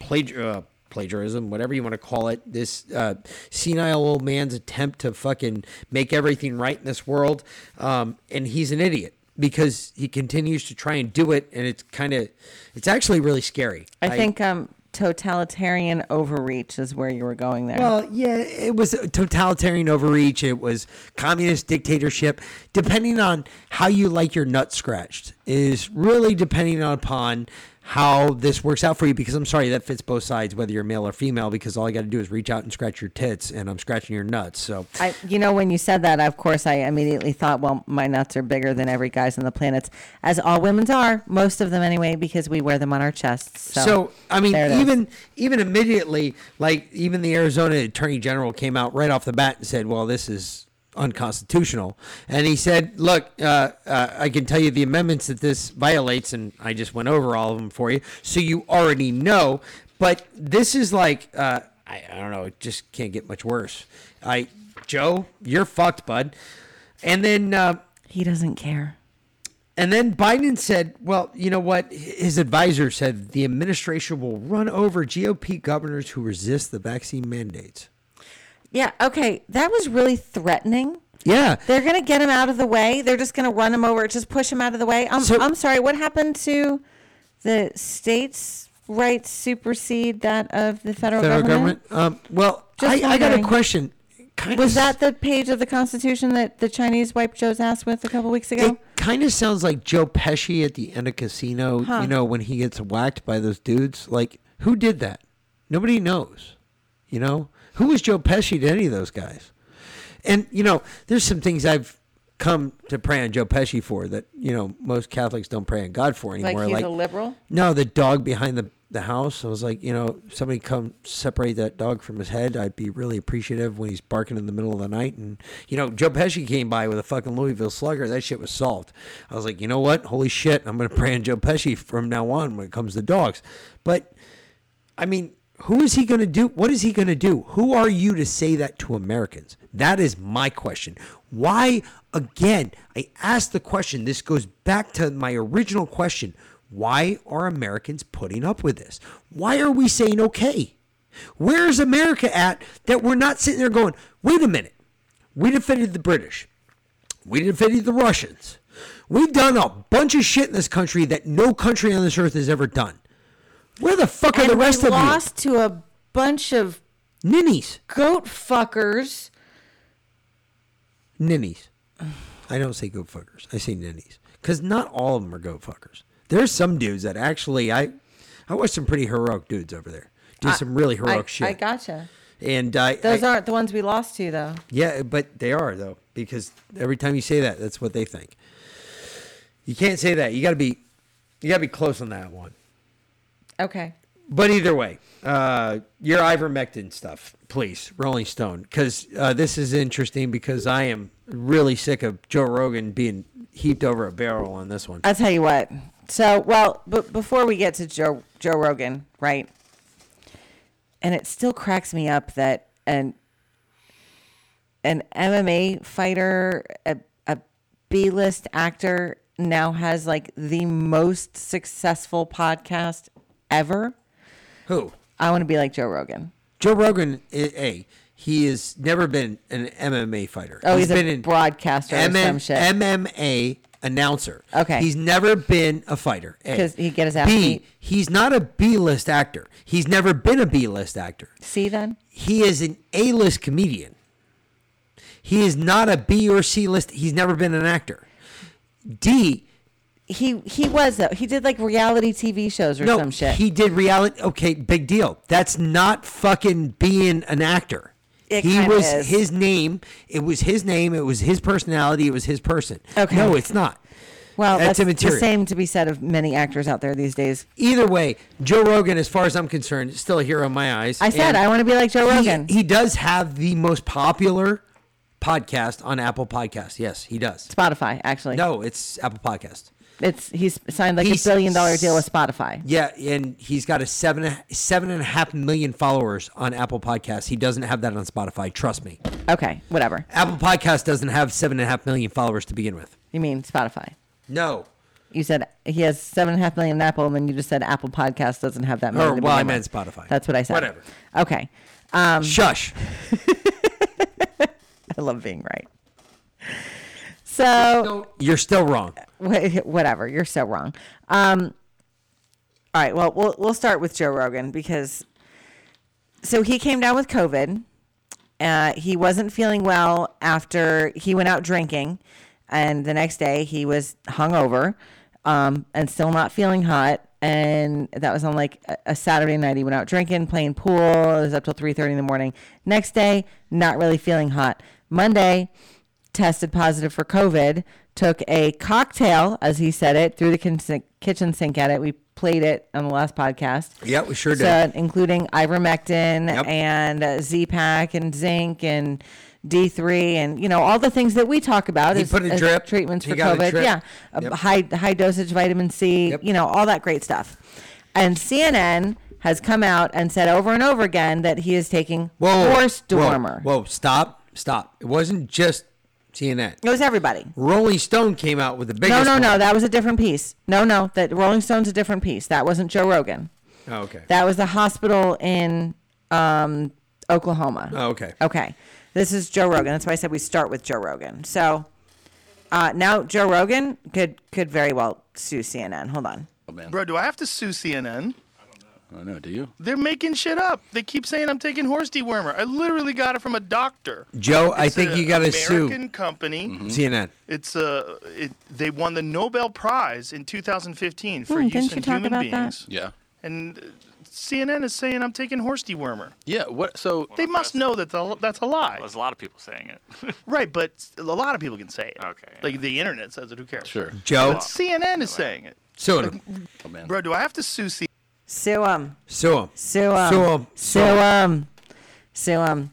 plagiar- uh, plagiarism, whatever you want to call it. This uh, senile old man's attempt to fucking make everything right in this world, um, and he's an idiot because he continues to try and do it, and it's kind of, it's actually really scary. I think um, totalitarian overreach is where you were going there. Well, yeah, it was totalitarian overreach. It was communist dictatorship. Depending on how you like your nut scratched, is really depending upon how this works out for you. Because I'm sorry, that fits both sides, whether you're male or female. Because all you got to do is reach out and scratch your tits, and I'm scratching your nuts. So I, you know, when you said that, of course, I immediately thought, well, my nuts are bigger than every guy's on the planet, as all women's are, most of them anyway, because we wear them on our chests. So, So, I mean, there it is. even even immediately, like even the Arizona Attorney General came out right off the bat and said, "Well, this is unconstitutional." And he said, "Look, uh, uh, I can tell you the amendments that this violates, and I just went over all of them for you, so you already know." But this is like, uh, I, I don't know, it just can't get much worse. I, Joe, you're fucked, bud. And then uh, he doesn't care. And then Biden said, well, you know what? His advisor said the administration will run over GOP governors who resist the vaccine mandates. Yeah, okay. That was really threatening. Yeah. They're going to get him out of the way. They're just going to run him over, just push him out of the way. I'm, I'm sorry. What happened to the states' rights supersede that of the federal, Federal government? government? Um, well, I, Just I got a question. Kind Was that the page of the Constitution that the Chinese wiped Joe's ass with a couple weeks ago? It kind of sounds like Joe Pesci at the end of Casino, Huh. you know, when he gets whacked by those dudes. Like, who did that? Nobody knows. You know? Who was Joe Pesci to any of those guys? And, you know, there's some things I've come to pray on Joe Pesci for that, you know, most Catholics don't pray on God for anymore. Like he's a liberal? No, the dog behind the, the house. I was like, you know, somebody come separate that dog from his head. I'd be really appreciative when he's barking in the middle of the night. And, you know, Joe Pesci came by with a fucking Louisville slugger. That shit was solved. I was like, you know what? Holy shit. I'm going to pray on Joe Pesci from now on when it comes to dogs. But, I mean, who is he going to do? What is he going to do? Who are you to say that to Americans? That is my question. Why, again, I asked the question. This goes back to my original question. Why are Americans putting up with this? Why are we saying okay? Where's America at that we're not sitting there going, wait a minute, we defeated the British, we defeated the Russians, we've done a bunch of shit in this country that no country on this earth has ever done. Where the fuck are and the rest we of you? lost to a bunch of ninnies, goat fuckers. Ninnies. I don't say goat fuckers. I say ninnies. Because not all of them are goat fuckers. There's some dudes that actually, I I watched some pretty heroic dudes over there. Do I- some really heroic I, shit. I gotcha. and I, Those I- aren't the ones we lost to, though. Yeah, but they are though, because every time you say that, that's what they think. You can't say that. You got to be, you got to be close on that one. Okay. But either way, uh, your ivermectin stuff, please, Rolling Stone, because uh, this is interesting because I am really sick of Joe Rogan being heaped over a barrel on this one. I'll tell you what. So, well, but before we get to Joe Joe Rogan, right? And it still cracks me up that an an MMA fighter, a, a B-list actor now has like the most successful podcast ever. Who? I want to be like Joe Rogan. Joe Rogan, i- a he has never been an MMA fighter. Oh, he's, he's been a broadcaster or MM some shit. MMA announcer. Okay. He's never been a fighter. Because he'd get his ass B, beat. he's not a B-list actor. He's never been a B-list actor. See then? He is an A-list comedian. He is not a B or C list. He's never been an actor. D. He he was though. He did like reality TV shows or no, some shit. he did reality. Okay, big deal. That's not fucking being an actor. It he was is. his name. It was his name. It was his personality. It was his person. Okay. No, it's not. well, that's that's, the same to be said of many actors out there these days. Either way, Joe Rogan, as far as I'm concerned, is still a hero in my eyes. I said And I want to be like Joe he- Rogan. He does have the most popular podcast on Apple Podcasts. Yes, he does. Spotify, actually. No, it's Apple Podcast. It's he's signed like He's- a billion dollar deal with Spotify. Yeah, and he's got a seven seven and a half million followers on Apple Podcasts. He doesn't have that on Spotify. Trust me. Okay, whatever. Apple Podcast doesn't have seven and a half million followers to begin with. You mean Spotify? No. You said he has seven and a half million on Apple, and then you just said Apple Podcast doesn't have that many. Or, to well, I begin meant with. Spotify. That's what I said. Whatever. Okay. Um, Shush. *laughs* I love being right. So You're still wrong. Whatever. You're so wrong. Um, all right. Well, we'll we'll start with Joe Rogan because so he came down with COVID. Uh, he wasn't feeling well after he went out drinking, and the next day he was hungover um, and still not feeling hot. And that was on like a- a Saturday night. He went out drinking, playing pool. It was up till three thirty in the morning. Next day, not really feeling hot. Monday, tested positive for COVID, took a cocktail, as he said it, through the kitchen sink at it. We played it on the last podcast. Yeah, we sure So, did. including ivermectin Yep. and uh, Z-Pak and zinc and D3 and, you know, all the things that we talk about He as, put a drip. treatments for COVID. Yeah. Yep. high, high dosage vitamin C, you know, all that great stuff. And CNN has come out and said over and over again that he is taking Whoa. horse whoa, dormer. Whoa, stop, stop. It wasn't just CNN. It was everybody. Rolling Stone came out with the biggest. no, no, one. no. That was a different piece. No, no. That Rolling Stone's a different piece. That wasn't Joe Rogan. Oh, okay. That was the hospital in um, Oklahoma. Oh, okay. Okay. This is Joe Rogan. That's why I said we start with Joe Rogan. So uh, now Joe Rogan could could very well sue CNN. Hold on. Oh, Bro, do I have to sue CNN? I know. Do you? They're making shit up. They keep saying I'm taking horse dewormer. I literally got it from a doctor. Joe, I It's think a you got to sue American company. CNN. It's uh, it, they won the Nobel Prize in 2015 for Hmm, use didn't in you talk human about that? beings. Yeah. And uh, CNN is saying I'm taking horse dewormer. Yeah. What? So They must know that the, that's a lie. There's a lot of people saying it. *laughs* Right, but a lot of people can say it. Okay. Like the internet says it. Who cares? Sure. Joe? But CNN is saying it. Suing him. Oh man. Bro, do I have to sue CNN? Sue him. Sue him. Sue him. Sue him. Sue him. Sue him.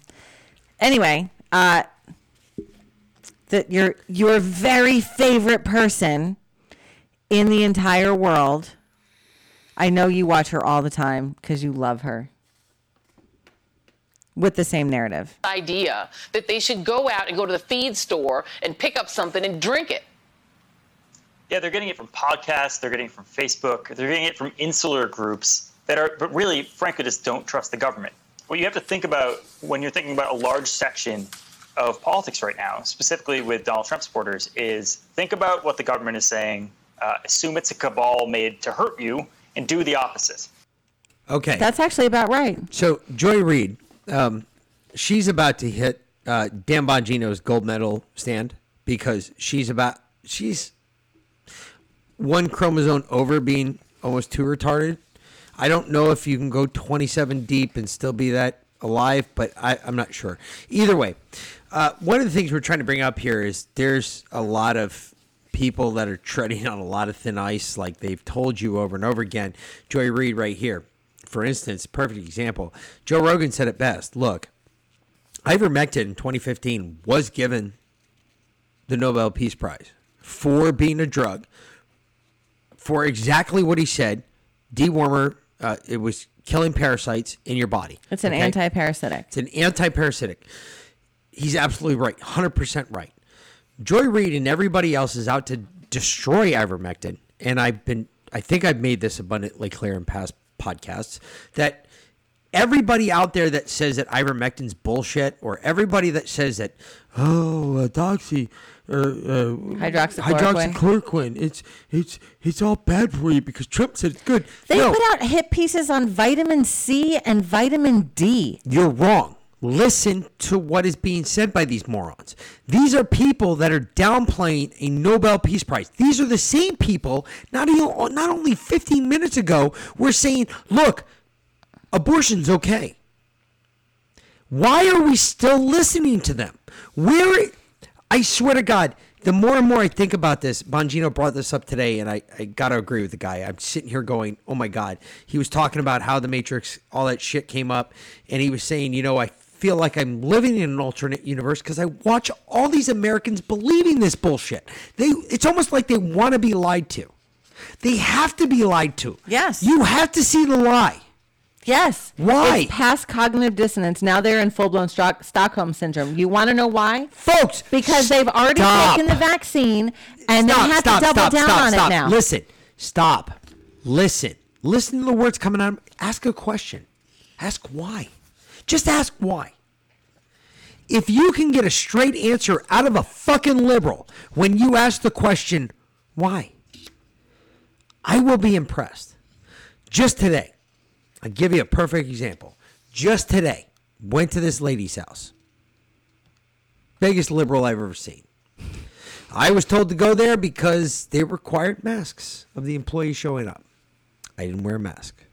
Anyway, uh, that your your very favorite person in the entire world. I know you watch her all the time because you love her. With the same narrative. idea that they should go out and go to the feed store and pick up something and drink it. Yeah, they're getting it from podcasts, they're getting it from Facebook, they're getting it from insular groups that are, but really, frankly, just don't trust the government. What you have to think about when you're thinking about a large section of politics right now, specifically with Donald Trump supporters, is think about what the government is saying, uh, assume it's a cabal made to hurt you, and do the opposite. Okay. That's actually about right. So Joy Reid, um, she's about to hit uh, Dan Bongino's gold medal stand because she's about she's one chromosome over being almost too retarded. I don't know if you can go 27 deep and still be that alive, but I, I'm not sure. Either way, uh, one of the things we're trying to bring up here is there's a lot of people that are treading on a lot of thin ice, like they've told you over and over again. Joy Reid, right here, for instance, perfect example. Joe Rogan said it best. Look, ivermectin in 2015 was given the Nobel Peace Prize for being a drug for exactly what he said. Dewormer, uh, it was killing parasites in your body. It's an okay? anti-parasitic. It's an anti-parasitic. He's absolutely right, 100% right. Joy Reid and everybody else is out to destroy ivermectin, and I've been I think I've made this abundantly clear in past podcasts that everybody out there that says that ivermectin's bullshit or everybody that says that oh uh, doxy uh, uh, Hydroxychloroquine. hydroxychloroquine it's it's it's all bad for you because Trump said it's good. They no, put out hit pieces on vitamin C and vitamin D. You're wrong. Listen to what is being said by these morons. These are people that are downplaying a Nobel Peace Prize. These are the same people, not, even, not only 15 minutes ago, were saying, look, abortion's okay. Why are we still listening to them? Where, I swear to God, the more and more I think about this, Bongino brought this up today, and I, I got to agree with the guy. I'm sitting here going, oh my God. He was talking about how the Matrix, all that shit came up, and he was saying, you know, I feel like I'm living in an alternate universe because I watch all these Americans believing this bullshit. They, it's almost like they want to be lied to. They have to be lied to. Yes. You have to see the lie. Yes. Why? It's past cognitive dissonance. Now they're in full blown Stock- Stockholm syndrome. You want to know why? Folks, because they've already stop. taken the vaccine and stop, they have stop, to double stop, down stop, on stop. it now. Listen, stop. Listen. Listen to the words coming out. Ask a question. Ask why. Just ask why. If you can get a straight answer out of a fucking liberal when you ask the question, why? I will be impressed. Just today, I'll give you a perfect example. Just today, went to this lady's house. Biggest liberal I've ever seen. I was told to go there because they required masks of the employees showing up. I didn't wear a mask.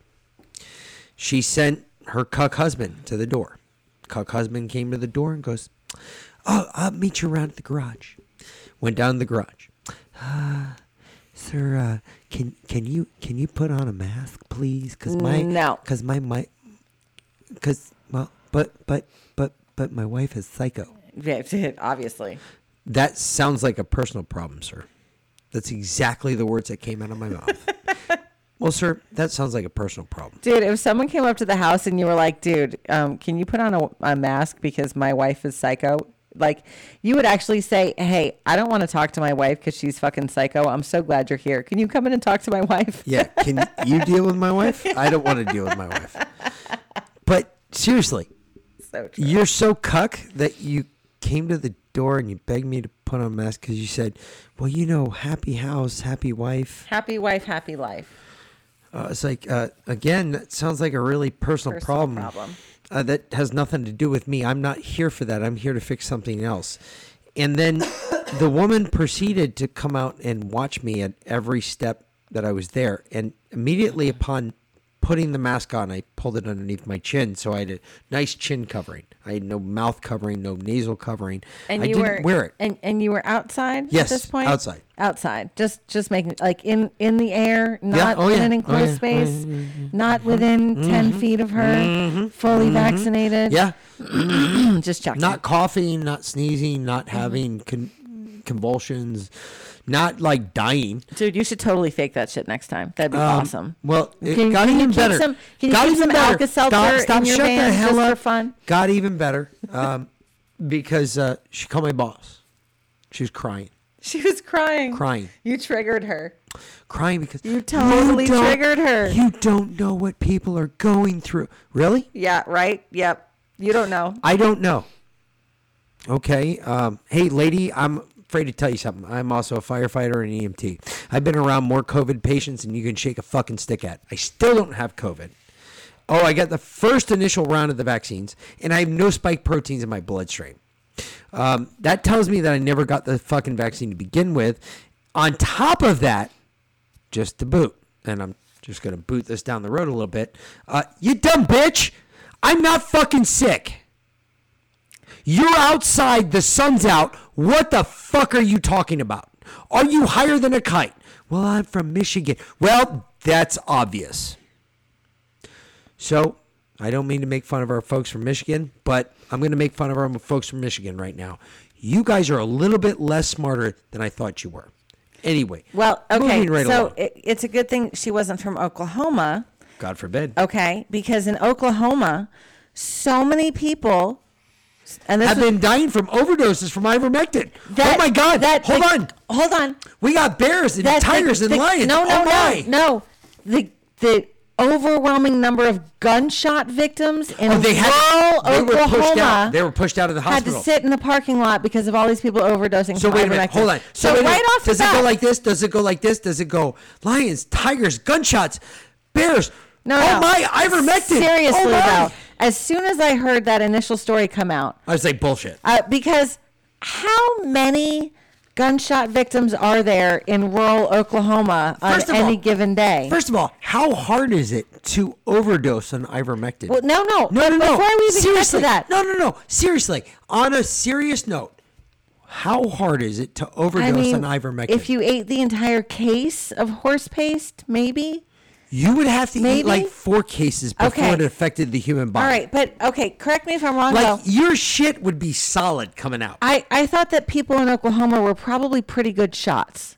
She sent her cuck husband to the door. Cuck husband came to the door and goes, "Oh, I'll meet you around at the garage." Went down to the garage. Sir, uh, can can you can you put on a mask, please? Because my No. because my my because well, but but but but my wife is psycho. Yeah, *laughs* obviously. That sounds like a personal problem, sir. That's exactly the words that came out of my mouth. *laughs* well, sir, that sounds like a personal problem. Dude, if someone came up to the house and you were like, dude, um, can you put on a, a mask because my wife is psycho? Like, you would actually say, hey, I don't want to talk to my wife because she's fucking psycho. I'm so glad you're here. Can you come in and talk to my *laughs* wife? Yeah, can you deal with my wife? I don't want to deal with my wife. But seriously, *laughs* So true. you're so cuck that you came to the door and you begged me to put on a mask because you said, well, you know, happy house, happy wife. Happy wife, happy life. Uh, it's like, uh, again, that sounds like a really personal, Personal problem. problem. Uh, that has nothing to do with me. I'm not here for that. I'm here to fix something else. And then *coughs* the woman proceeded to come out and watch me at every step that I was there. And immediately upon putting the mask on, I pulled it underneath my chin. So I had a nice chin covering. I had no mouth covering, no nasal covering. And I you didn't were wear it. And and you were outside Yes, at this point? outside. Outside. Just just making like in in the air, not Oh, in yeah. an Oh, enclosed yeah. space, Oh, yeah, yeah, yeah. not within ten Mhm. feet of her, Mhm. fully Mhm. vaccinated. Yeah. *clears throat* just checking. Not coughing, not sneezing, not Mm-hmm. having con- convulsions, not like dying. Dude, you should totally fake that shit next time. That'd be Um, awesome. Well, it Can- got can even better. some- can you got even some better. Stop, in stop, your shut the hell up. for fun? Got even better um, because uh, she called my boss. She was crying, She was crying. crying, You triggered her. crying because You totally don't- triggered her. You don't know what people are going through. Really? Yeah, right? Yep. You don't know. I don't know. Okay. Um, hey, lady, I'm afraid to tell you something. I'm also a firefighter and an EMT. I've been around more COVID patients than you can shake a fucking stick at. I still don't have COVID. Oh, I got the first initial round of the vaccines, and I have no spike proteins in my bloodstream. Um, that tells me that I never got the fucking vaccine to begin with. On top of that, just to boot, and I'm just gonna boot this down the road a little bit. Uh, you dumb bitch! I'm not fucking sick. You're outside, the sun's out. What the fuck are you talking about? Are you higher than a kite? Well, I'm from Michigan. Well, that's obvious. So, I don't mean to make fun of our folks from Michigan, but I'm going to make fun of our folks from Michigan right now. You guys are a little bit less smarter than I thought you were. Anyway, Well, okay. right so it, it's a good thing she wasn't from Oklahoma. God forbid. Okay, because in Oklahoma, so many people and this have was- been dying from overdoses from ivermectin. Oh that- oh my God! that- hold the- on, hold on. We got bears and that the- tigers and the- lions. No, no, oh my. no, no. The the overwhelming number of gunshot victims in Oh, they had- rural they were pushed Oklahoma out. They were pushed out of the hospital. had to sit in the parking lot because of all these people overdosing. So wait a minute, hold on. So, a right off the does it go like this? Does it go like this? Does it go lions, tigers, gunshots, bears? No, oh no. my, ivermectin. Seriously oh my. though, as soon as I heard that initial story come out, I was like bullshit. uh, because how many gunshot victims are there in rural Oklahoma on First any all- given day? First of all, how hard is it to overdose on ivermectin? well, no, no, no, no, no. Before we even get Seriously, to that, no, no, no. Seriously, on a serious note, how hard is it to overdose I mean, on ivermectin? if you ate the entire case of horse paste, maybe. You would have to eat like four cases before Okay. it affected the human body. All right, but okay, correct me if I'm wrong. Like though. your shit would be solid coming out. I, I thought that people in Oklahoma were probably pretty good shots.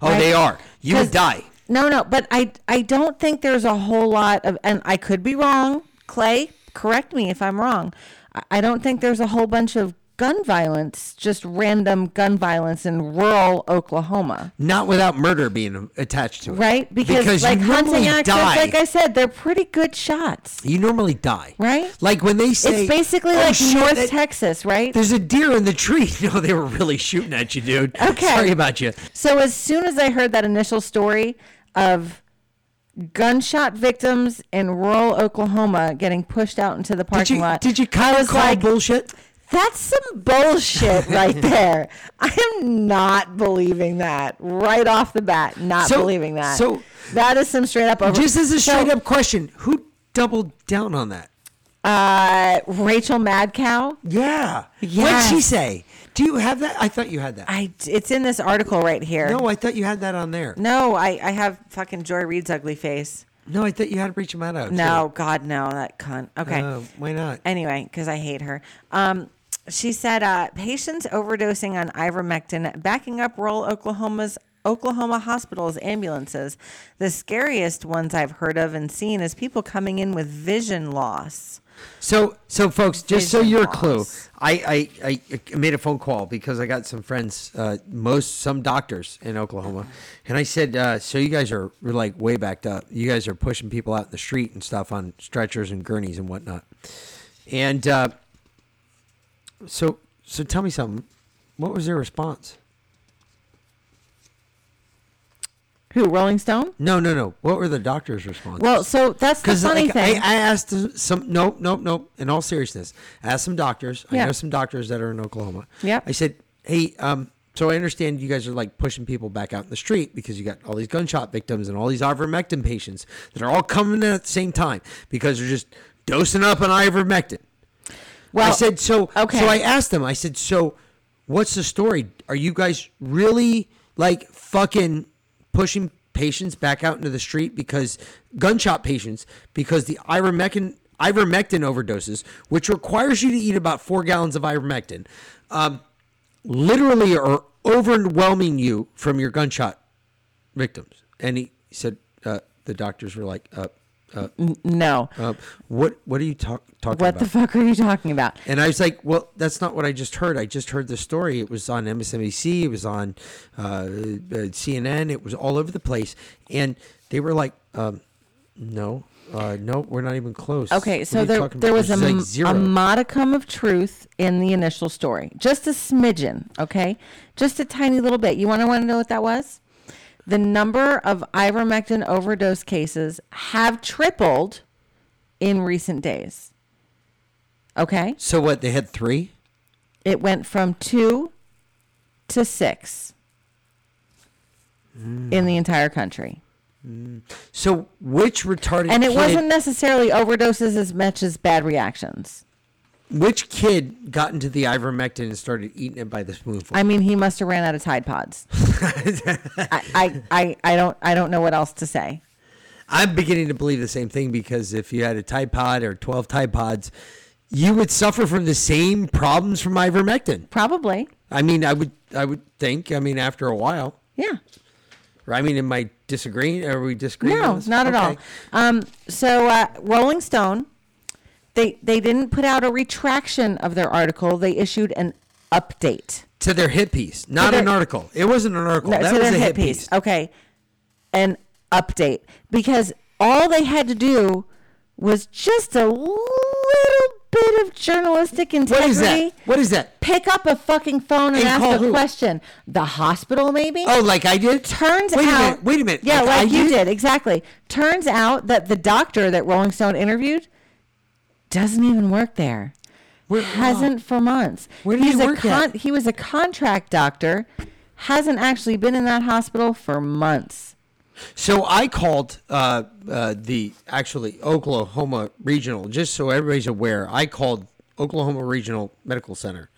Oh, Right. they are. You would die. No, no, but I I don't think there's a whole lot of, and I could be wrong. Clay, correct me if I'm wrong. I- I don't think there's a whole bunch of gun violence, just random gun violence in rural Oklahoma. Not without murder being attached to it. Right? Because, like you hunting die. like I said, they're pretty good shots. you normally die. Right? Like when they say it's basically "Oh, like shit, North that- Texas, right? There's a deer in the tree. *laughs* No, they were really shooting at you, dude. Okay. Sorry about you. So as soon as I heard that initial story of gunshot victims in rural Oklahoma getting pushed out into the parking you- lot, did you kinda was call like, bullshit? That's some bullshit right *laughs* there. I am not believing that right off the bat. Not So- believing that. so- that is some straight up over. Just as a So, straight up question, who doubled down on that? uh, Rachel Madcow. Yeah. Yes. What'd she say? Do you have that? I thought you had that. I. It's in this article right here. No, I thought you had that on there. No, I. I have fucking Joy Reid's ugly face. No, I thought you had Rachel Maddow. too. No, God, no, that cunt. Okay. Uh, why not? Anyway, because I hate her. Um, she said uh, patients overdosing on ivermectin backing up rural Oklahoma's Oklahoma hospitals ambulances. The scariest ones I've heard of and seen is people coming in with vision loss. So, so folks, just so Vision you're a clue. I, I, I made a phone call because I got some friends, uh, most some doctors in Oklahoma, and I said, uh, so you guys are like way backed up. You guys are pushing people out in the street and stuff on stretchers and gurneys and whatnot. And uh, so, so tell me something. What was their response? Who, Rolling Stone? No, no, no. What were the doctors' responses? Well, so that's the funny like, thing. I, I asked some. Nope, nope, nope. In all seriousness, I asked some doctors. I know some doctors that are in Oklahoma. Yeah. I said, hey, um, so I understand you guys are like pushing people back out in the street because you got all these gunshot victims and all these ivermectin patients that are all coming in at the same time because they're just dosing up on ivermectin. Well, I said so. okay. So I asked them. I said, so what's the story? Are you guys really like fucking pushing patients back out into the street because gunshot patients because the ivermectin ivermectin overdoses, which requires you to eat about four gallons of ivermectin, um, literally are overwhelming you from your gunshot victims. And he said uh, the doctors were like, uh, uh, no. uh, what what are you talk, talking about? What about? the fuck are you talking about? And I was like, well, that's not what I just heard. I just heard the story. It was on MSNBC. It was on uh, uh, CNN. It was all over the place. And they were like, um, no, uh, no, we're not even close. Okay, so there, there was a, like a modicum of truth in the initial story, just a smidgen. Okay, just a tiny little bit. You want to want to know what that was? The number of ivermectin overdose cases have tripled in recent days. Okay, so what? They had three. it went from two to six in the entire country. So which retarded And it kid, wasn't necessarily overdoses as much as bad reactions. Which kid got into the ivermectin and started eating it by the spoonful? I mean, he must have ran out of Tide Pods. *laughs* I, I, I, I don't, I don't know what else to say. I'm beginning to believe the same thing because if you had a Tide Pod or 12 Tide Pods, you would suffer from the same problems from ivermectin. Probably. I mean, I would, I would think. I mean, after a while. Yeah. Right I mean, am I disagreeing? Are we disagreeing? No, not at all. Um, so uh, Rolling Stone, they they didn't put out a retraction of their article. They issued an update. To their hit piece, not their- an article. It wasn't an article. No, that was a hit hit piece. piece. Okay, an update because all they had to do was just a little bit of journalistic integrity. What is that? What is that? Pick up a fucking phone and, And ask a who? question. The hospital, maybe. Oh, like I did? Turns Wait a out. minute, wait a minute, Yeah, like like, you did? did exactly. Turns out that the doctor that Rolling Stone interviewed doesn't even work there. Where, hasn't for months. Where did he He's a work at? He was a contract doctor. Hasn't actually been in that hospital for months. So I called uh, uh, the actually Oklahoma Regional, just so everybody's aware. I called Oklahoma Regional Medical Center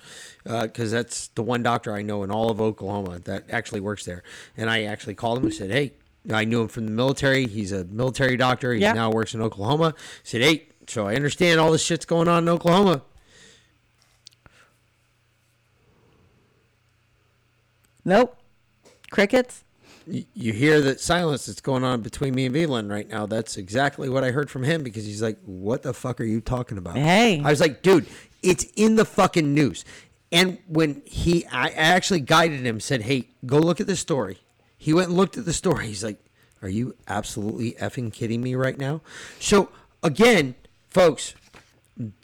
because that's the one doctor I know in all of Oklahoma that actually works there. And I actually called him and said, "Hey, I knew him from the military. He's a military doctor. He Yeah. now works in Oklahoma." I said, "Hey, so I understand all this shit's going on in Oklahoma." Nope. Crickets. you hear that silence that's going on between me and V Lynn right now. That's exactly what I heard from him because he's like, "What the fuck are you talking about?" Hey. I was like, "Dude, it's in the fucking news." And when he, I I actually guided him, said, "Hey, go look at the story." He went and looked at the story. He's like, "Are you absolutely effing kidding me right now?" So again, folks,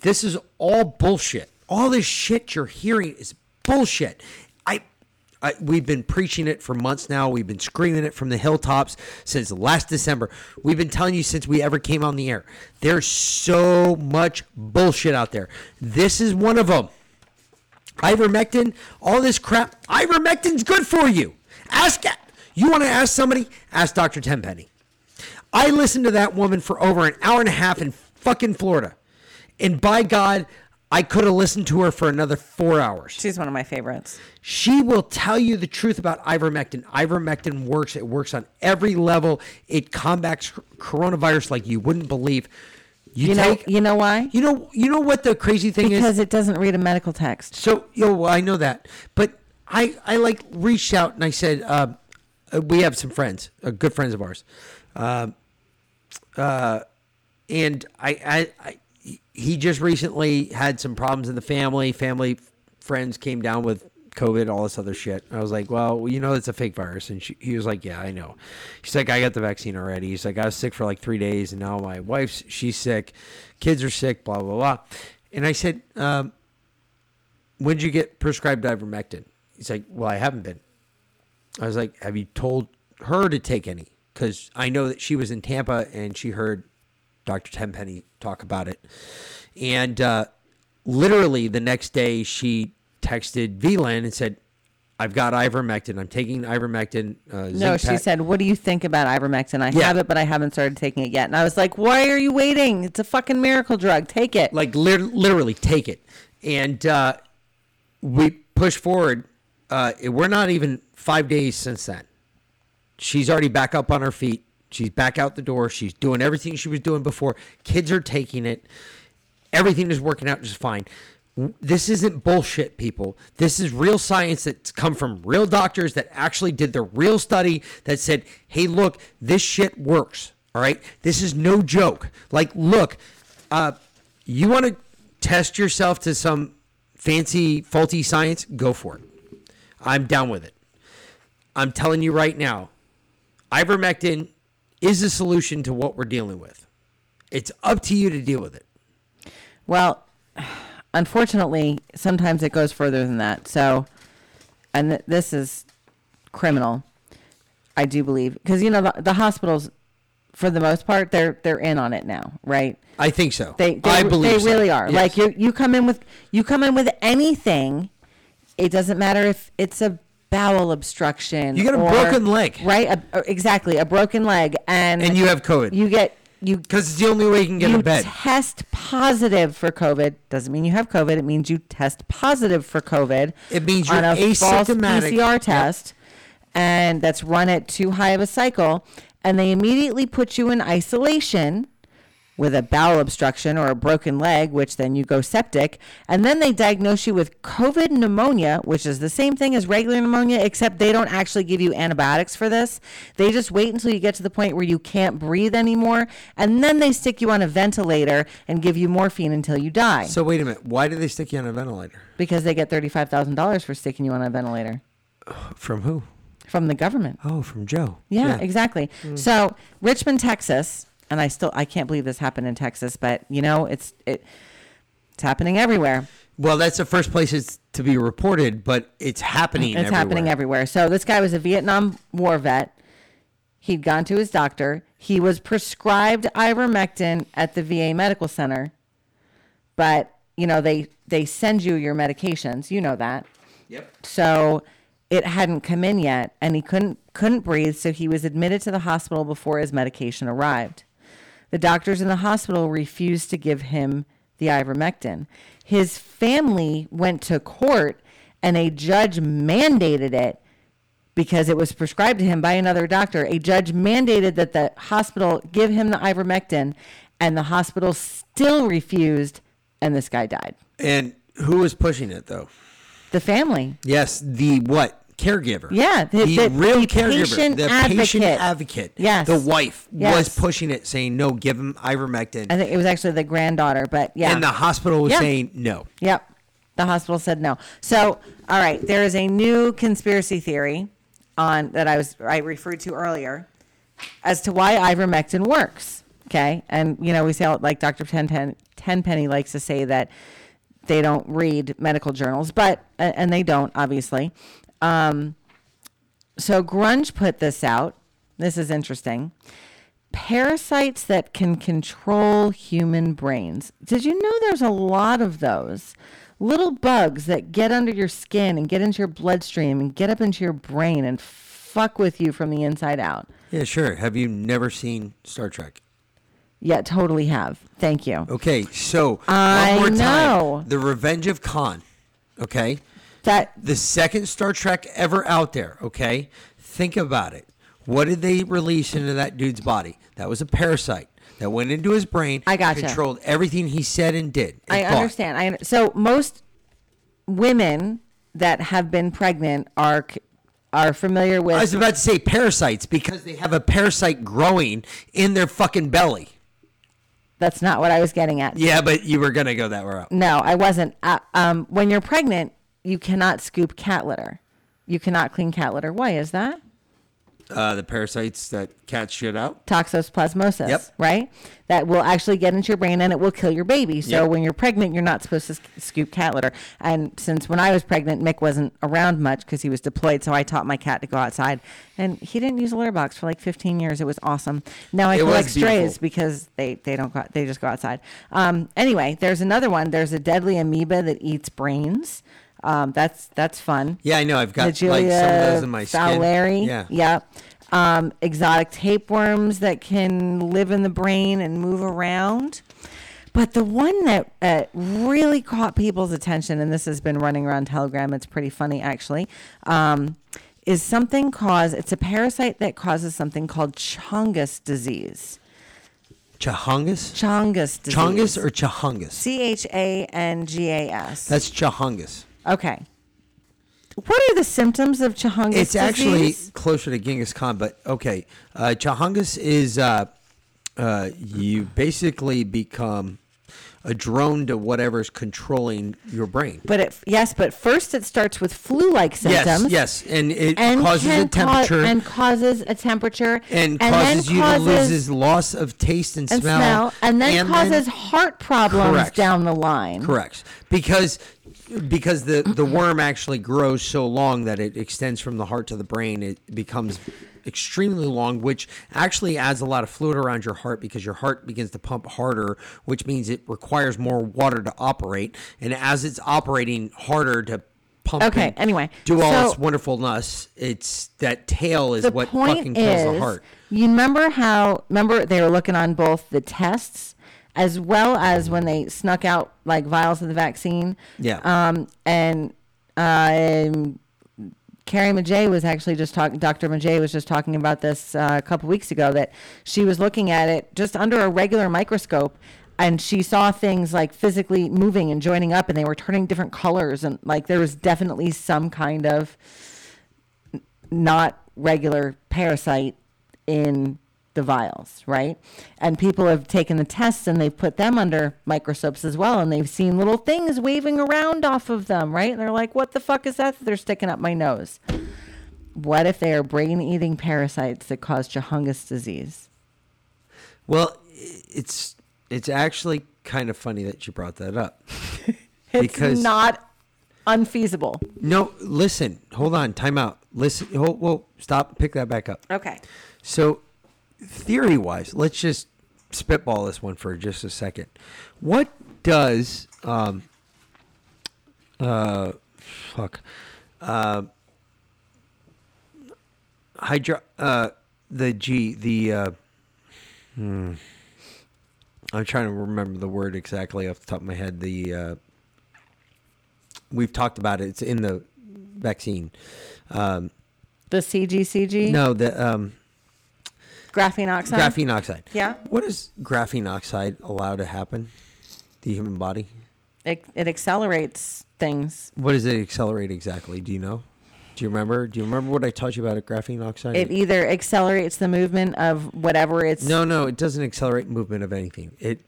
this is all bullshit. All this shit you're hearing is bullshit. I, I we've been preaching it for months now. We've been screaming it from the hilltops since last December. We've been telling you since we ever came on the air. There's so much bullshit out there. This is one of them. Ivermectin, all this crap. Ivermectin's good for you. Ask you want to ask somebody? Ask Dr. Tenpenny. I listened to that woman for over an hour and a half in fucking Florida. And by God, I could have listened to her for another four hours. She's one of my favorites. She will tell you the truth about ivermectin. Ivermectin works. It works on every level. It combats coronavirus like you wouldn't believe. You, You know- you know why? You know, you know what the crazy thing is Because it doesn't read a medical text. so, yo, well, I know that, but I, I like reached out and I said, um, uh, we have some friends, uh, good friends of ours, um, uh, and I, I, I, he just recently had some problems in the family. Family friends came down with COVID, all this other shit. I was like, well, you know, it's a fake virus, and she, he was like, yeah, I know. He's like, I got the vaccine already. He's like, I was sick for like three days, and now my wife's she's sick, kids are sick, blah blah blah. And I said, um, when did you get prescribed ivermectin? He's like, well, I haven't been. I was like, have you told her to take any? Because I know that she was in Tampa and she heard Dr. Tenpenny talk about it. And uh, literally the next day, she texted V Lynn and said, I've got ivermectin. I'm taking ivermectin. Uh, No, she said, "What do you think about ivermectin? I Yeah. have it, but I haven't started taking it yet." And I was like, "Why are you waiting? It's a fucking miracle drug. Take it." like lit- literally take it and uh, we push forward uh, we're not even five days since then she's already back up on her feet she's back out the door. She's doing everything she was doing before. Kids are taking it. Everything is working out just fine. This isn't bullshit people. This is real science that's come from real doctors that actually did the real study that said hey look this shit works all right? This is no joke. Like look uh, you want to test yourself to some fancy faulty science? Go for it. I'm down with it. I'm telling you right now ivermectin is a solution to what we're dealing with it's up to you to deal with it Well, unfortunately, sometimes it goes further than that. So, and th- this is criminal. I do believe because you know the, the hospitals, for the most part, they're they're in on it now, right? I think so. They, they I believe they so. really are. Yes. Like you, you come in with you come in with anything. It doesn't matter if it's a bowel obstruction. You got a or- broken leg. right? A, uh, exactly, a broken leg, and And you have COVID. You get you because it's the only way you can get you in bed. test positive for COVID. Doesn't mean you have COVID. It means you test positive for COVID. It means you're a false asymptomatic. PCR test, and that's run at too high of a cycle, and they immediately put you in isolation with a bowel obstruction or a broken leg, which then you go septic, and then they diagnose you with COVID pneumonia, which is the same thing as regular pneumonia, except they don't actually give you antibiotics for this. They just wait until you get to the point where you can't breathe anymore, and then they stick you on a ventilator and give you morphine until you die. So wait a minute. Why do they stick you on a ventilator? because they get thirty-five thousand dollars for sticking you on a ventilator From who? from the government. Oh, from Joe. Yeah, exactly. Mm. So Richmond, Texas, and I still I can't believe this happened in Texas, but you know it's it it's happening everywhere. Well, that's the first place it's to be reported, but it's happening. It's happening everywhere. So this guy was a Vietnam War vet. He'd gone to his doctor. He was prescribed ivermectin at the VA medical center, but you know they they send you your medications. You know that. Yep. So it hadn't come in yet, and he couldn't couldn't breathe. So he was admitted to the hospital before his medication arrived. The doctors in the hospital refused to give him the ivermectin. His family went to court, and a judge mandated it because it was prescribed to him by another doctor. A judge mandated that the hospital give him the ivermectin, and the hospital still refused, and this guy died. And who was pushing it though? The family. Yes, the what? Caregiver. Yeah, the- the, the- real the caregiver, patient the patient advocate. advocate. Yes. the wife was pushing it, saying no, give him ivermectin, I think it was actually the granddaughter, but yeah. and the hospital was Yeah. saying no. Yep. The hospital said no. So, all right, there is a new conspiracy theory on that I was I referred to earlier as to why ivermectin works. Okay, and you know we say like Dr. Ten Tenpenny likes to say that they don't read medical journals, but and they don't obviously. Um, so Grunge put this out. This is interesting. Parasites that can control human brains. Did you know there's a lot of those? Little bugs that get under your skin and get into your bloodstream and get up into your brain and fuck with you from the inside out. Yeah, sure. Have you never seen Star Trek? Yeah, totally have. Thank you. Okay, so I one more know. time, The Revenge of Khan. Okay, that the second Star Trek ever out there. Okay, think about it. What did they release into that dude's body? That was a parasite that went into his brain. I got gotcha. Controlled everything he said and did. and I thought. understand. I so most women that have been pregnant are are familiar with I was about to say parasites because they have a parasite growing in their fucking belly. That's not what I was getting at. Yeah, but you were gonna go that route. No, I wasn't. Uh, um, when you're pregnant, you cannot scoop cat litter. You cannot clean cat litter. Why is that? Uh, the parasites that cats shit out. Toxoplasmosis, Yep. right? That will actually get into your brain and it will kill your baby. So Yep. when you're pregnant, you're not supposed to scoop cat litter. And since when I was pregnant, Mick wasn't around much because he was deployed. So I taught my cat to go outside, and he didn't use a litter box for like 15 years. It was awesome. Now I It collect strays because they they don't go, they just go outside. Um, anyway, there's another one. There's a deadly amoeba that eats brains. Um, that's that's fun. Yeah, I know. I've got like some of those in my skin. Yeah. Yeah. Um, exotic tapeworms that can live in the brain and move around. But the one that uh, really caught people's attention, and this has been running around Telegram, it's pretty funny actually, um, is something caused, it's a parasite that causes something called Chongus disease. Chahungus? Chongus disease. Chongus or Chahungus? C H A N G A S. That's Chahungus. Okay. What are the symptoms of Chongus It's actually disease? closer to Genghis Khan, but okay. Uh, Chahungus is uh, uh, you basically become a drone to whatever's controlling your brain. But it, yes, but first it starts with flu-like symptoms. Yes, yes, and it and causes a temperature cause, and causes a temperature and then causes you to lose causes- loss of taste and, and smell, smell, and then causes heart problems Correct. down the line. Correct. Because because the *clears throat* the worm actually grows so long that it extends from the heart to the brain, it becomes extremely long, which actually adds a lot of fluid around your heart because your heart begins to pump harder, which means it requires more water to operate. And as it's operating harder to pump Okay, anyway, do all so- its wonderfulness, it's that tail is what fucking kills is, the heart. you remember how? Remember they were looking on both the tests as well as when they snuck out like vials of the vaccine. Yeah. Um, and um, Carrie Madej was actually just talking. Dr. Madej was just talking about this uh, a couple weeks ago. That she was looking at it just under a regular microscope, and she saw things like physically moving and joining up, and they were turning different colors, and like there was definitely some kind of not regular parasite in the vials, right? And people have taken the tests and they've put them under microscopes as well, and they've seen little things waving around off of them, right? And they're like, "What the fuck is that? they're sticking up my nose." What if they are brain-eating parasites that cause Chahungus disease? Well, it's it's actually kind of funny that you brought that up. *laughs* It's not unfeasible. No, listen, hold on, time out. Listen, hold, whoa, stop, pick that back up. Okay. So, theory wise, let's just spitball this one for just a second. What does, um, uh, fuck, uh, hydro, uh, the G, the, uh, hmm, I'm trying to remember the word exactly off the top of my head. The, uh, we've talked about it. It's in the vaccine. Um, The CGCG? no, the um, Graphene oxide? graphene oxide. Yeah. What does graphene oxide allow to happen? The human body. It, it accelerates things. What does it accelerate exactly? Do you know? Do you remember? Do you remember what I taught you about graphene oxide? It either accelerates the movement of whatever it's. no, no, it doesn't accelerate movement of anything. It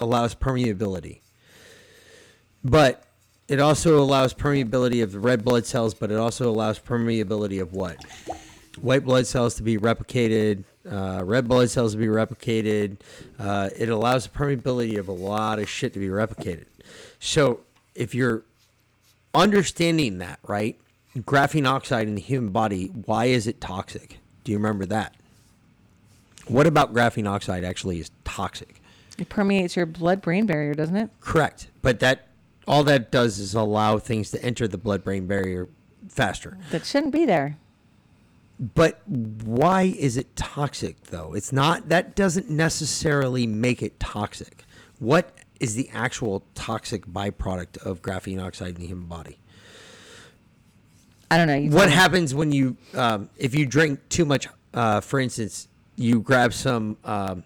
allows permeability. But it also allows permeability of the red blood cells, but it also allows permeability of what? White blood cells to be replicated, uh, red blood cells to be replicated. Uh, it allows the permeability of a lot of shit to be replicated. So if you're understanding that, right? Graphene oxide in the human body, why is it toxic? Do you remember that? What about graphene oxide actually is toxic? It permeates your blood-brain barrier, doesn't it? Correct. But that all that does is allow things to enter the blood brain barrier faster. That shouldn't be there. But why is it toxic though? It's not that doesn't necessarily make it toxic. What is the actual toxic byproduct of graphene oxide in the human body? I don't know. You What happens when you, um, if you drink too much? Uh, for instance, you grab some. Um,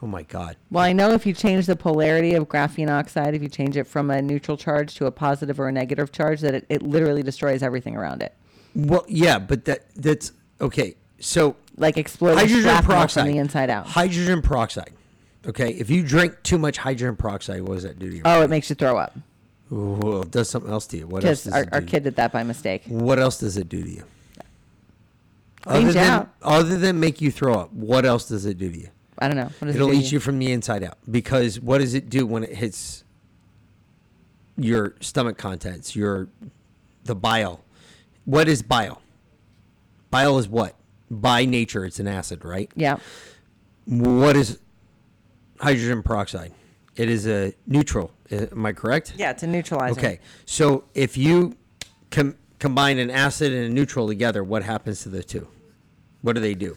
oh my God! Well, I know if you change the polarity of graphene oxide, if you change it from a neutral charge to a positive or a negative charge, that it, it literally destroys everything around it. Well, yeah, but that that's okay. So like exploding hydrogen shrapnel from peroxide the inside out. Hydrogen peroxide. Okay, if you drink too much hydrogen peroxide, what does that do to you? Oh, it makes you throw up. Well, it does something else to you. What else Because our, it our kid did that by mistake. What else does it do to you? Other than, out. other than make you throw up, what else does it do to you? I don't know. It It'll to eat you from the inside out. Because what does it do when it hits your stomach contents, your the bile? What is bile? Bile is what? By nature, it's an acid, right? Yeah. What is hydrogen peroxide? It is a neutral. Uh, Am I correct? Yeah, it's a neutralizer. Okay. So if you com- combine an acid and a neutral together, what happens to the two? What do they do?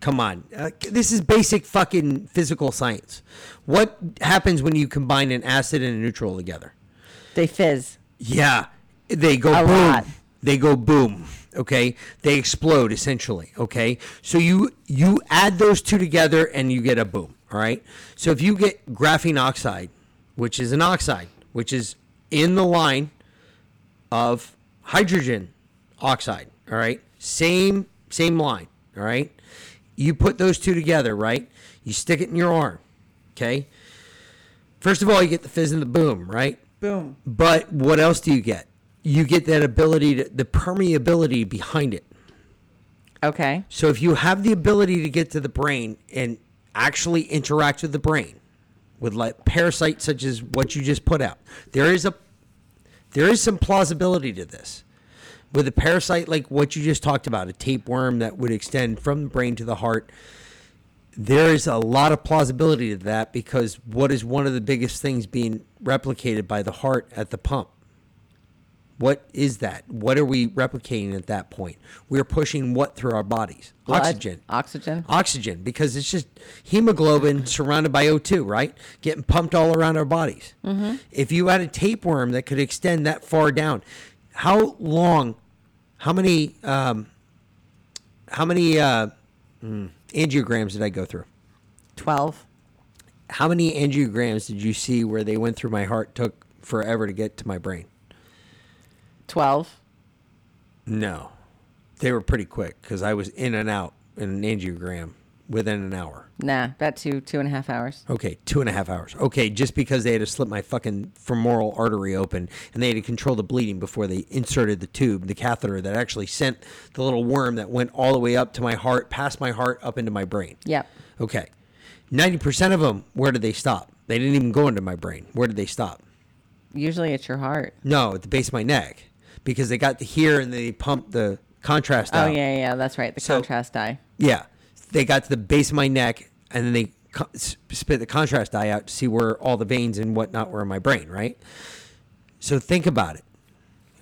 Come on. Uh, this is basic fucking physical science. What happens when you combine an acid and a neutral together? They fizz. Yeah. They go A boom. lot. They go boom. Okay? They explode essentially, okay? So you you add those two together and you get a boom, all right? So if you get graphene oxide, which is an oxide, which is in the line of hydrogen oxide, all right? Same same line, all right? You put those two together, right? You stick it in your arm, okay? First of all, you get the fizz and the boom, right? Boom. But what else do you get? You get that ability to the permeability behind it. Okay. So if you have the ability to get to the brain and actually interact with the brain with like parasites such as what you just put out, there is a there is some plausibility to this. With a parasite like what you just talked about, a tapeworm that would extend from the brain to the heart, there is a lot of plausibility to that because what is one of the biggest things being replicated by the heart at the pump? What is that? What are we replicating at that point? We're pushing what through our bodies? Blood, Oxygen. Oxygen. Oxygen, because it's just hemoglobin surrounded by O2, right? Getting pumped all around our bodies. Mhm. If you had a tapeworm that could extend that far down, how long, how many, um, how many uh, mm, angiograms did I go through? 12. How many angiograms did you see where they went through my heart, took forever to get to my brain? 12. No, they were pretty quick because I was in and out in an angiogram within an hour. Nah, about two, two and a half hours. Okay, two and a half hours. Okay, just because they had to slip my fucking femoral artery open and they had to control the bleeding before they inserted the tube, the catheter that actually sent the little worm that went all the way up to my heart, past my heart, up into my brain. Yep. Okay. 90% of them, where did they stop? They didn't even go into my brain. Where did they stop? Usually it's your heart. No, at the base of my neck because they got to here and they pumped the contrast dye. Oh, out. yeah, yeah, that's right. The So- contrast dye. Yeah, they got to the base of my neck, and then they co- s- spit the contrast dye out to see where all the veins and whatnot were in my brain. Right. So think about it.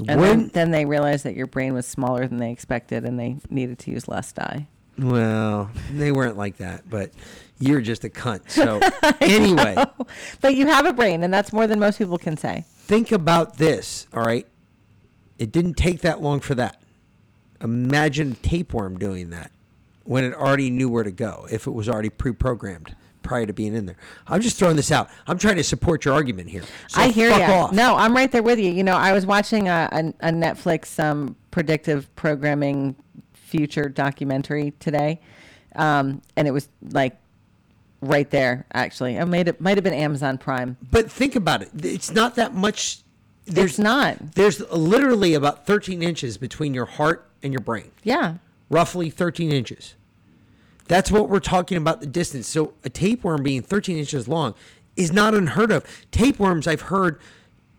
And when then, then they realized that your brain was smaller than they expected and they needed to use less dye. well, they weren't like that, but you're just a cunt. *laughs* So anyway, But you have a brain, and that's more than most people can say. think about this. All right, it didn't take that long for that. Imagine a tapeworm doing that when it already knew where to go. If it was already pre-programmed prior to being in there. I'm just throwing this out. I'm trying to support your argument here. So I hear you. No, I'm right there with you. You know, I was watching a, a, a Netflix um, predictive programming future documentary today, um, and it was like right there. Actually, I made it might have been Amazon Prime. But think about it. It's not that much. There's It's not. There's literally about 13 inches between your heart and your brain. Yeah. Roughly 13 inches. That's what we're talking about the distance. So a tapeworm being 13 inches long is not unheard of. Tapeworms, I've heard,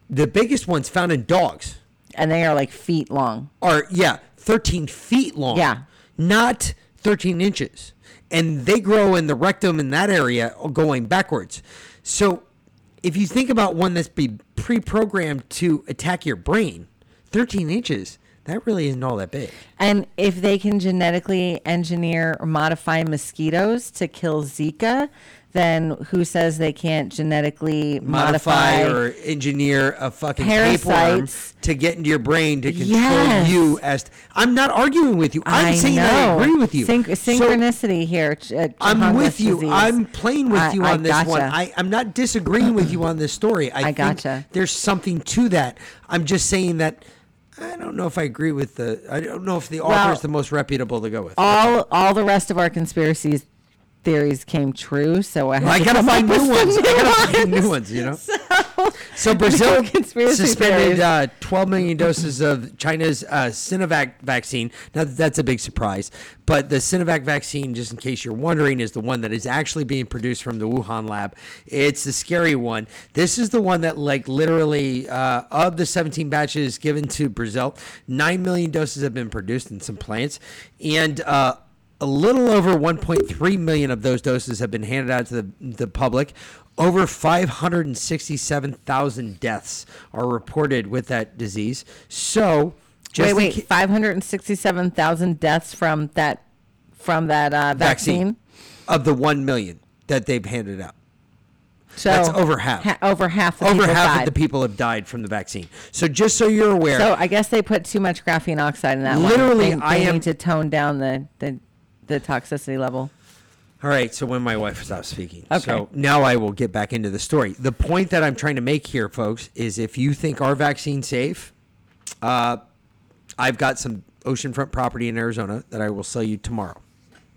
the biggest ones found in dogs. And they are like feet long. Are, yeah, 13 feet long. Yeah. Not 13 inches. And they grow in the rectum in that area going backwards. So if you think about one that's be pre-programmed to attack your brain, 13 inches, that really isn't all that big. And if they can genetically engineer or modify mosquitoes to kill Zika, then who says they can't genetically modify, modify, or engineer a fucking tapeworm Parasites. to get into your brain to control Yes. you as I'm not arguing with you. I'm I saying that I know. agree with you. Synch- So synchronicity here. ch- uh, I'm with you. disease. I'm playing with I- you I on this one. gotcha. I, I'm not disagreeing with you on this story. *clears throat* I, think gotcha. There's something to that. I'm just saying that I don't know if I agree with the. I don't know if the author Well, is the most reputable to go with. all all the rest of our conspiracies theories came true. So I, I gotta find new ones. I gotta find new ones. You know. *laughs* So Brazil *laughs* suspended uh, 12 million doses of China's uh, Sinovac vaccine. Now that's a big surprise, but the Sinovac vaccine, just in case you're wondering, is the one that is actually being produced from the Wuhan lab. It's the scary one. This is the one that, like, literally, uh, of the 17 batches given to Brazil, nine million doses have been produced in some plants, and. A little over 1.3 million of those doses have been handed out to the, the public. Over 567,000 deaths are reported with that disease. So, just wait, wait, ca- five hundred and sixty-seven thousand deaths from that from that uh, vaccine. of the 1 million that they've handed out. So That's over half. ha- over half. The Over half died. of the people have died from the vaccine. So, just so you're aware, So I guess they put too much graphene oxide in that. Literally, they, they I am- need to tone down the, the the toxicity level. All right, so when my wife stops speaking. Okay. So now I will get back into the story. The point that I'm trying to make here, folks, is if you think our vaccine's safe, uh, I've got some oceanfront property in Arizona that I will sell you tomorrow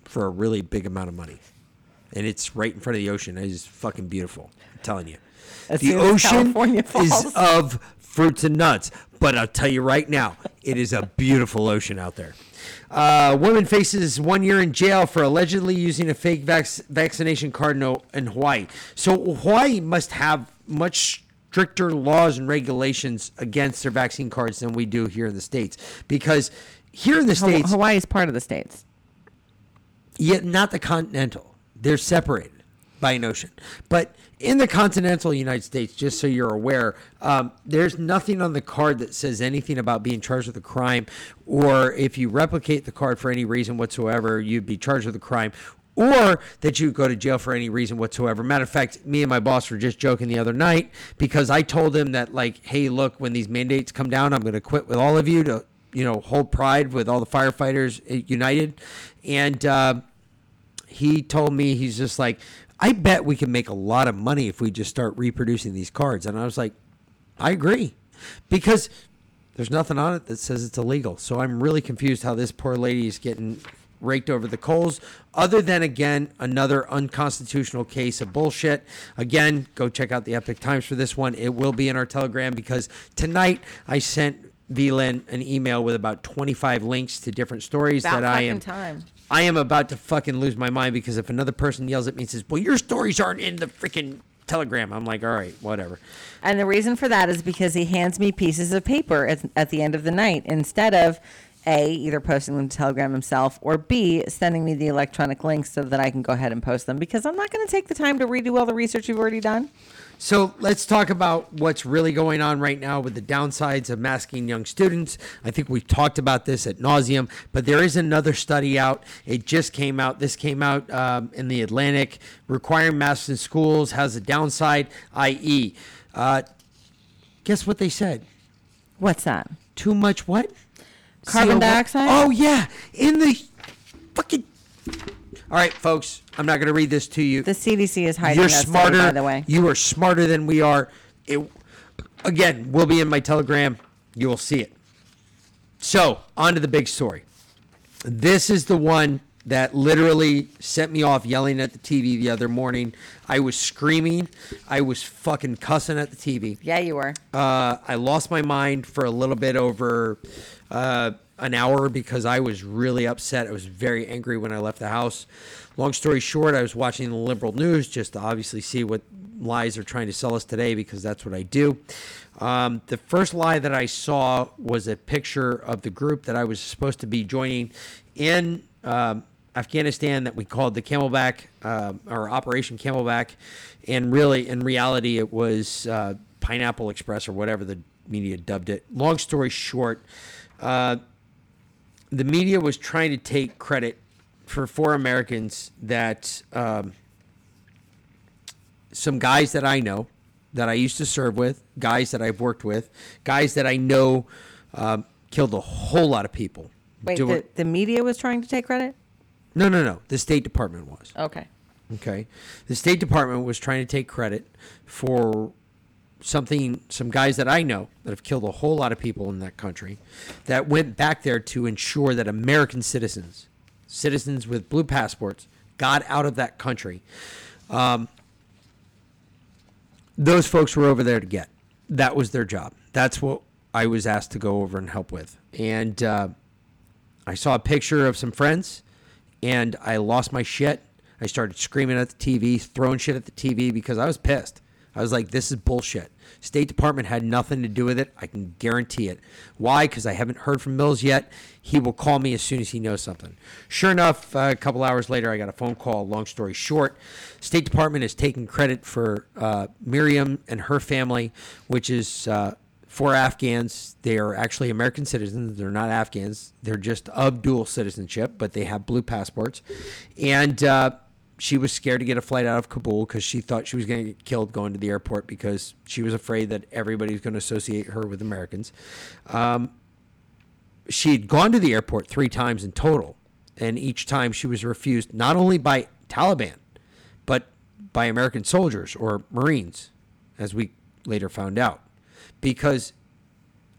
for a really big amount of money. And it's right in front of the ocean. It is fucking beautiful. I'm telling you. As the ocean is of fruits and nuts. But I'll tell you right now, it is a beautiful ocean out there. Uh, woman faces one year in jail for allegedly using a fake vac- vaccination card in, O- in Hawaii. So Hawaii must have much stricter laws and regulations against their vaccine cards than we do here in the states. Because here in the states, Hawaii is part of the states. yet not the continental. They're separated by ocean. But in the continental United States, just so you're aware, um, there's nothing on the card that says anything about being charged with a crime, or if you replicate the card for any reason whatsoever, you'd be charged with a crime. Or that you go to jail for any reason whatsoever. Matter of fact, me and my boss were just joking the other night because I told him that, like, hey, look, when these mandates come down, I'm going to quit with all of you to, you know, hold pride with all the firefighters united. And, uh, he told me he's just like i bet we can make a lot of money if we just start reproducing these cards. And i was like i agree. Because there's nothing on it that says it's illegal. So i'm really confused how this poor lady is getting raked over the coals. Other than again another unconstitutional case of bullshit. Again go check out the Epoch Times for this one. It will be in our telegram because tonight i sent V Lynn an email with about 25 links to different stories About that I am time. I am about to fucking lose my mind because if another person yells at me and says, "Well, your stories aren't in the freaking Telegram," I'm like, "All right, whatever." And the reason for that is because he hands me pieces of paper at, at the end of the night instead of A, either posting them to Telegram himself, or B, sending me the electronic links so that I can go ahead and post them because I'm not going to take the time to redo all the research you've already done. So let's talk about what's really going on right now with the downsides of masking young students. I think we've talked about this at nauseum, but there is another study out. It just came out. This came out um, in the Atlantic. Requiring masks in schools has a downside, i.e., uh, guess what they said? What's that? Too much what? Carbon CO2 dioxide? Oh yeah, in the fucking All right, folks, I'm not going to read this to you. The CDC is hiding You're study, smarter. by the way. You are smarter than we are. It, again, will be in my telegram. You will see it. So, on to the big story. This is the one that literally sent me off yelling at the TV the other morning. I was screaming. I was fucking cussing at the TV. Yeah, you were. Uh, I lost my mind for a little bit over uh, an hour because I was really upset. I was very angry when I left the house. Long story short, I was watching the liberal news just to obviously see what lies they're trying to sell us today because that's what I do. Um, the first lie that I saw was a picture of the group that I was supposed to be joining in um, Afghanistan that we called the Camelback um or Operation Camelback, and really, in reality, it was uh, Pineapple Express or whatever the media dubbed it. Long story short, uh, the media was trying to take credit for four Americans that um, some guys that I know, that I used to serve with, guys that I've worked with, guys that I know um, killed a whole lot of people. Wait, doing- the, the media was trying to take credit? no, no, no. The State Department was. Okay. Okay. The State Department was trying to take credit for something, some guys that I know that have killed a whole lot of people in that country that went back there to ensure that American citizens, citizens with blue passports, got out of that country. Um, those folks were over there to get. That was their job. That's what I was asked to go over and help with. And uh, I saw a picture of some friends and I lost my shit. I started screaming at the TV, throwing shit at the TV because I was pissed. I was like, this is bullshit. State Department had nothing to do with it. I can guarantee it. Why? Because I haven't heard from Mills yet. He will call me as soon as he knows something. Sure enough, uh, a couple hours later, I got a phone call. Long story short, State Department is taking credit for uh, Miriam and her family, which is uh, for Afghans. They are actually American citizens. They're not Afghans. They're just of dual citizenship, but they have blue passports. And uh, she was scared to get a flight out of Kabul because she thought she was going to get killed going to the airport because she was afraid that everybody was going to associate her with Americans. Um, she had gone to the airport three times in total, and each time she was refused not only by Taliban, but by American soldiers or Marines, as we later found out. Because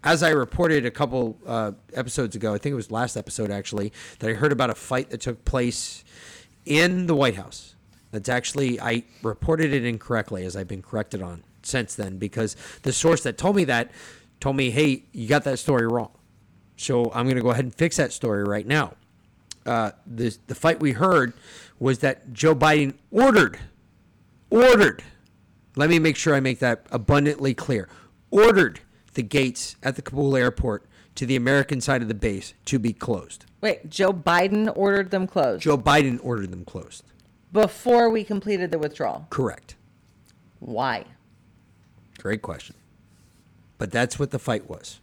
as I reported a couple uh, episodes ago, I think it was last episode actually, that I heard about a fight that took place in the White House. That's actually, I reported it incorrectly as I've been corrected on since then because the source that told me that told me, hey, you got that story wrong. So I'm going to go ahead and fix that story right now. Uh, the, the fight we heard was that Joe Biden ordered, ordered, let me make sure I make that abundantly clear, ordered the gates at the Kabul airport to the American side of the base to be closed. Wait, Joe Biden ordered them closed Joe Biden ordered them closed. before we completed the withdrawal. Correct. Why? Great question. But that's what the fight was.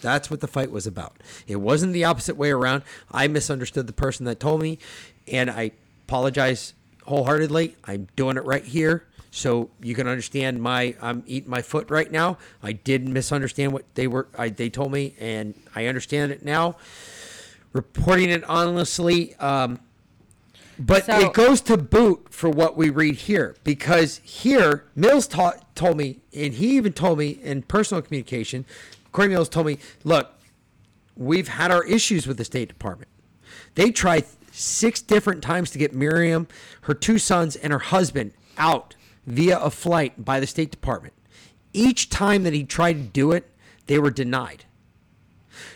That's what the fight was about. It wasn't the opposite way around. I misunderstood the person that told me, and I apologize wholeheartedly. I'm doing it right here. So you can understand my I'm eating my foot right now. I didn't misunderstand what they were I, they told me and I understand it now. Reporting it honestly, um, but So- it goes to boot for what we read here because here Mills taught, told me, and he even told me in personal communication. Corey Mills told me, "Look, we've had our issues with the State Department. They tried six different times to get Miriam, her two sons, and her husband out via a flight by the State Department. Each time that he tried to do it, they were denied.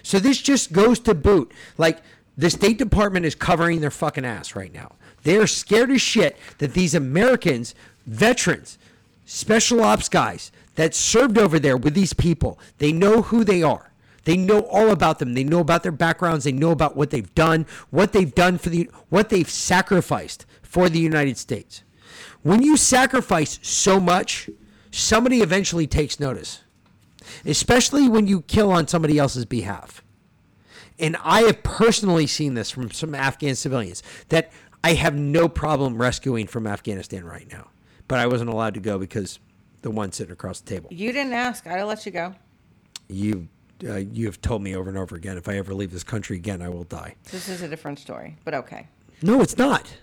So this just goes to boot. Like the State Department is covering their fucking ass right now. They are scared as shit that these Americans, veterans, special ops guys that served over there with these people, they know who they are. They know all about them. They know about their backgrounds. They know about what they've done, what they've done for the what they've sacrificed for the United States. When you sacrifice so much, somebody eventually takes notice especially when you kill on somebody else's behalf. And I have personally seen this from some Afghan civilians that I have no problem rescuing from Afghanistan right now. But I wasn't allowed to go because the one sitting across the table. You didn't ask. I'd let you go. You uh, you have told me over and over again if I ever leave this country again, I will die. This is a different story, but okay. No, it's not.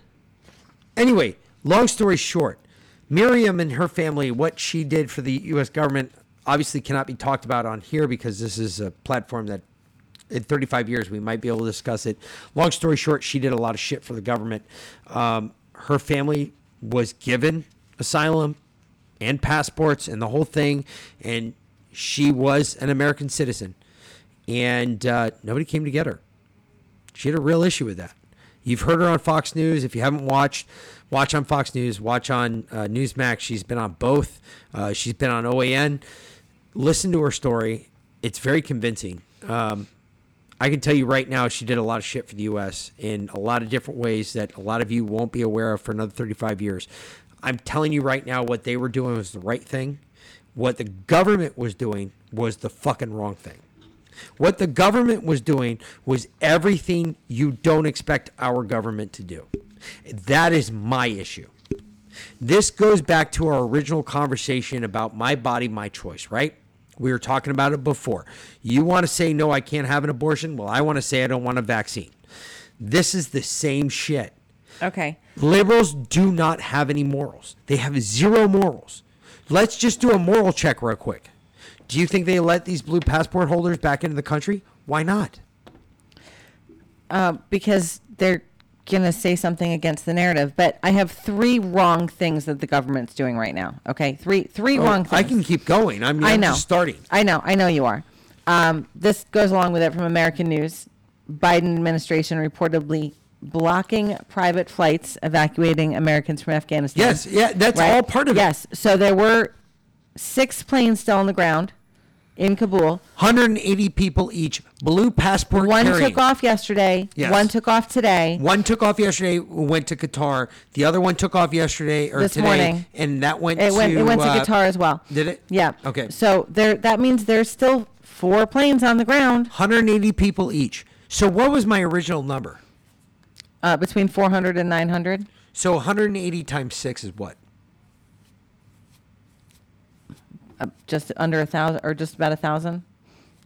Anyway, long story short, Miriam and her family, what she did for the U.S. government, obviously cannot be talked about on here because this is a platform that in 35 years we might be able to discuss it. Long story short, she did a lot of shit for the government. Um, her family was given asylum and passports and the whole thing, and she was an American citizen, and uh, nobody came to get her. She had a real issue with that. You've heard her on Fox News. If you haven't watched, watch on Fox News. Watch on uh, Newsmax. She's been on both. Uh, she's been on OAN. Listen to her story. It's very convincing. Um, I can tell you right now, she did a lot of shit for the U.S. in a lot of different ways that a lot of you won't be aware of for another 35 years. I'm telling you right now, what they were doing was the right thing. What the government was doing was the fucking wrong thing. What the government was doing was everything you don't expect our government to do. That is my issue. This goes back to our original conversation about my body, my choice, right? We were talking about it before. You want to say, no, I can't have an abortion? Well, I want to say, I don't want a vaccine. This is the same shit. Okay. Liberals do not have any morals, they have zero morals. Let's just do a moral check real quick. Do you think they let these blue passport holders back into the country? Why not? Uh, because they're going to say something against the narrative. But I have three wrong things that the government's doing right now. Okay, three three Oh, wrong things. I can keep going. I mean, I I'm know. just starting. I know. I know you are. Um, this goes along with it from American News. Biden administration reportedly blocking private flights evacuating Americans from Afghanistan. Yes, yeah, that's all part of it. Yes. So there were six planes still on the ground in Kabul. 180 people each, blue passport One carrying. took off yesterday. Yes. One took off today. One took off yesterday, went to Qatar. The other one took off yesterday or This today, morning. and that went It to went. It went to uh, Qatar as well. Did it? Yeah. Okay. So there. That means there's still four planes on the ground. 180 people each. So what was my original number? Uh, between 400 and 900. So 180 times six is what? Uh, just under a thousand, or just about a thousand,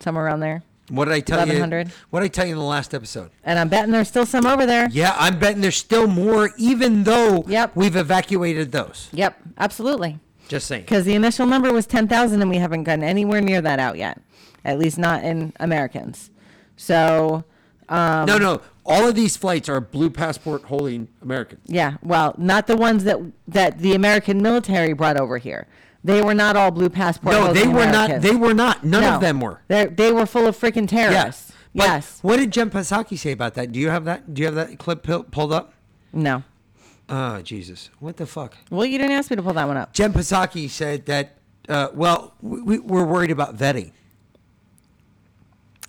somewhere around there. What did I tell you? 1100. What did I tell you in the last episode? And I'm betting there's still some over there. Yeah, I'm betting there's still more, even though Yep. we've evacuated those. Yep. Absolutely. Just saying. Because the initial number was 10,000 and we haven't gotten anywhere near that out yet. At least not in Americans. So. Um, no, no. All of these flights are blue passport holding Americans. Yeah, well, not the ones that that the American military brought over here. They were not all blue passport. No, they were not. They were not. None No. of them were. They they were full of freaking terrorists. But yes. What did Jen Psaki say about that? Do you have that? Do you have that clip pulled up? No. Oh Jesus! What the fuck? Well, you didn't ask me to pull that one up. Jen Psaki said that. Uh, well, we, we- we're worried about vetting.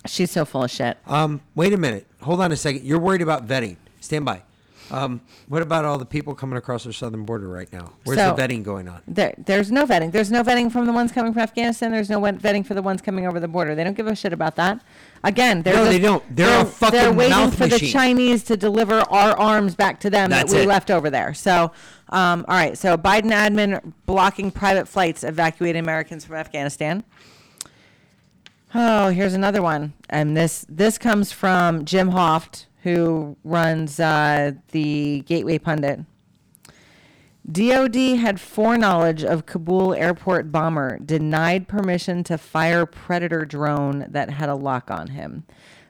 She's so full of shit. Um, wait a minute. Hold on a second. You're worried about vetting. Stand by. Um, what about all the people coming across our southern border right now? Where's So- the vetting going on? There, there's no vetting. There's no vetting from the ones coming from Afghanistan. There's no vet- vetting for the ones coming over the border. They don't give a shit about that. Again, they're No, just- they don't. They're a fucking They're waiting mouth for the machine. Chinese to deliver our arms back to them That's that we it. left over there. So, um, all right. So Biden admin blocking private flights evacuating Americans from Afghanistan. Oh, here's another one, and this this comes from Jim Hoft, who runs uh, the Gateway Pundit. DOD had foreknowledge of Kabul airport bomber, denied permission to fire Predator drone that had a lock on him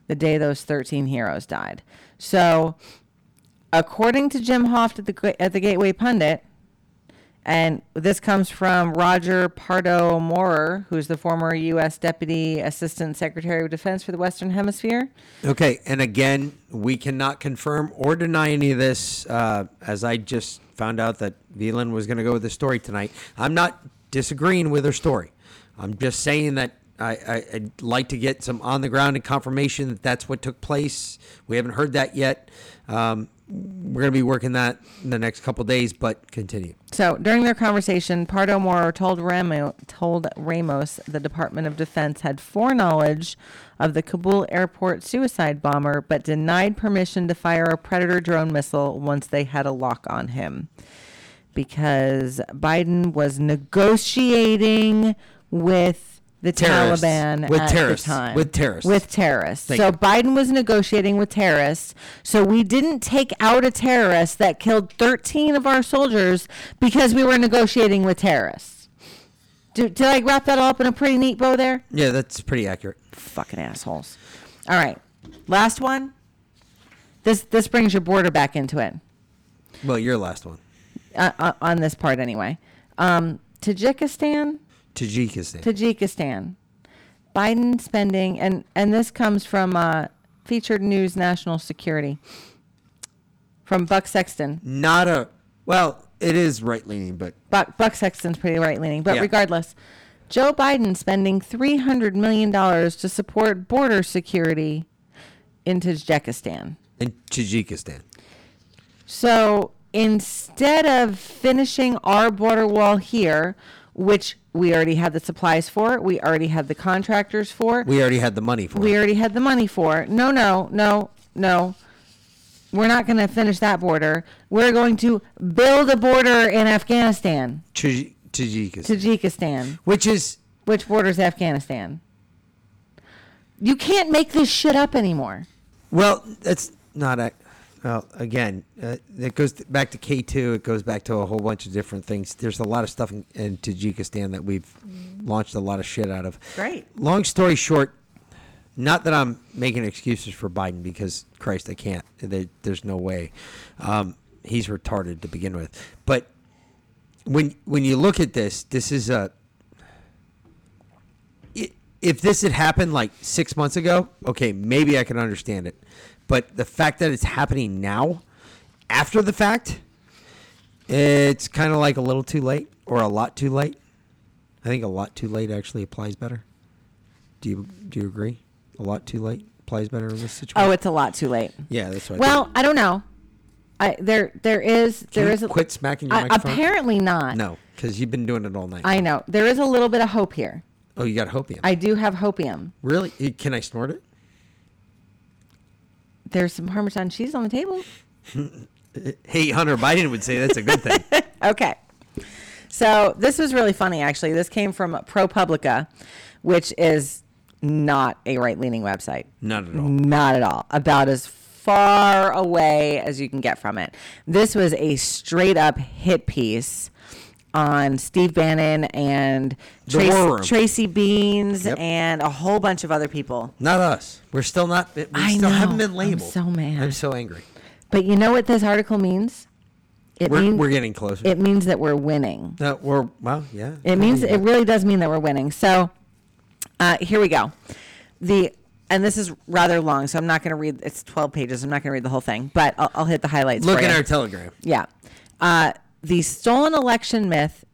the day those 13 heroes died. So, according to Jim Hoft at the, at the Gateway Pundit, and this comes from Roger Pardo Maurer, who's the former U.S. Deputy Assistant Secretary of Defense for the Western Hemisphere. Okay, and again, we cannot confirm or deny any of this. Uh, as I just found out that V Lynn was going to go with the story tonight, I'm not disagreeing with her story. I'm just saying that I, I, I'd like to get some on the ground confirmation that that's what took place. We haven't heard that yet. Um, we're going to be working that in the next couple days, but continue. So during their conversation, Pardo Maurer told, Ramo, told Ramos the Department of Defense had foreknowledge of the Kabul airport suicide bomber, but denied permission to fire a Predator drone missile once they had a lock on him. Because Biden was negotiating with the Terrorists. Taliban With at terrorists. the time. With terrorists. With terrorists. Thank so you. Biden was negotiating with terrorists. So we didn't take out a terrorist that killed 13 of our soldiers because we were negotiating with terrorists. Did, did I wrap that all up in a pretty neat bow there? Yeah, that's pretty accurate. Fucking assholes. All right. Last one. This this brings your border back into it. Well, your last one. Uh, uh, on this part anyway. Um, Tajikistan, Tajikistan. Tajikistan. Biden spending and and this comes from uh, Featured News National Security from Buck Sexton. Not a well, it is right leaning, but Buck Buck Sexton's pretty right leaning, but Yeah. regardless, Joe Biden spending three hundred million dollars to support border security in Tajikistan. in Tajikistan. So instead of finishing our border wall here, which we already had the supplies for, we already had the contractors for, We already had the money for we it. already had the money for. No, no, no, no. We're not going to finish that border. We're going to build a border in Afghanistan, Taj- Tajikistan. Tajikistan, Which is which borders Afghanistan. You can't make this shit up anymore. Well, that's not a. Well, again, uh, it goes back to K two. It goes back to a whole bunch of different things. There's a lot of stuff in, in Tajikistan that we've launched a lot of shit out of. Great. Long story short, not that I'm making excuses for Biden because Christ, I can't. There, there's no way. Um, he's retarded to begin with. But when when you look at this, this is a. If this had happened like six months ago, okay, maybe I can understand it. But the fact that it's happening now, after the fact, it's kind of like a little too late or a lot too late. I think a lot too late actually applies better. Do you do you agree? A lot too late applies better in this situation. Oh, it's a lot too late. yeah, that's right. Well, I don't know. I there there is there is a, quit smacking your I- microphone? apparently not. no, because you've been doing it all night. I know there is a little bit of hope here. oh, you got hopium. I do have hopium. really? Can I snort it? There's some Parmesan cheese on the table. *laughs* Hey, Hunter Biden would say that's a good thing. *laughs* Okay. So this was really funny, actually. This came from ProPublica, which is not a right leaning website. Not at all. Not at all. About as far away as you can get from it. This was a straight up hit piece on Steve Bannon and The War Room. Tracy, Beanz Yep. and a whole bunch of other people. Not us. We're still not. We I still haven't know. been labeled. I'm so mad. I'm so angry. But you know what this article means? It We're, means we're getting closer. it means that we're winning. no, we're well, yeah. It means it really does mean that we're winning. So uh, here we go. The and this is rather long, so I'm not going to read. It's 12 pages. I'm not going to read the whole thing, but I'll, I'll hit the highlights. Look for at you. our telegram. Yeah. Uh, the stolen election myth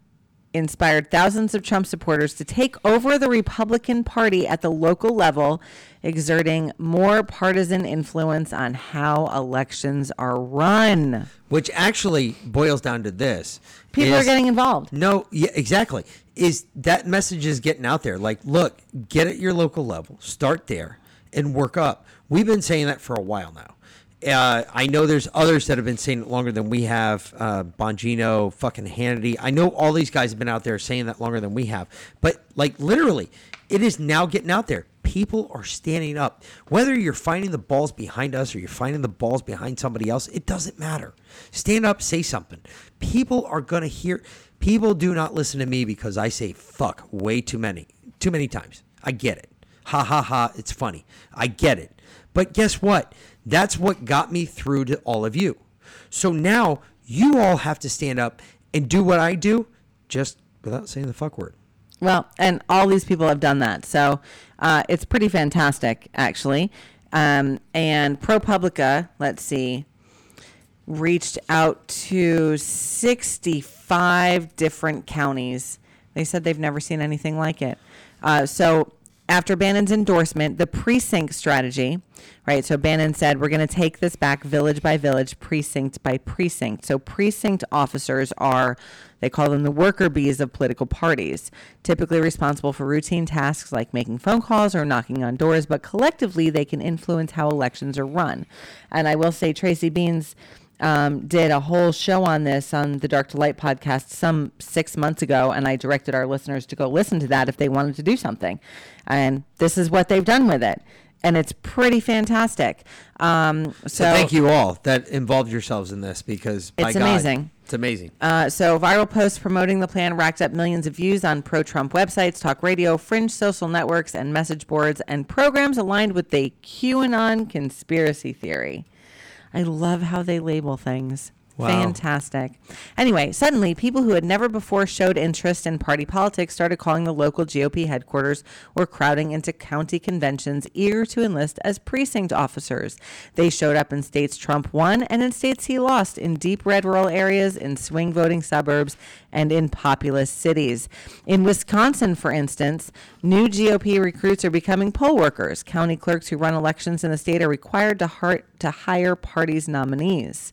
inspired thousands of Trump supporters to take over the Republican Party at the local level, exerting more partisan influence on how elections are run. Which actually boils down to this: People are getting involved. No, yeah, exactly. Is that message is getting out there? Like, look, get at your local level, start there, and work up. We've been saying that for a while now. Uh, I know there's others that have been saying it longer than we have. Uh, Bongino, fucking Hannity. I know all these guys have been out there saying that longer than we have. But like literally, it is now getting out there. People are standing up. Whether you're finding the balls behind us or you're finding the balls behind somebody else, it doesn't matter. Stand up, say something. People are gonna hear. People do not listen to me because I say fuck way too many, too many times. I get it. Ha ha ha. It's funny. I get it. But guess what? That's what got me through to all of you. So now you all have to stand up and do what I do, just without saying the fuck word. Well, and all these people have done that. So uh, it's pretty fantastic, actually. Um, and ProPublica, let's see, reached out to 65 different counties. They said they've never seen anything like it. Uh, so after Bannon's endorsement, the precinct strategy, right? So Bannon said, we're going to take this back village by village, precinct by precinct. So precinct officers are, they call them the worker bees of political parties, typically responsible for routine tasks like making phone calls or knocking on doors, but collectively they can influence how elections are run. And I will say, Tracy Beanz um, did a whole show on this on the Dark to Light podcast some six months ago, and I directed our listeners to go listen to that if they wanted to do something. And this is what they've done with it. And it's pretty fantastic. Um, so, So thank you all that involved yourselves in this because by It's God, amazing. It's amazing. Uh, so viral posts promoting the plan racked up millions of views on pro-Trump websites, talk radio, fringe social networks, and message boards, and programs aligned with the QAnon conspiracy theory. I love how they label things. Wow. Fantastic. Anyway, suddenly, people who had never before showed interest in party politics started calling the local GOP headquarters or crowding into county conventions, eager to enlist as precinct officers. They showed up in states Trump won and in states he lost, in deep red rural areas, in swing voting suburbs, and in populous cities. In Wisconsin, for instance, new GOP recruits are becoming poll workers. County clerks who run elections in the state are required to, har- to hire parties' nominees.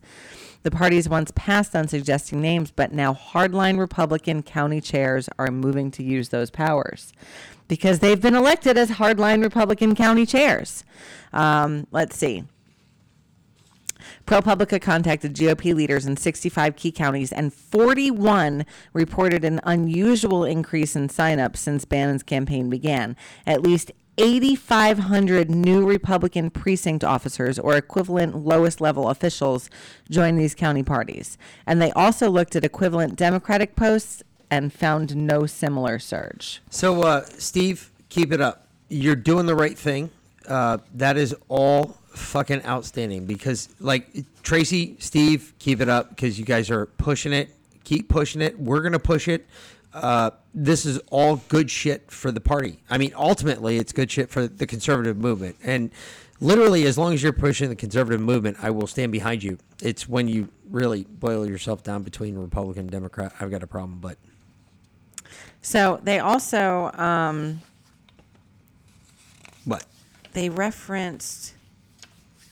The parties once passed on suggesting names, but now hardline Republican county chairs are moving to use those powers because they've been elected as hardline Republican county chairs. Um, let's see. ProPublica contacted GOP leaders in 65 key counties, and 41 reported an unusual increase in signups since Bannon's campaign began. At least 8,500 new Republican precinct officers or equivalent lowest level officials joined these county parties. And they also looked at equivalent Democratic posts and found no similar surge. So, uh, Steve, keep it up. You're doing the right thing. Uh, that is all fucking outstanding because, like, Tracy, Steve, keep it up because you guys are pushing it. Keep pushing it. We're going to push it. Uh, this is all good shit for the party. I mean, ultimately, it's good shit for the conservative movement. And literally, as long as you're pushing the conservative movement, I will stand behind you. It's when you really boil yourself down between Republican and Democrat, I've got a problem. But So they also um, what? They referenced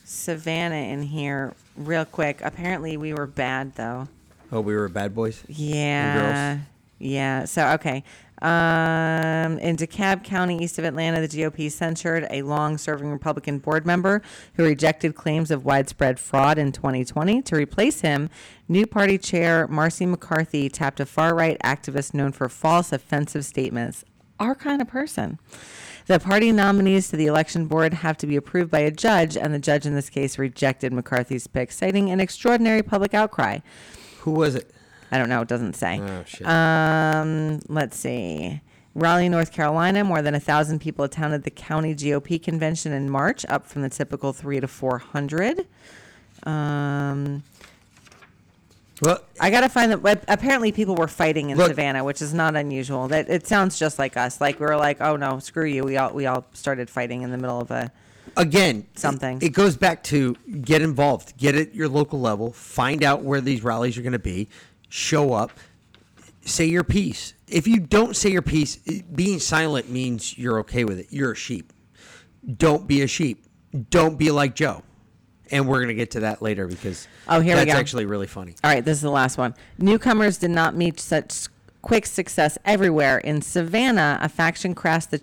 Savannah in here real quick. Apparently, we were bad though. Oh, we were bad boys. Yeah. Yeah. So, okay. Um, in DeKalb County, east of Atlanta, the GOP censured a long serving Republican board member who rejected claims of widespread fraud in 2020. To replace him, new party chair Marci McCarthy tapped a far right activist known for false offensive statements. Our kind of person. The party nominees to the election board have to be approved by a judge, and the judge in this case rejected McCarthy's pick, citing an extraordinary public outcry. Who was it? I don't know. It doesn't say. Oh, shit. Um, let's see. Raleigh, North Carolina, more than a thousand people attended the county GOP convention in March, up from the typical three to four hundred. Um, well, I gotta find that. Apparently, people were fighting in Look- Savannah, which is not unusual. That it sounds just like us. Like we were like, "Oh no, screw you." We all we all started fighting in the middle of a again something. It goes back to get involved, get at your local level, find out where these rallies are going to be, show up, say your piece. If you don't say your piece, being silent means you're okay with it. You're a sheep. Don't be a sheep. Don't be like Joe. And we're going to get to that later because Oh, here we that's go. actually really funny. All right, this is the last one. Newcomers did not meet such quick success everywhere. In Savannah, a faction crashed the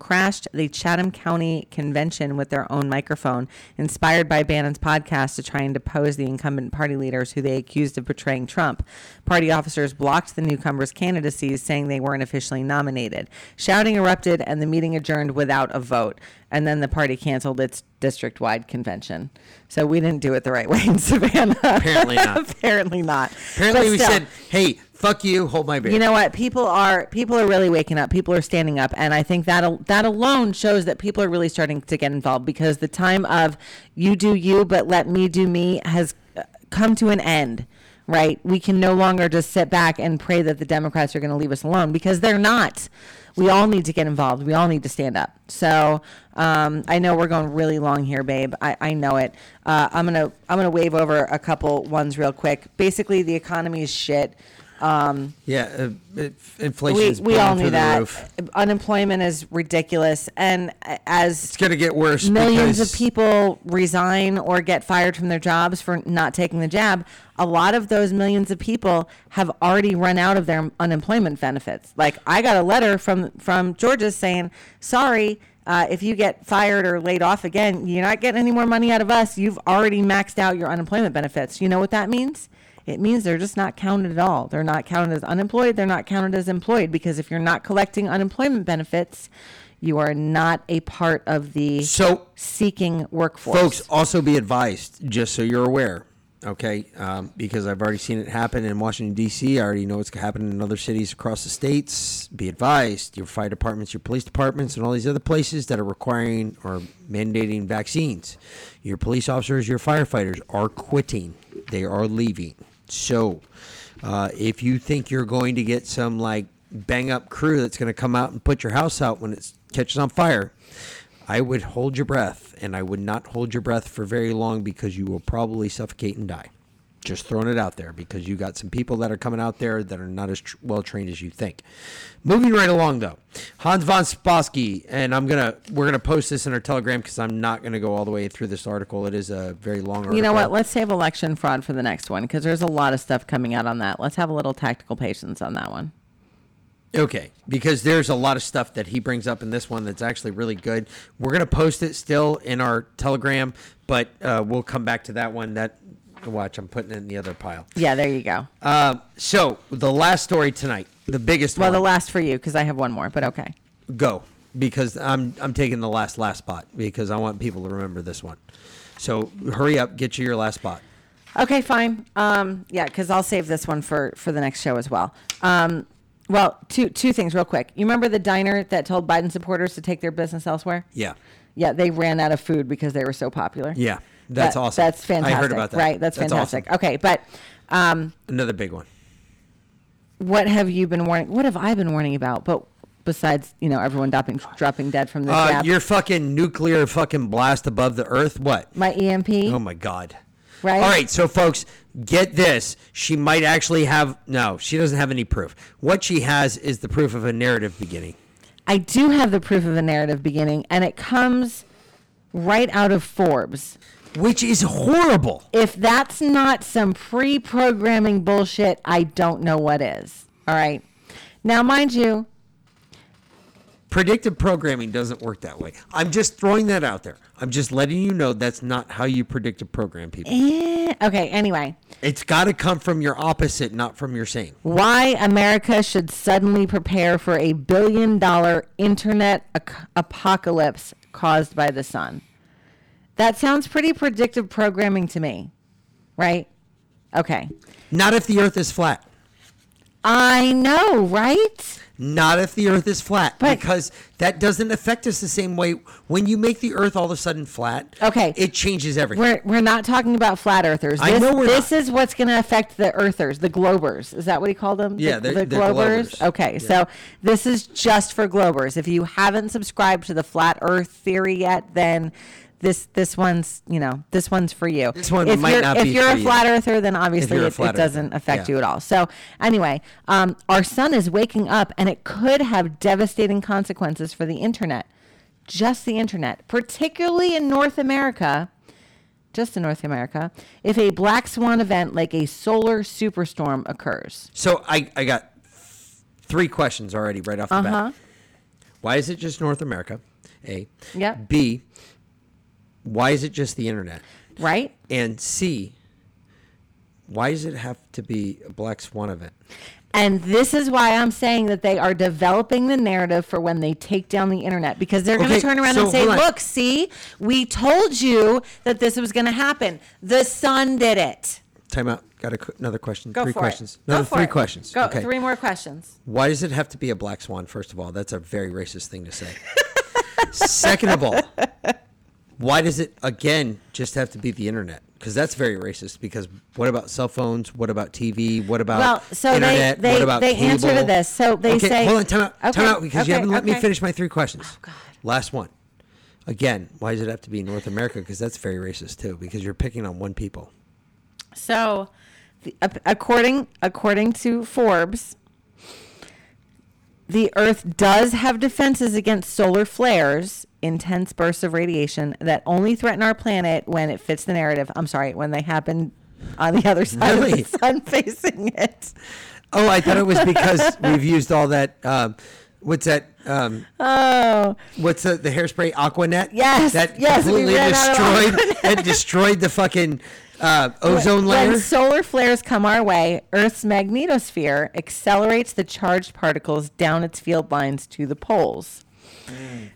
crashed the Chatham County convention with their own microphone, inspired by Bannon's podcast to try and depose the incumbent party leaders who they accused of betraying Trump. Party officers blocked the newcomers' candidacies, saying they weren't officially nominated. Shouting erupted, and the meeting adjourned without a vote. And then the party canceled its district-wide convention. So we didn't do it the right way in Savannah. Apparently not. *laughs* Apparently not. Apparently, But we still, said, "Hey, fuck you, hold my beer." you know what? People are people are really waking up. People are standing up, and I think that that alone shows that people are really starting to get involved because the time of you do you, but let me do me has uh, come to an end. Right? We can no longer just sit back and pray that the Democrats are going to leave us alone because they're not. We all need to get involved. We all need to stand up. So um, I know we're going really long here, babe. I, I know it. Uh, I'm gonna I'm gonna wave over a couple ones real quick. Basically, the economy is shit. Um, yeah, uh, inflation we, we all knew that unemployment is ridiculous and as It's going to get worse. millions of people resign or get fired from their jobs for not taking the jab a lot of those millions of people have already run out of their unemployment benefits like i got a letter from from georgia saying sorry Uh, if you get fired or laid off again, you're not getting any more money out of us. You've already maxed out your unemployment benefits. You know what that means? It means they're just not counted at all. They're not counted as unemployed. They're not counted as employed because if you're not collecting unemployment benefits, you are not a part of the So- seeking workforce. Folks, also be advised, just so you're aware, okay? Um, because I've already seen it happen in Washington, D.C. I already know it's happening in other cities across the states. Be advised, your fire departments, your police departments, and all these other places that are requiring or mandating vaccines. Your police officers, your firefighters are quitting, they are leaving. So, uh, if you think you're going to get some like bang up crew that's going to come out and put your house out when it catches on fire, I would hold your breath, and I would not hold your breath for very long because you will probably suffocate and die. Just throwing it out there because you got some people that are coming out there that are not as tr- well trained as you think. Moving right along though, Hans von Spakovsky, and I'm gonna we're gonna post this in our Telegram because I'm not gonna go all the way through this article. It is a very long article. You know what? Let's save election fraud for the next one because there's a lot of stuff coming out on that. Let's have a little tactical patience on that one. Okay, because there's a lot of stuff that he brings up in this one that's actually really good. We're gonna post it still in our Telegram, but uh, we'll come back to that one. That watch, I'm putting it in the other pile. Yeah, there you go. Um, so the last story tonight, the biggest Well, one. the last for you because I have one more, but okay. go because I'm I'm taking the last last spot because I want people to remember this one. So hurry up, get you your last spot. Okay, fine. Um, yeah, because I'll save this one for for the next show as well. Um, well, two two things real quick. You remember the diner that told Biden supporters to take their business elsewhere? Yeah, Yeah, they ran out of food because they were so popular. yeah, that's That- awesome. That's fantastic. I heard about that. Right, that's, fantastic. Okay, but um, Another big one. what have you been warning? What have I been warning about? But besides, you know, everyone dropping dropping dead from the Uh, jab. your fucking nuclear fucking blast above the earth. What? My EMP. Oh my god. Right. All right, so folks, get this. She might actually have no, she doesn't have any proof. What she has is the proof of a narrative beginning. I do have the proof of a narrative beginning, and it comes right out of Forbes. Which is horrible. If that's not some pre programming bullshit, I don't know what is. All right. Now, mind you, Predictive programming doesn't work that way. I'm just throwing that out there. I'm just letting you know that's not how you predictive program people. eh, okay, anyway, It's got to come from your opposite, not from your same. why America should suddenly prepare for a billion dollar internet ac- apocalypse caused by the sun. That sounds pretty predictive programming to me, right? Okay. Not if the earth is flat. I know, right? Not if the earth is flat. because that doesn't affect us the same way. When you make the earth all of a sudden flat, Okay. it changes everything. We're, we're not talking about flat earthers. I This, know we're this is what's going to affect the earthers, the globers. Is that what he called them? Yeah, the, they're- the they're globers. globers. Okay, Yeah. so this is just for globers. If you haven't subscribed to the flat Earth theory yet, then this this one's you know this one's for you. This one if might you're, not if be you're for a you. flat earther, then obviously it, it doesn't affect Yeah. you at all. So anyway, um, our sun is waking up, and it could have devastating consequences for the internet, just the internet, particularly in North America just in North America, if a black swan event like a solar superstorm occurs. So I, I got three questions already right off the Uh bat. huh. Why is it just North America? A. Yep. B. Why is it just the internet? Right. And C. Why does it have to be a black swan event? And this is why I'm saying that they are developing the narrative for when they take down the internet because they're going to turn around so and say, look, see, we told you that this was going to happen. The sun did it. Time out. Got a, another question. Go three for questions. it. Go Another for three it. questions. Go, okay. Three more questions. Why does it have to be a black swan? First of all, that's a very racist thing to say. *laughs* Second of all, why does it again just have to be the internet? Because that's very racist. Because what about cell phones? What about TV? What about Well, so internet? they- what about they answer to this. So they okay, say- hold on, time out, time Okay, out, because you haven't let me finish my three questions. Oh God. Last one. Again, why does it have to be North America? Because that's very racist too. Because you're picking on one people. So, the, according according to Forbes, the Earth does have defenses against solar flares, intense bursts of radiation that only threaten our planet when it fits the narrative. I'm sorry, when they happen on the other side Really? of the sun *laughs* facing it. Oh, I thought it was because we've used all that um, What's that? Um, Oh, what's the, the hairspray Aquanet? Yes, that yes, completely ran out of destroyed. it destroyed the fucking uh, ozone when, layer. When solar flares come our way, Earth's magnetosphere accelerates the charged particles down its field lines to the poles.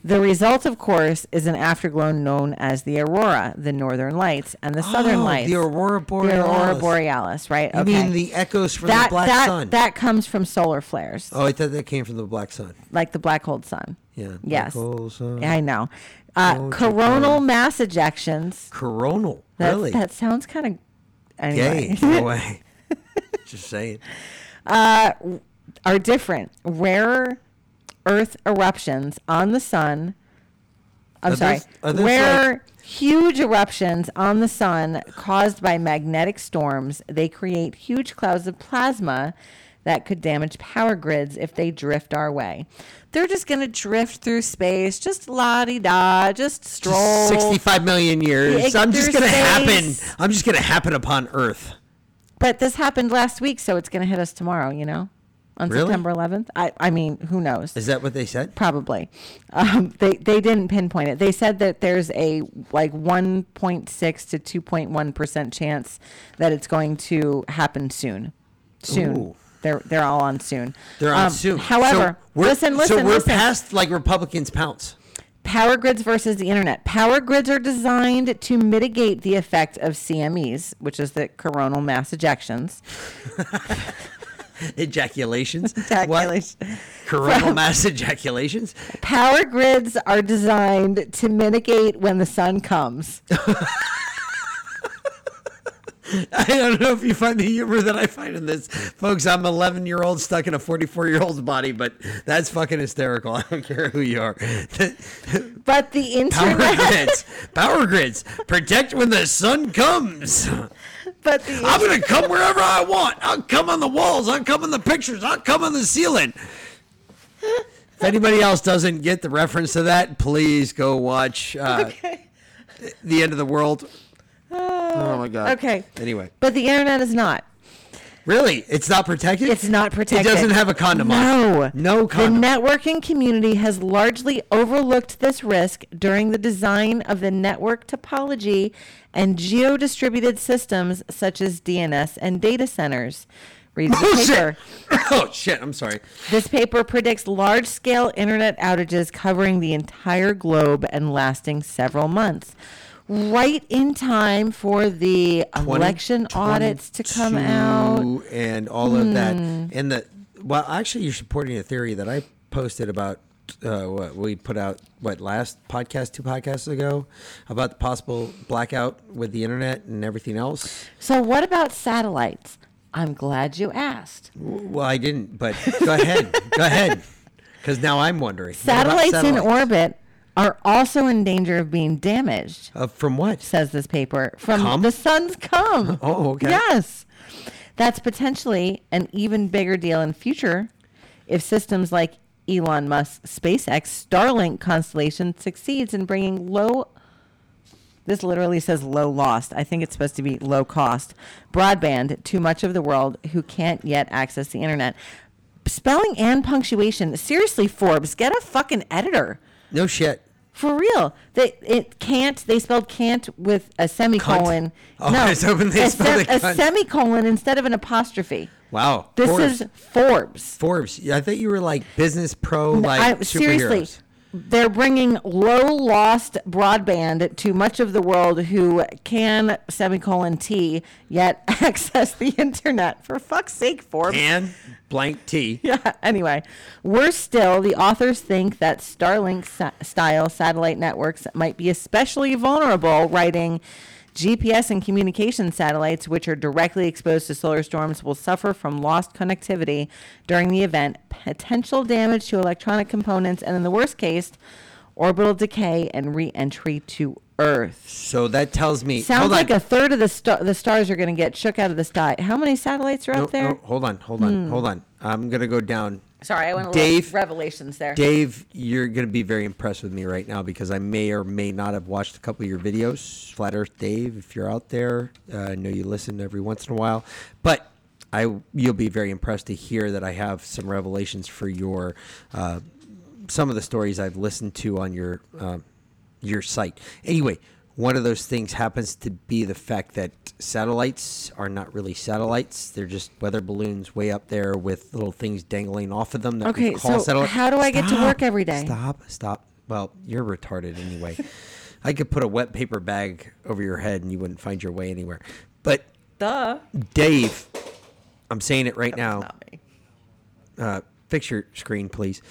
The result, of course, is an afterglow known as the aurora, the northern lights, and the southern Oh, lights. the aurora borealis. The aurora borealis. right? You mean the echoes from the that, black that, sun? That comes from solar flares, oh, I thought that came from the black sun. like the black hole sun. Yeah. black Yes. hole sun. I know. Uh, Won't coronal come? mass ejections. Coronal. That, really? That sounds kind of. Anyway. Gay. *laughs* No way. Just saying. uh, are different. Rare Earth eruptions on the sun. I'm Are sorry. those- are those Rare like- huge eruptions on the sun caused by magnetic storms. They create huge clouds of plasma that could damage power grids if they drift our way. They're just going to drift through space, just la di da, just stroll. 65 million years. Yeah, I'm just to happen. space. I'm just going to happen upon Earth. But this happened last week, so it's going to hit us tomorrow, you know? On Really? September 11th. I, I mean, who knows? Is that what they said? Probably. Um, they they didn't pinpoint it. They said that there's a like 1.6 to 2.1 percent chance that it's going to happen soon. Soon. Ooh. They're they're all on soon. They're on Um, soon. However, so we're, listen, listen, So we're listen. past like Republicans pounce. Power grids versus the internet. Power grids are designed to mitigate the effect of CMEs, which is the coronal mass ejections. *laughs* *laughs* Ejaculations. Ejaculation. *laughs* What? Coronal mass ejaculations. Power grids are designed to mitigate when the sun comes. *laughs* I don't know if you find the humor that I find in this, folks. I'm 11 year old stuck in a 44 year old's body, but that's fucking hysterical. I don't care who you are. But the Power internet. grids, power grids, protect when the sun comes. But the I'm gonna come wherever I want. I'll come on the walls. I'll come on the pictures. I'll come on the ceiling. *laughs* If anybody else doesn't get the reference to that, please go watch uh, the end of the world. Oh my god. Okay. Anyway, But the internet is not. Really, it's not protected. It's not protected. It doesn't have a condom on. No. it. No condom. The networking community has largely overlooked this risk during the design of the network topology and geo-distributed systems such as DNS and data centers. Read the Oh, paper. shit. *coughs* oh shit! I'm sorry. This paper predicts large-scale internet outages covering the entire globe and lasting several months. Right in time for the election audits to come out. and all of that. Hmm. And the well, actually, you're supporting a theory that I posted about. Uh, what we put out what last podcast two podcasts ago about the possible blackout with the internet and everything else. So what about satellites? I'm glad you asked. Well, I didn't, but go ahead, go ahead, because now I'm wondering. What about Satellites, in satellites? orbit are also in danger of being damaged. Uh, from what? Says this paper. From Cum? the sun's cum. *laughs* Oh, okay. Yes. That's potentially an even bigger deal in future if systems like Elon Musk's SpaceX Starlink constellation succeeds in bringing low this literally says low lost. I think it's supposed to be low cost broadband to much of the world who can't yet access the internet. Spelling and punctuation. Seriously, Forbes, get a fucking editor. No shit. For real. They it can't they spelled can't with a semicolon. Oh, no. I was hoping they a, spelled it a semicolon instead of an apostrophe. Wow. This Forbes. is Forbes. Forbes. I thought you were like business pro, like I, superheroes. seriously, they're bringing low lost broadband to much of the world who can semicolon T yet *laughs* access the internet. For fuck's sake, Forbes. And blank T. *laughs* Yeah. Anyway, worse still, the authors think that Starlink sa- style satellite networks might be especially vulnerable, writing. GPS and communication satellites, which are directly exposed to solar storms, will suffer from lost connectivity during the event, potential damage to electronic components, and in the worst case, orbital decay and re entry to Earth. So that tells me. Sounds hold on. like a third of the, sta- the stars are going to get shook out of the sky. How many satellites are No, out there? no, hold on, hold on, Hmm. hold on. I'm gonna go down. Sorry, I went a Dave, little revelations there. Dave, you're gonna be very impressed with me right now because I may or may not have watched a couple of your videos. Flat Earth Dave, if you're out there, uh, I know you listen every once in a while, but I you'll be very impressed to hear that I have some revelations for your uh, some of the stories I've listened to on your um, your site. Anyway, one of those things happens to be the fact that satellites are not really satellites; they're just weather balloons way up there with little things dangling off of them. That we Okay, call so satellite- how do I get to work every day? Stop! Stop! Well, you're retarded anyway. I could put a wet paper bag over your head and you wouldn't find your way anywhere. But Duh. Dave, I'm saying it right now. Uh, fix your screen, please.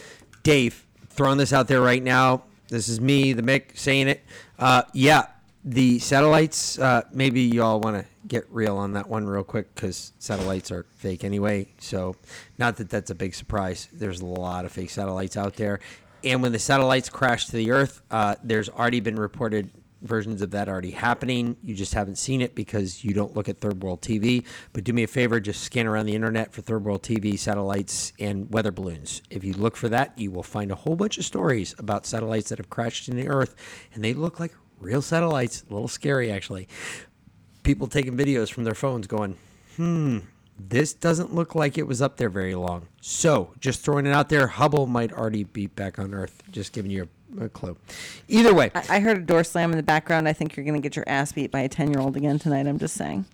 Dave, throwing this out there right now. This is me, the Mick, saying it. Uh, yeah, the satellites. Uh, maybe y'all want to get real on that one real quick because satellites are fake anyway. So, not that that's a big surprise. There's a lot of fake satellites out there. And when the satellites crash to the Earth, uh, there's already been reported versions of that already happening. You just haven't seen it because you don't look at third world TV. But do me a favor, just scan around the internet for third world TV, satellites, and weather balloons. If you look for that, you will find a whole bunch of stories about satellites that have crashed in the earth, and they look like real satellites. A little scary, actually. People taking videos from their phones going, hmm, this doesn't look like it was up there very long. So, just throwing it out there, Hubble might already be back on Earth. Just giving you a, a clue. Either way, I, I heard a door slam in the background. I think you're going to get your ass beat by a 10 year old again tonight. I'm just saying.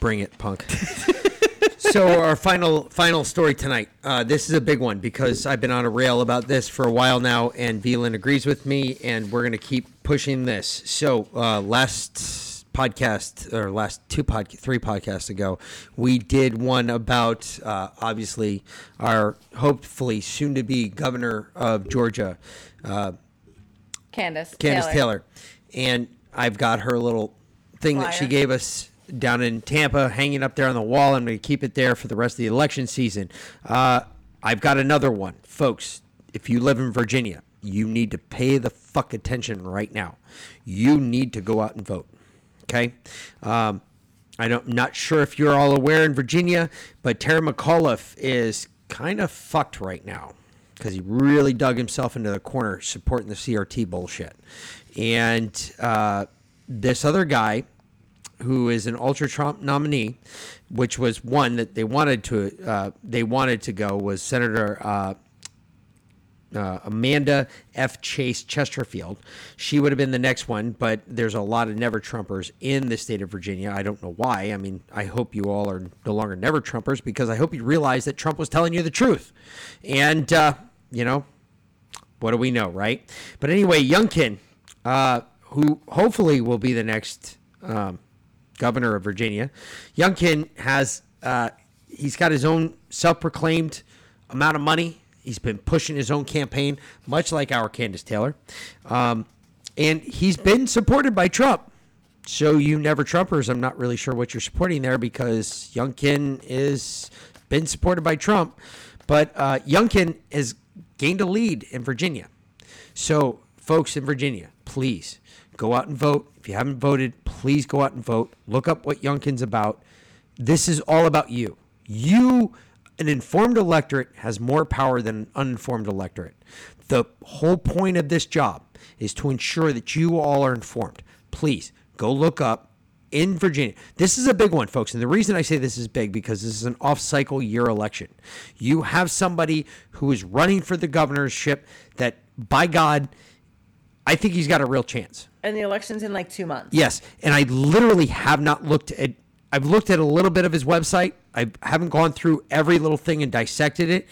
Bring it, punk. *laughs* so our final final story tonight. Uh, this is a big one because I've been on a rail about this for a while now, and V Lynn agrees with me, and we're going to keep pushing this. So uh, last podcast or last two pod three podcasts ago, we did one about uh, obviously our hopefully soon to be governor of Georgia. Uh, Kandiss. Kandiss Taylor. And I've got her little thing that she gave us down in Tampa hanging up there on the wall. I'm going to keep it there for the rest of the election season. Uh, I've got another one. Folks, if you live in Virginia, you need to pay the fuck attention right now. You need to go out and vote. Okay? Um, I don't, I'm not sure if you're all aware in Virginia, but Terry McAuliffe is kind of fucked right now because he really dug himself into the corner supporting the CRT bullshit. And uh, this other guy, who is an ultra Trump nominee, which was one that they wanted to uh, they wanted to go was Senator uh, uh, Amanda F. Chase Chesterfield. She would have been the next one, but there's a lot of never Trumpers in the state of Virginia. I don't know why. I mean, I hope you all are no longer never Trumpers because I hope you realize that Trump was telling you the truth. And, uh, you know, what do we know, right? But anyway, Youngkin, uh, who hopefully will be the next um, governor of Virginia, Youngkin has uh, he's got his own self-proclaimed amount of money. He's been pushing his own campaign, much like our Kandiss Taylor, um, and he's been supported by Trump. So you never Trumpers, I'm not really sure what you're supporting there because Youngkin is been supported by Trump, but uh, Youngkin has gained a lead in Virginia. So, folks in Virginia, please go out and vote. If you haven't voted, please go out and vote. Look up what Youngkin's about. This is all about you. You, an informed electorate, has more power than an uninformed electorate. The whole point of this job is to ensure that you all are informed. Please go look up in Virginia. This is a big one, folks. And the reason I say this is big because this is an off cycle year election. You have somebody who is running for the governorship that, by God, I think he's got a real chance. And the election's in like two months. Yes. And I literally have not looked at, I've looked at a little bit of his website. I haven't gone through every little thing and dissected it,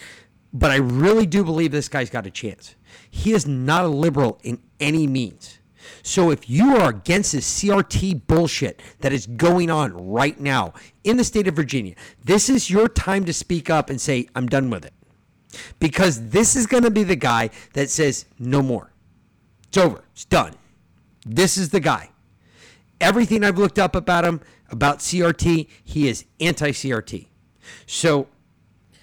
but I really do believe this guy's got a chance. He is not a liberal in any means. So if you are against this CRT bullshit that is going on right now in the state of Virginia, this is your time to speak up and say, I'm done with it. Because this is going to be the guy that says, no more. It's over. It's done. This is the guy. Everything I've looked up about him, about CRT, he is anti CRT. So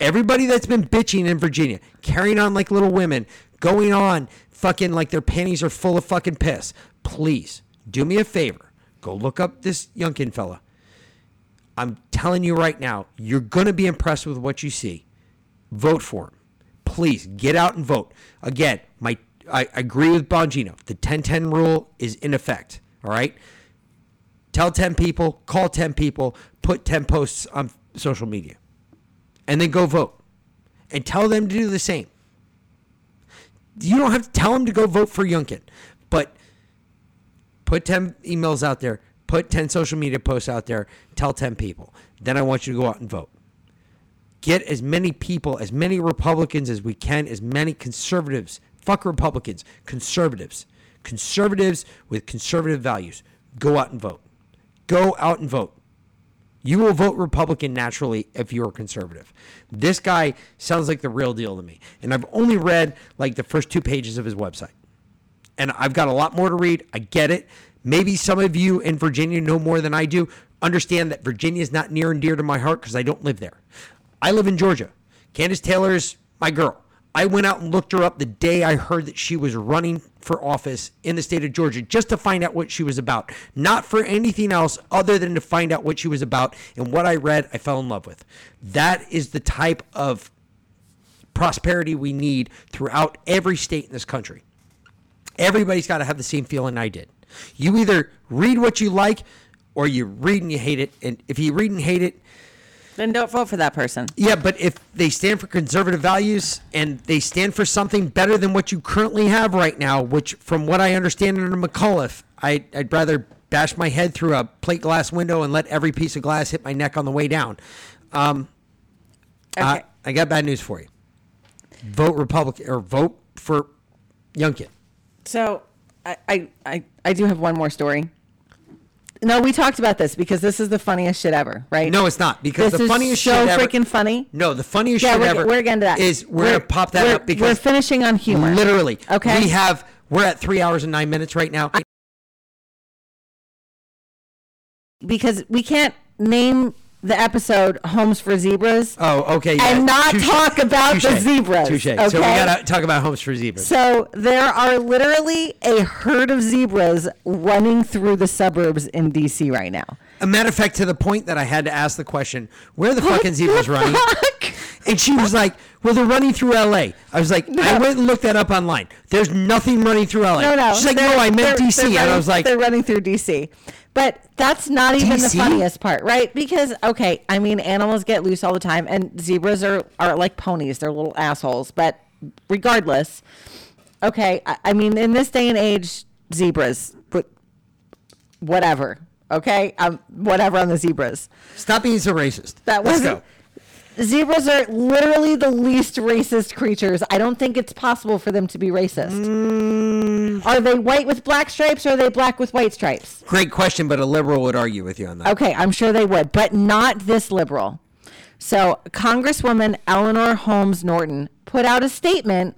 everybody that's been bitching in Virginia, carrying on like little women, going on fucking like their panties are full of fucking piss, please do me a favor. Go look up this Youngkin fella. I'm telling you right now, you're going to be impressed with what you see. Vote for him. Please get out and vote. Again, my I agree with Bongino. The 10-10 rule is in effect. All right. Tell 10 people, call 10 people, put 10 posts on social media, and then go vote. And tell them to do the same. you don't have to tell them to go vote for Youngkin, but put 10 emails out there, put 10 social media posts out there, tell 10 people. Then I want you to go out and vote. Get as many people, as many Republicans as we can, as many conservatives. Fuck Republicans, conservatives. Conservatives with conservative values. Go out and vote. Go out and vote. You will vote Republican naturally if you're a conservative. This guy sounds like the real deal to me. And I've only read like the first two pages of his website. And I've got a lot more to read. I get it. Maybe some of you in Virginia know more than I do. Understand that Virginia is not near and dear to my heart because I don't live there. I live in Georgia. Kandiss Taylor is my girl. I went out and looked her up the day I heard that she was running for office in the state of Georgia just to find out what she was about. Not for anything else other than to find out what she was about. And what I read, I fell in love with. That is the type of prosperity we need throughout every state in this country. Everybody's got to have the same feeling I did. You either read what you like or you read and you hate it. And if you read and hate it, Then don't vote for that person. yeah, but if they stand for conservative values and they stand for something better than what you currently have right now, which from what I understand under McAuliffe, I, I'd rather bash my head through a plate glass window and let every piece of glass hit my neck on the way down. Um, I, I got bad news for you. Vote Republican or vote for Youngkin. So I, I, I, I do have one more story. No, we talked about this because this is the funniest shit ever, right? No, it's not because This the is funniest so shit ever. freaking funny. No, the funniest Yeah, shit we're, ever. we're getting to that. Is we're, gonna pop that up because we're finishing on humor. Literally. Okay. We have we're at three hours and nine minutes right now. because we can't name the episode "Holmes for Zebras." Oh, okay. yeah. and not Touche. talk about the Touche. zebras. Touche. Okay? So we gotta talk about homes for zebras. So there are literally a herd of zebras running through the suburbs in DC right now. A matter of fact, to the point that I had to ask the question, where are the fucking zebras running? And she was like, well, they're running through LA. I was like, I went and looked that up online. There's nothing running through LA. No, no. She's like, no, I meant DC. and I was like, they're running through DC. But that's not even the funniest part, right? Because okay, I mean, animals get loose all the time, and zebras are are like ponies; they're little assholes. But regardless, okay, I, I mean, in this day and age, zebras, whatever. Okay, um, whatever on the zebras. stop being so racist. That Let's wasn't. go. Zebras are literally the least racist creatures. I don't think it's possible for them to be racist. Mm. Are they white with black stripes or are they black with white stripes? Great question, but a liberal would argue with you on that. Okay, I'm sure they would, but not this liberal. So, Congresswoman Eleanor Holmes Norton put out a statement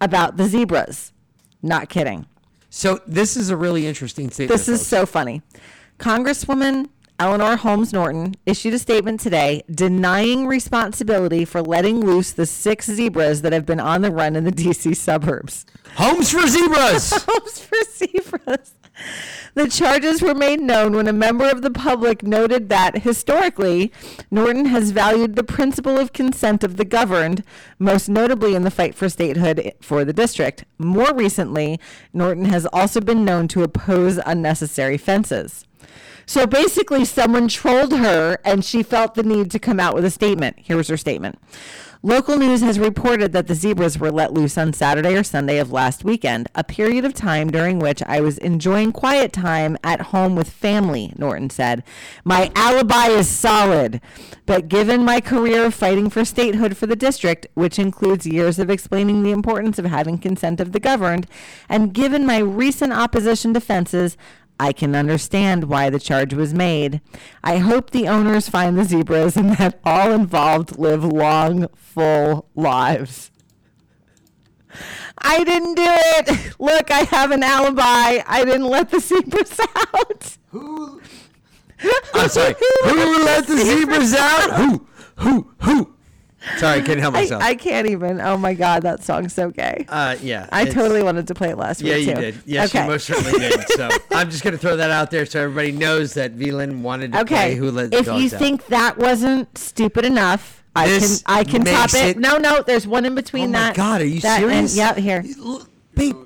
about the zebras. Not kidding. So this is a really interesting statement. This is folks. so funny. Congresswoman Eleanor Holmes Norton issued a statement today denying responsibility for letting loose the six zebras that have been on the run in the DC suburbs. Homes for zebras. *laughs* Homes for zebras. The charges were made known when a member of the public noted that historically, Norton has valued the principle of consent of the governed, most notably in the fight for statehood for the district. More recently, Norton has also been known to oppose unnecessary fences. So basically, someone trolled her and she felt the need to come out with a statement. Here was her statement. Local news has reported that the zebras were let loose on Saturday or Sunday of last weekend, a period of time during which I was enjoying quiet time at home with family, Norton said. My alibi is solid, but given my career of fighting for statehood for the district, which includes years of explaining the importance of having consent of the governed, and given my recent opposition to fences, I can understand why the charge was made. I hope the owners find the zebras and that all involved live long, full lives. I didn't do it. Look, I have an alibi. I didn't let the zebras out. Who? *laughs* I'm sorry. Who let the *laughs* zebras out? Who? Who? Who? Sorry, I couldn't help myself. I can't even. Oh my God, that song's so gay. uh, yeah. I totally wanted to play it last Yeah, week Yeah, you too. did. Yes, okay. you most certainly did. So *laughs* I'm just gonna throw that out there so everybody knows that V Lynn wanted to play Okay. Who Let the if Dogs you Out. think that wasn't stupid enough, I This can I can top it. it- No, no, there's one in between that. Oh my. God, are you that and- serious? yeah, here. Babe.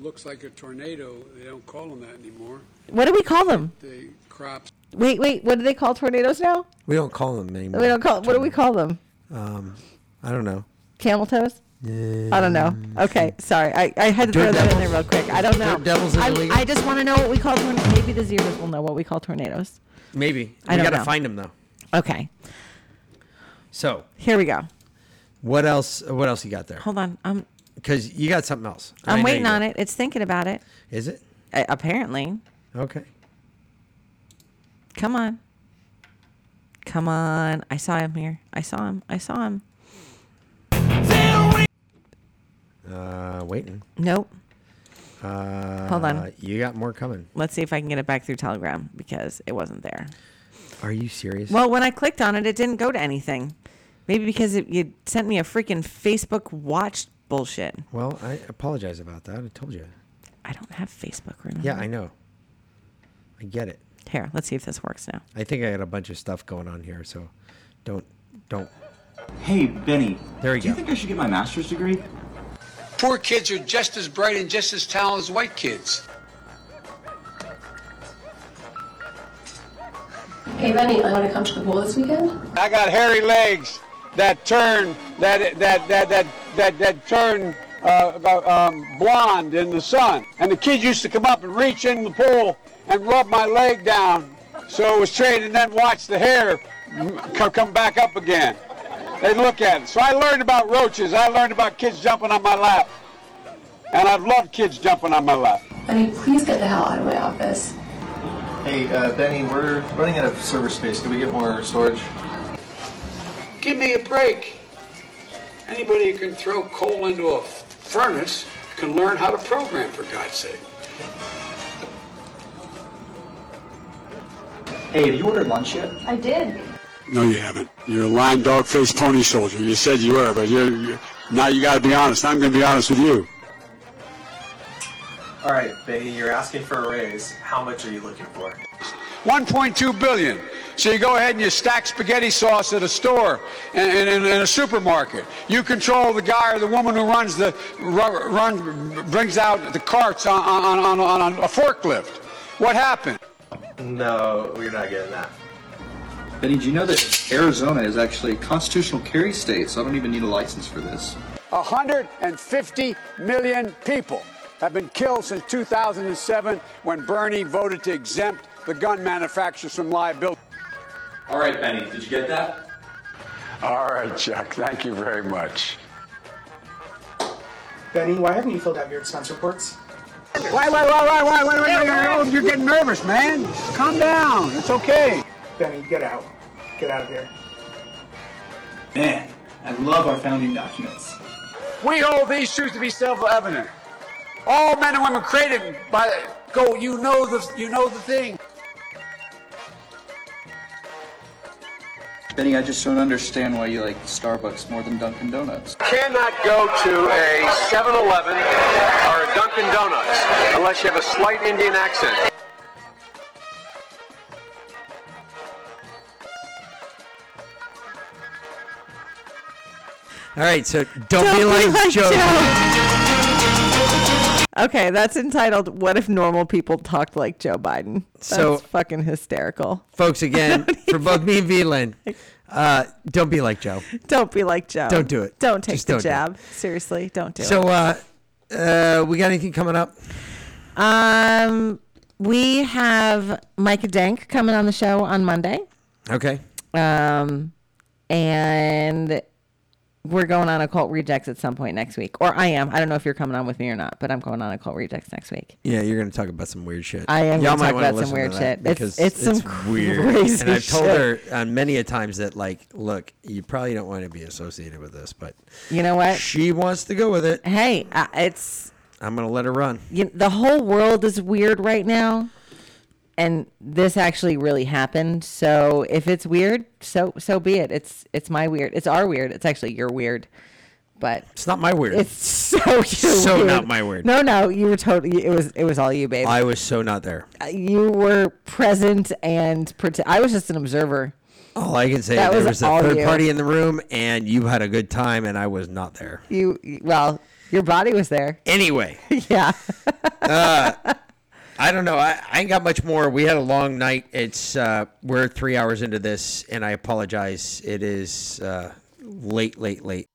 Looks like a tornado. They don't call them that anymore. What do we call them? They crops. Wait, wait. What do they call tornadoes now? we don't call them anymore. We don't call. What do we call them? Um, I don't know. Camel toes. I don't know. Okay, sorry. I, I had to throw Dirt that in there real quick. I don't know. Dirt devils is I, illegal? I just want to know what we call tornadoes. Maybe the zeros will know what we call tornadoes. Maybe. I we don't gotta find them though. Okay, So here we go. what else? What else you got there? Hold on. I'm Because you got something else. I I'm know waiting you on do. it. It's thinking about it. Is it? Uh, apparently. Okay. Come on. Come on. I saw him here. I saw him. I saw him. Uh, waiting. Nope. Uh, Hold on. You got more coming. Let's see if I can get it back through Telegram because it wasn't there. Are you serious? Well, when I clicked on it, it didn't go to anything. Maybe because it, you sent me a freaking Facebook watch bullshit. Well, I apologize about that. I told you. I don't have Facebook. Remember? Yeah, I know. I get it. Here, let's see if this works now. I think I got a bunch of stuff going on here, so don't don't. Hey, Benny. There we Do you think I should get my master's degree? Poor kids are just as bright and just as talented as white kids. Hey, Benny, I want to come to the pool this weekend. I got hairy legs that turn that that that that that that turn uh, um, blonde in the sun. And the kids used to come up and reach in the pool and rub my leg down so it was straight, and then watch the hair co- come back up again. They look at it. So I learned about roaches. I learned about kids jumping on my lap, and I've loved kids jumping on my lap. Benny, please get the hell out of my office. Hey, uh, Benny, we're running out of server space. Can we get more storage? Give me a break. Anybody who can throw coal into a furnace can learn how to program, for God's sake. Hey, have you ordered lunch yet? I did. No, you haven't. You're a lying dog-faced pony soldier. You said you were, but you're, you now you got to be honest. I'm going to be honest with you. All right, Benny, you're asking for a raise. How much are you looking for? 1.2 billion. So you go ahead and you stack spaghetti sauce at a store and in, in, a supermarket. You control the guy or the woman who runs the run, run brings out the carts on, on, on, on, on a forklift. What happened? No, we're not getting that. Benny, do you know that Arizona is actually a constitutional carry state, so I don't even need a license for this? 150 million people have been killed since 2007 when Bernie voted to exempt the gun manufacturers from liability. All right, Benny, did you get that? All right, Chuck. Thank you very much. Benny, why haven't you filled out your expense reports? Why, why, why, why, why, why, why, why, You're getting nervous, man. Calm down. It's okay. Benny, get out. Get out of here. Man, I love our founding documents. We hold these truths to be self-evident. All men and women created by go. You know the you know the thing. Benny, I just don't understand why you like Starbucks more than Dunkin' Donuts. cannot go to a 7-Eleven or a Dunkin' Donuts unless you have a slight Indian accent. All right, so don't, be like, Joe. Okay, that's entitled "What if normal people talked like Joe Biden?" That's So- fucking hysterical. Folks, again, *laughs* for both me and V Lynn, *laughs* uh, don't be like Joe. Don't be like Joe. Don't do it. Don't take Just the don't do jab. Seriously, don't do So, it. uh, uh, we got anything coming up? Um, we have Micah Dank coming on the show on Monday. Okay. Um, and we're going on occult rejects at some point next week, or I am. I don't know if you're coming on with me or not, but I'm going on occult rejects next week. Yeah, you're going to talk about some weird shit. I am Y'all gonna might talk about some to weird shit. It's- because it's some *laughs* weird. crazy and I've told shit. her on many a times that, like, look, you probably don't want to be associated with this, but You know what? she wants to go with it. Hey, uh, it's I'm going to let her run. you, the whole world is weird right now, and this actually really happened. So if it's weird, so so be it. It's it's my weird. It's our weird. It's actually your weird. But it's not my weird. It's *laughs* so So weird. not my weird. No, no, you were totally. It was it was all you, babe. I was so not there. you were present and prote- I was just an observer. All I can say That there was was a third you. party in the room, and you had a good time, and I was not there. You well, your body was there. Anyway, *laughs* yeah. uh, I don't know. I, I ain't got much more. We had a long night. It's uh, we're three hours into this, and I apologize. It is uh, late, late, late.